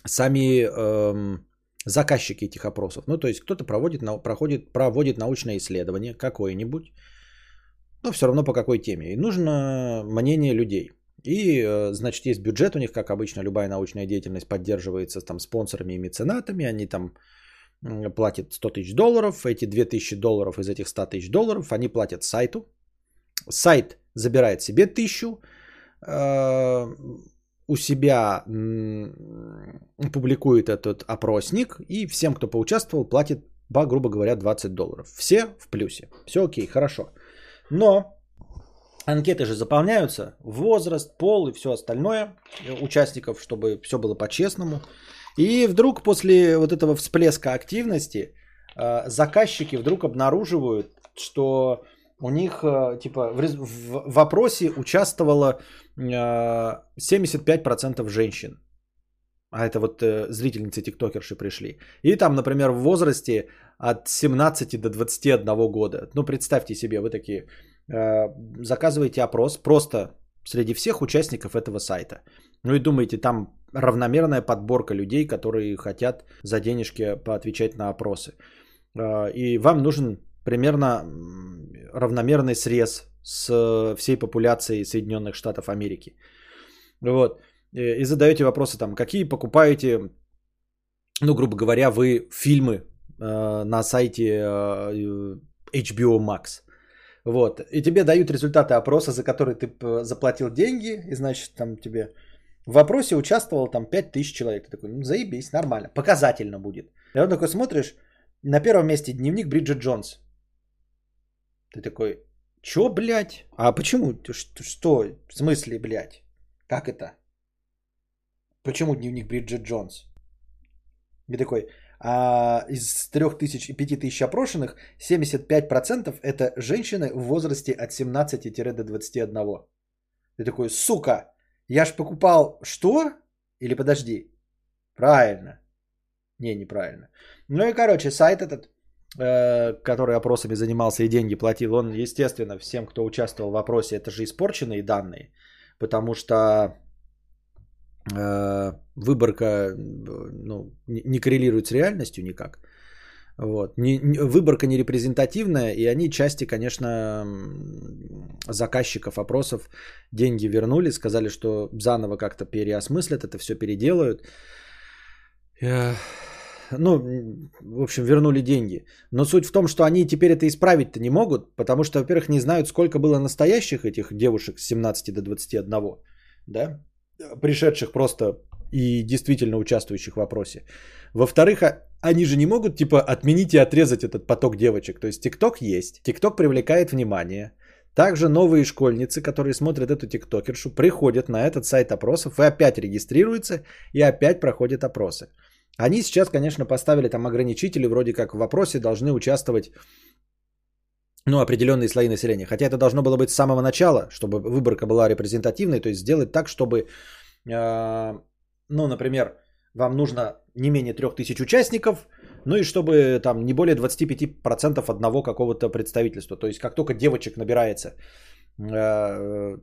сами эм, заказчики этих опросов. Ну, то есть кто-то проводит, проходит, проводит научное исследование какое-нибудь, но все равно по какой теме. И нужно мнение людей. И, э, значит, есть бюджет у них, как обычно, любая научная деятельность поддерживается там спонсорами и меценатами, они там платят 100 тысяч долларов, эти 2000 долларов из этих 100 тысяч долларов они платят сайту, сайт забирает себе тысячу, э, у себя публикует этот опросник, и всем, кто поучаствовал, платит, грубо говоря, 20 долларов. Все в плюсе. Все окей, хорошо. Но анкеты же заполняются, возраст, пол и все остальное участников, чтобы все было по-честному. И вдруг после вот этого всплеска активности э, заказчики вдруг обнаруживают, что у них э, типа в, в вопросе участвовало 75% женщин. А это вот э, зрительницы тиктокерши пришли. И там, например, в возрасте от 17 до 21 года. Ну, представьте себе, вы такие э, заказываете опрос просто среди всех участников этого сайта. Ну и думаете, там равномерная подборка людей, которые хотят за денежки поотвечать на опросы. Э, и вам нужен примерно равномерный срез с всей популяцией Соединенных Штатов Америки. Вот. Э, и задаете вопросы там, какие покупаете, ну, грубо говоря, вы фильмы э, на сайте э, HBO Max. Вот. И тебе дают результаты опроса, за который ты заплатил деньги, и значит там тебе в вопросе участвовал там 5000 человек. Ты такой, ну заебись, нормально, показательно будет. И вот такой смотришь, на первом месте дневник Бриджит Джонс. Ты такой, чё, блядь? А почему? Что? В смысле, блядь? Как это? Почему дневник Бриджит Джонс? И такой, а из 3000 и 5000 опрошенных 75% это женщины в возрасте от 17 до 21. Ты такой, сука, я ж покупал что? Или подожди, правильно. Не, неправильно. Ну и короче, сайт этот, который опросами занимался и деньги платил, он, естественно, всем, кто участвовал в опросе, это же испорченные данные, потому что Э, выборка ну, не коррелирует с реальностью никак. Вот. Не, не, выборка не репрезентативная, и они части, конечно, заказчиков опросов деньги вернули, сказали, что заново как-то переосмыслят это, все переделают. Ну, в общем, вернули деньги. Но суть в том, что они теперь это исправить-то не могут, потому что, во-первых, не знают, сколько было настоящих этих девушек с 17 до 21, да, пришедших просто и действительно участвующих в вопросе. Во-вторых, а, они же не могут типа отменить и отрезать этот поток девочек. То есть ТикТок есть, ТикТок привлекает внимание. Также новые школьницы, которые смотрят эту тиктокершу, приходят на этот сайт опросов и опять регистрируются и опять проходят опросы. Они сейчас, конечно, поставили там ограничители, вроде как в вопросе должны участвовать ну, определенные слои населения. Хотя это должно было быть с самого начала, чтобы выборка была репрезентативной, то есть сделать так, чтобы, э, ну, например, вам нужно не менее 3000 участников, ну и чтобы там не более 25% одного какого-то представительства. То есть как только девочек набирается э,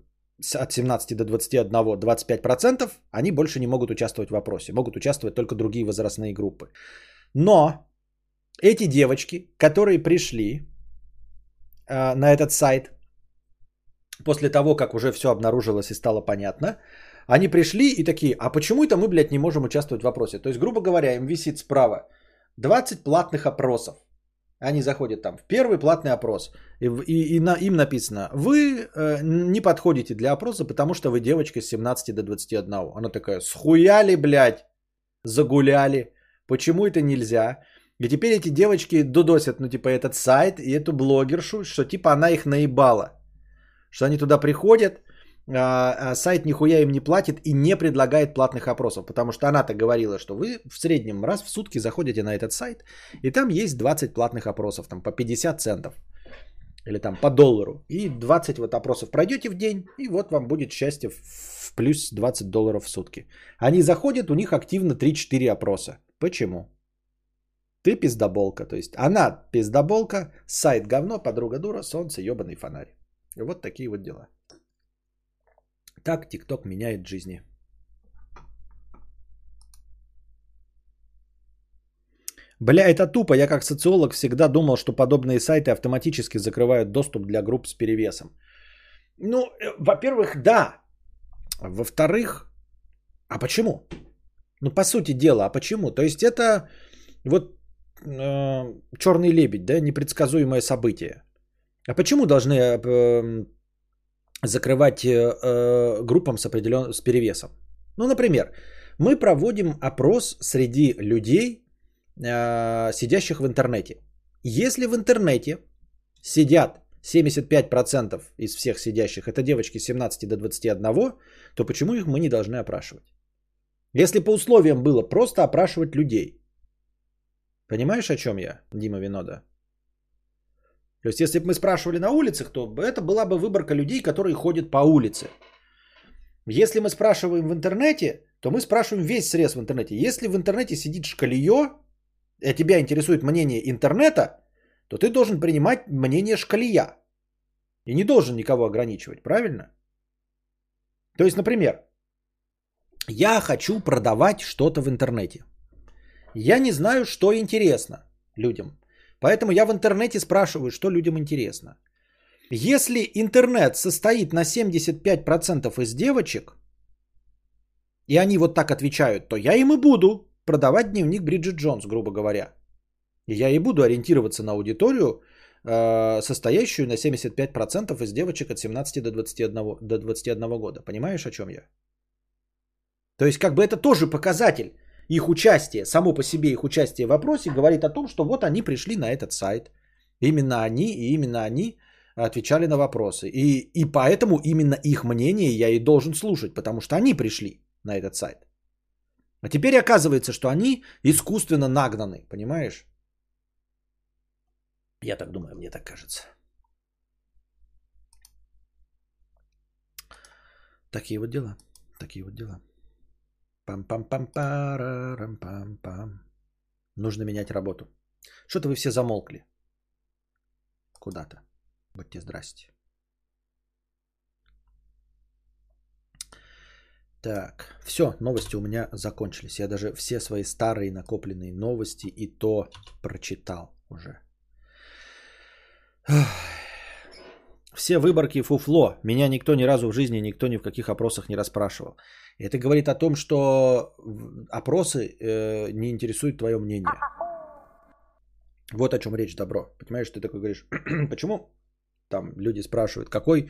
от 17 до 21, 25%, они больше не могут участвовать в вопросе. Могут участвовать только другие возрастные группы. Но эти девочки, которые пришли Э, на этот сайт, после того, как уже все обнаружилось и стало понятно, они пришли и такие, а почему это мы, блядь, не можем участвовать в вопросе? То есть, грубо говоря, им висит справа 20 платных опросов. Они заходят там в первый платный опрос. И, и, и на, им написано, вы э, не подходите для опроса, потому что вы девочка с 17 до 21. Она такая, схуяли, блядь, загуляли. Почему это нельзя? И теперь эти девочки дудосят, ну, типа, этот сайт и эту блогершу, что, типа, она их наебала. Что они туда приходят, сайт нихуя им не платит и не предлагает платных опросов. Потому что она-то говорила, что вы в среднем раз в сутки заходите на этот сайт, и там есть 20 платных опросов, там по 50 центов. Или там по доллару. И 20 вот опросов пройдете в день, и вот вам будет счастье в плюс 20 долларов в сутки. Они заходят, у них активно 3-4 опроса. Почему? Ты пиздоболка. То есть она пиздоболка, сайт говно, подруга дура, солнце, ебаный фонарь. Вот такие вот дела. Так ТикТок меняет жизни. Бля, это тупо. Я как социолог всегда думал, что подобные сайты автоматически закрывают доступ для групп с перевесом. Ну, э, во-первых, да. Во-вторых, а почему? Ну, по сути дела, а почему? То есть это вот э, черный лебедь, да, непредсказуемое событие. А почему должны э, закрывать э, э, группам с определенным с перевесом? Ну, например, мы проводим опрос среди людей, э, сидящих в интернете. Если в интернете сидят 75% из всех сидящих это девочки 17 до 21, то почему их мы не должны опрашивать? Если по условиям было просто опрашивать людей. Понимаешь, о чем я, Дима Винода? То есть, если бы мы спрашивали на улицах, то это была бы выборка людей, которые ходят по улице. Если мы спрашиваем в интернете, то мы спрашиваем весь срез в интернете. Если в интернете сидит шкалье, а тебя интересует мнение интернета, то ты должен принимать мнение шкалия. И не должен никого ограничивать, правильно? То есть, например, я хочу продавать что-то в интернете. Я не знаю, что интересно людям. Поэтому я в интернете спрашиваю, что людям интересно. Если интернет состоит на 75% из девочек, и они вот так отвечают, то я им и буду продавать дневник Бриджит Джонс, грубо говоря. И я и буду ориентироваться на аудиторию, э, состоящую на 75% из девочек от 17 до 21, до 21 года. Понимаешь, о чем я? То есть, как бы это тоже показатель их участия, само по себе их участие в вопросе говорит о том, что вот они пришли на этот сайт. Именно они и именно они отвечали на вопросы. И, и поэтому именно их мнение я и должен слушать, потому что они пришли на этот сайт. А теперь оказывается, что они искусственно нагнаны, понимаешь? Я так думаю, мне так кажется. Такие вот дела. Такие вот дела. Пам-пам-пам-парам-пам-пам. Нужно менять работу. Что-то вы все замолкли. Куда-то. Будьте здрасте. Так, все, новости у меня закончились. Я даже все свои старые накопленные новости и то прочитал уже. Все выборки фуфло. Меня никто ни разу в жизни, никто ни в каких опросах не расспрашивал. Это говорит о том, что опросы э, не интересуют твое мнение. Вот о чем речь, добро. Понимаешь, ты такой говоришь, почему там люди спрашивают, какой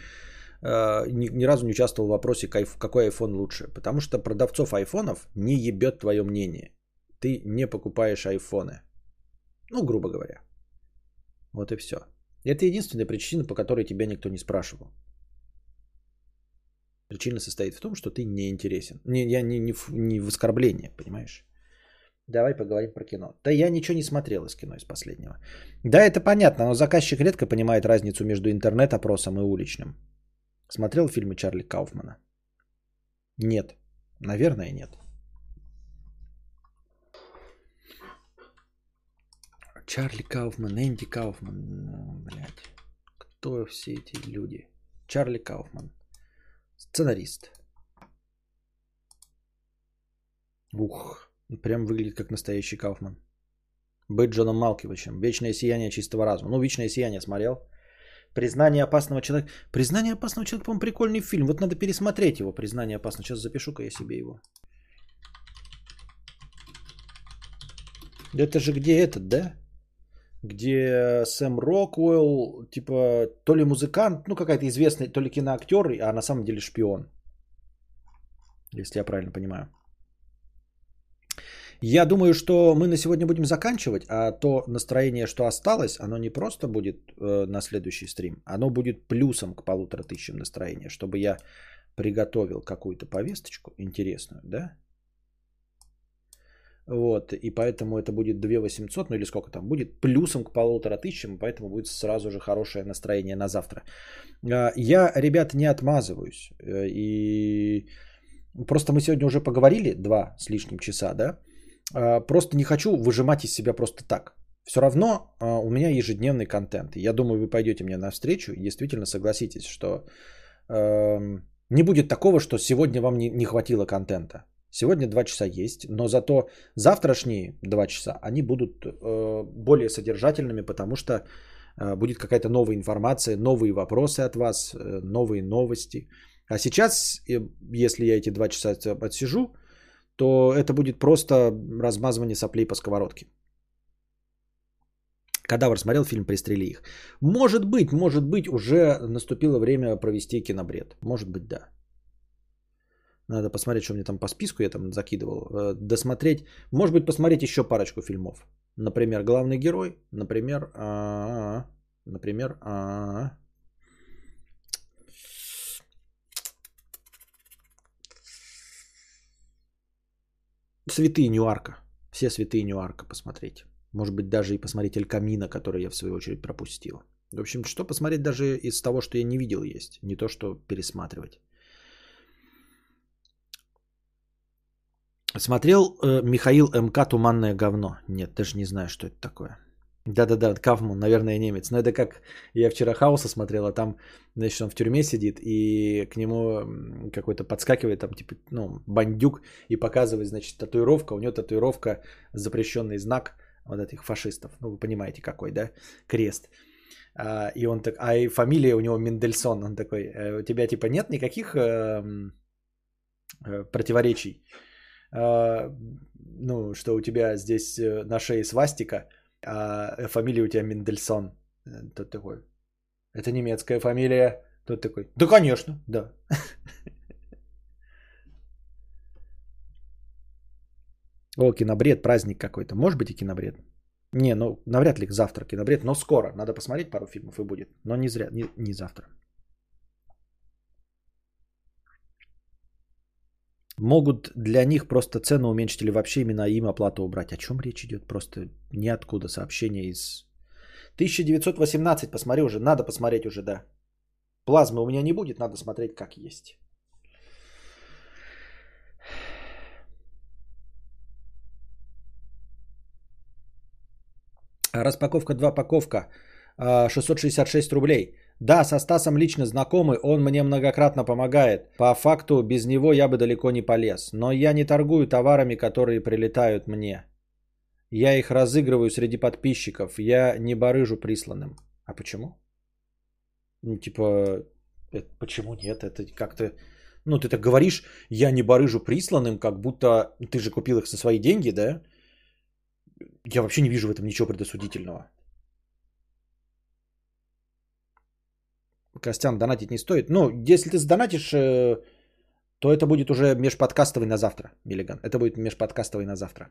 э, ни, ни разу не участвовал в вопросе, какой iPhone лучше. Потому что продавцов айфонов не ебет твое мнение. Ты не покупаешь айфоны. Ну, грубо говоря. Вот и все. Это единственная причина, по которой тебя никто не спрашивал. Причина состоит в том, что ты не интересен. Не, я не, не, в, не в оскорблении, понимаешь? Давай поговорим про кино. Да я ничего не смотрел из кино из последнего. Да, это понятно, но заказчик редко понимает разницу между интернет-опросом и уличным. Смотрел фильмы Чарли Кауфмана? Нет. Наверное, нет. Чарли Кауфман, Энди Кауфман, ну, блядь. Кто все эти люди? Чарли Кауфман. Сценарист. Ух, прям выглядит как настоящий Кауфман. Быть Джоном Малковичем. Вечное сияние чистого разума. Ну, Вечное сияние смотрел. Признание опасного человека. Признание опасного человека, по-моему, прикольный фильм. Вот надо пересмотреть его. Признание опасного. Сейчас запишу-ка я себе его. Это же где этот, да? Где Сэм Роквелл, типа, то ли музыкант, ну какая-то известная, то ли киноактер, а на самом деле шпион. Если я правильно понимаю. Я думаю, что мы на сегодня будем заканчивать, а то настроение, что осталось, оно не просто будет э, на следующий стрим, оно будет плюсом к полутора тысячам настроения, чтобы я приготовил какую-то повесточку интересную, да? Вот, и поэтому это будет 2 800, ну или сколько там будет, плюсом к полутора тысячам, поэтому будет сразу же хорошее настроение на завтра. А, я, ребят, не отмазываюсь, э, и просто мы сегодня уже поговорили два с лишним часа, да? А, просто не хочу выжимать из себя просто так. Все равно а, у меня ежедневный контент. Я думаю, вы пойдете мне навстречу и действительно согласитесь, что э, не будет такого, что сегодня вам не, не хватило контента. Сегодня 2 часа есть, но зато завтрашние 2 часа, они будут э, более содержательными, потому что э, будет какая-то новая информация, новые вопросы от вас, э, новые новости. А сейчас, э, если я эти 2 часа отсижу, то это будет просто размазывание соплей по сковородке. Кадавр смотрел фильм «Пристрели их». Может быть, может быть, уже наступило время провести кинобред. Может быть, да. Надо посмотреть, что мне там по списку я там закидывал. Э, досмотреть. Может быть, посмотреть еще парочку фильмов. Например, главный герой. Например, а, а, а, например. Святые Ньюарка. Все святые Ньюарка посмотреть. Может быть, даже и посмотреть Эль Камина, который я в свою очередь пропустил. В общем, что посмотреть даже из того, что я не видел, есть. Не то, что пересматривать. Смотрел э, Михаил МК «Туманное говно». Нет, даже не знаю, что это такое. Да-да-да, Кавман, наверное, немец. Но это как я вчера Хауса смотрел, а там, значит, он в тюрьме сидит, и к нему какой-то подскакивает, там, типа, ну, бандюк, и показывает, значит, татуировка. У него татуировка, запрещенный знак вот этих фашистов. Ну, вы понимаете, какой, да? Крест. А, и он так, а и фамилия у него Мендельсон. Он такой, «Э, у тебя, типа, нет никаких э, э, противоречий? Э, ну, что у тебя здесь э, на шее свастика – а фамилия у тебя Мендельсон. Э, тот такой, это немецкая фамилия. Тот такой, да, конечно, да. О, кинобред, праздник какой-то. Может быть и кинобред. Не, ну навряд ли завтра кинобред, но скоро. Надо посмотреть пару фильмов и будет. Но не зря, не, не завтра. Могут для них просто цену уменьшить или вообще именно им оплату убрать. О чем речь идет? Просто ниоткуда сообщение из... 1918, посмотри уже, надо посмотреть уже, да. Плазмы у меня не будет, надо смотреть как есть. Распаковка 2 паковка. 666 рублей. Да, со Стасом лично знакомый, он мне многократно помогает. По факту, без него я бы далеко не полез. Но я не торгую товарами, которые прилетают мне. Я их разыгрываю среди подписчиков. Я не барыжу присланным. А почему? Ну, типа, это, почему нет? Это как-то... Ну, ты так говоришь, я не барыжу присланным, как будто ты же купил их со свои деньги, да? Я вообще не вижу в этом ничего предосудительного. Костян, донатить не стоит. Ну, если ты задонатишь, э, то это будет уже межподкастовый на завтра, Миллиган. Это будет межподкастовый на завтра.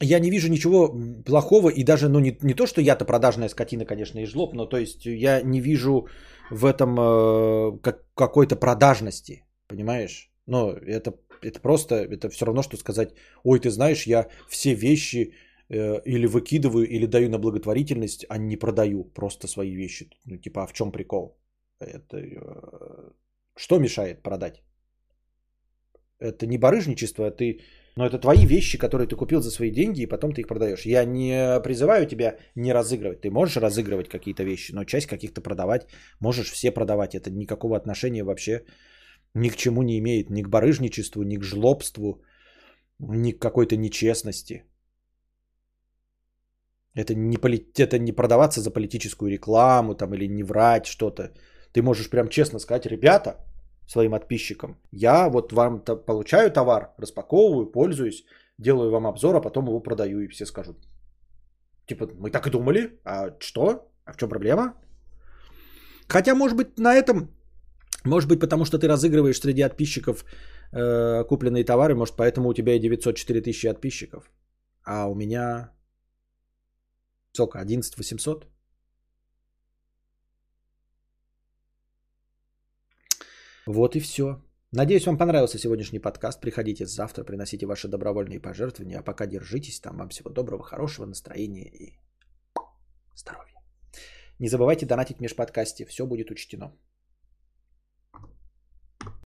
Я не вижу ничего плохого, и даже, ну, не, не то, что я-то продажная скотина, конечно, и жлоб, но то есть я не вижу в этом э, как, какой-то продажности, понимаешь? Ну, это, это просто, это все равно, что сказать, ой, ты знаешь, я все вещи или выкидываю, или даю на благотворительность, а не продаю просто свои вещи. Ну, типа, а в чем прикол? Это э, что мешает продать? Это не барыжничество, а ты... Но это твои вещи, которые ты купил за свои деньги, и потом ты их продаешь. Я не призываю тебя не разыгрывать. Ты можешь разыгрывать какие-то вещи, но часть каких-то продавать. Можешь все продавать. Это никакого отношения вообще ни к чему не имеет. Ни к барыжничеству, ни к жлобству, ни к какой-то нечестности. Это не, поли... это не продаваться за политическую рекламу там, или не врать что-то. Ты можешь прям честно сказать, ребята, своим подписчикам, я вот вам получаю товар, распаковываю, пользуюсь, делаю вам обзор, а потом его продаю, и все скажут. Типа, мы так и думали, а что? А в чем проблема? Хотя, может быть, на этом, может быть, потому что ты разыгрываешь среди подписчиков э, купленные товары, может, поэтому у тебя и 904 тысячи подписчиков, а у меня Сколько? 11 800? Вот и все. Надеюсь, вам понравился сегодняшний подкаст. Приходите завтра, приносите ваши добровольные пожертвования. А пока держитесь там. Вам всего доброго, хорошего настроения и здоровья. Не забывайте донатить межподкасте. Все будет учтено.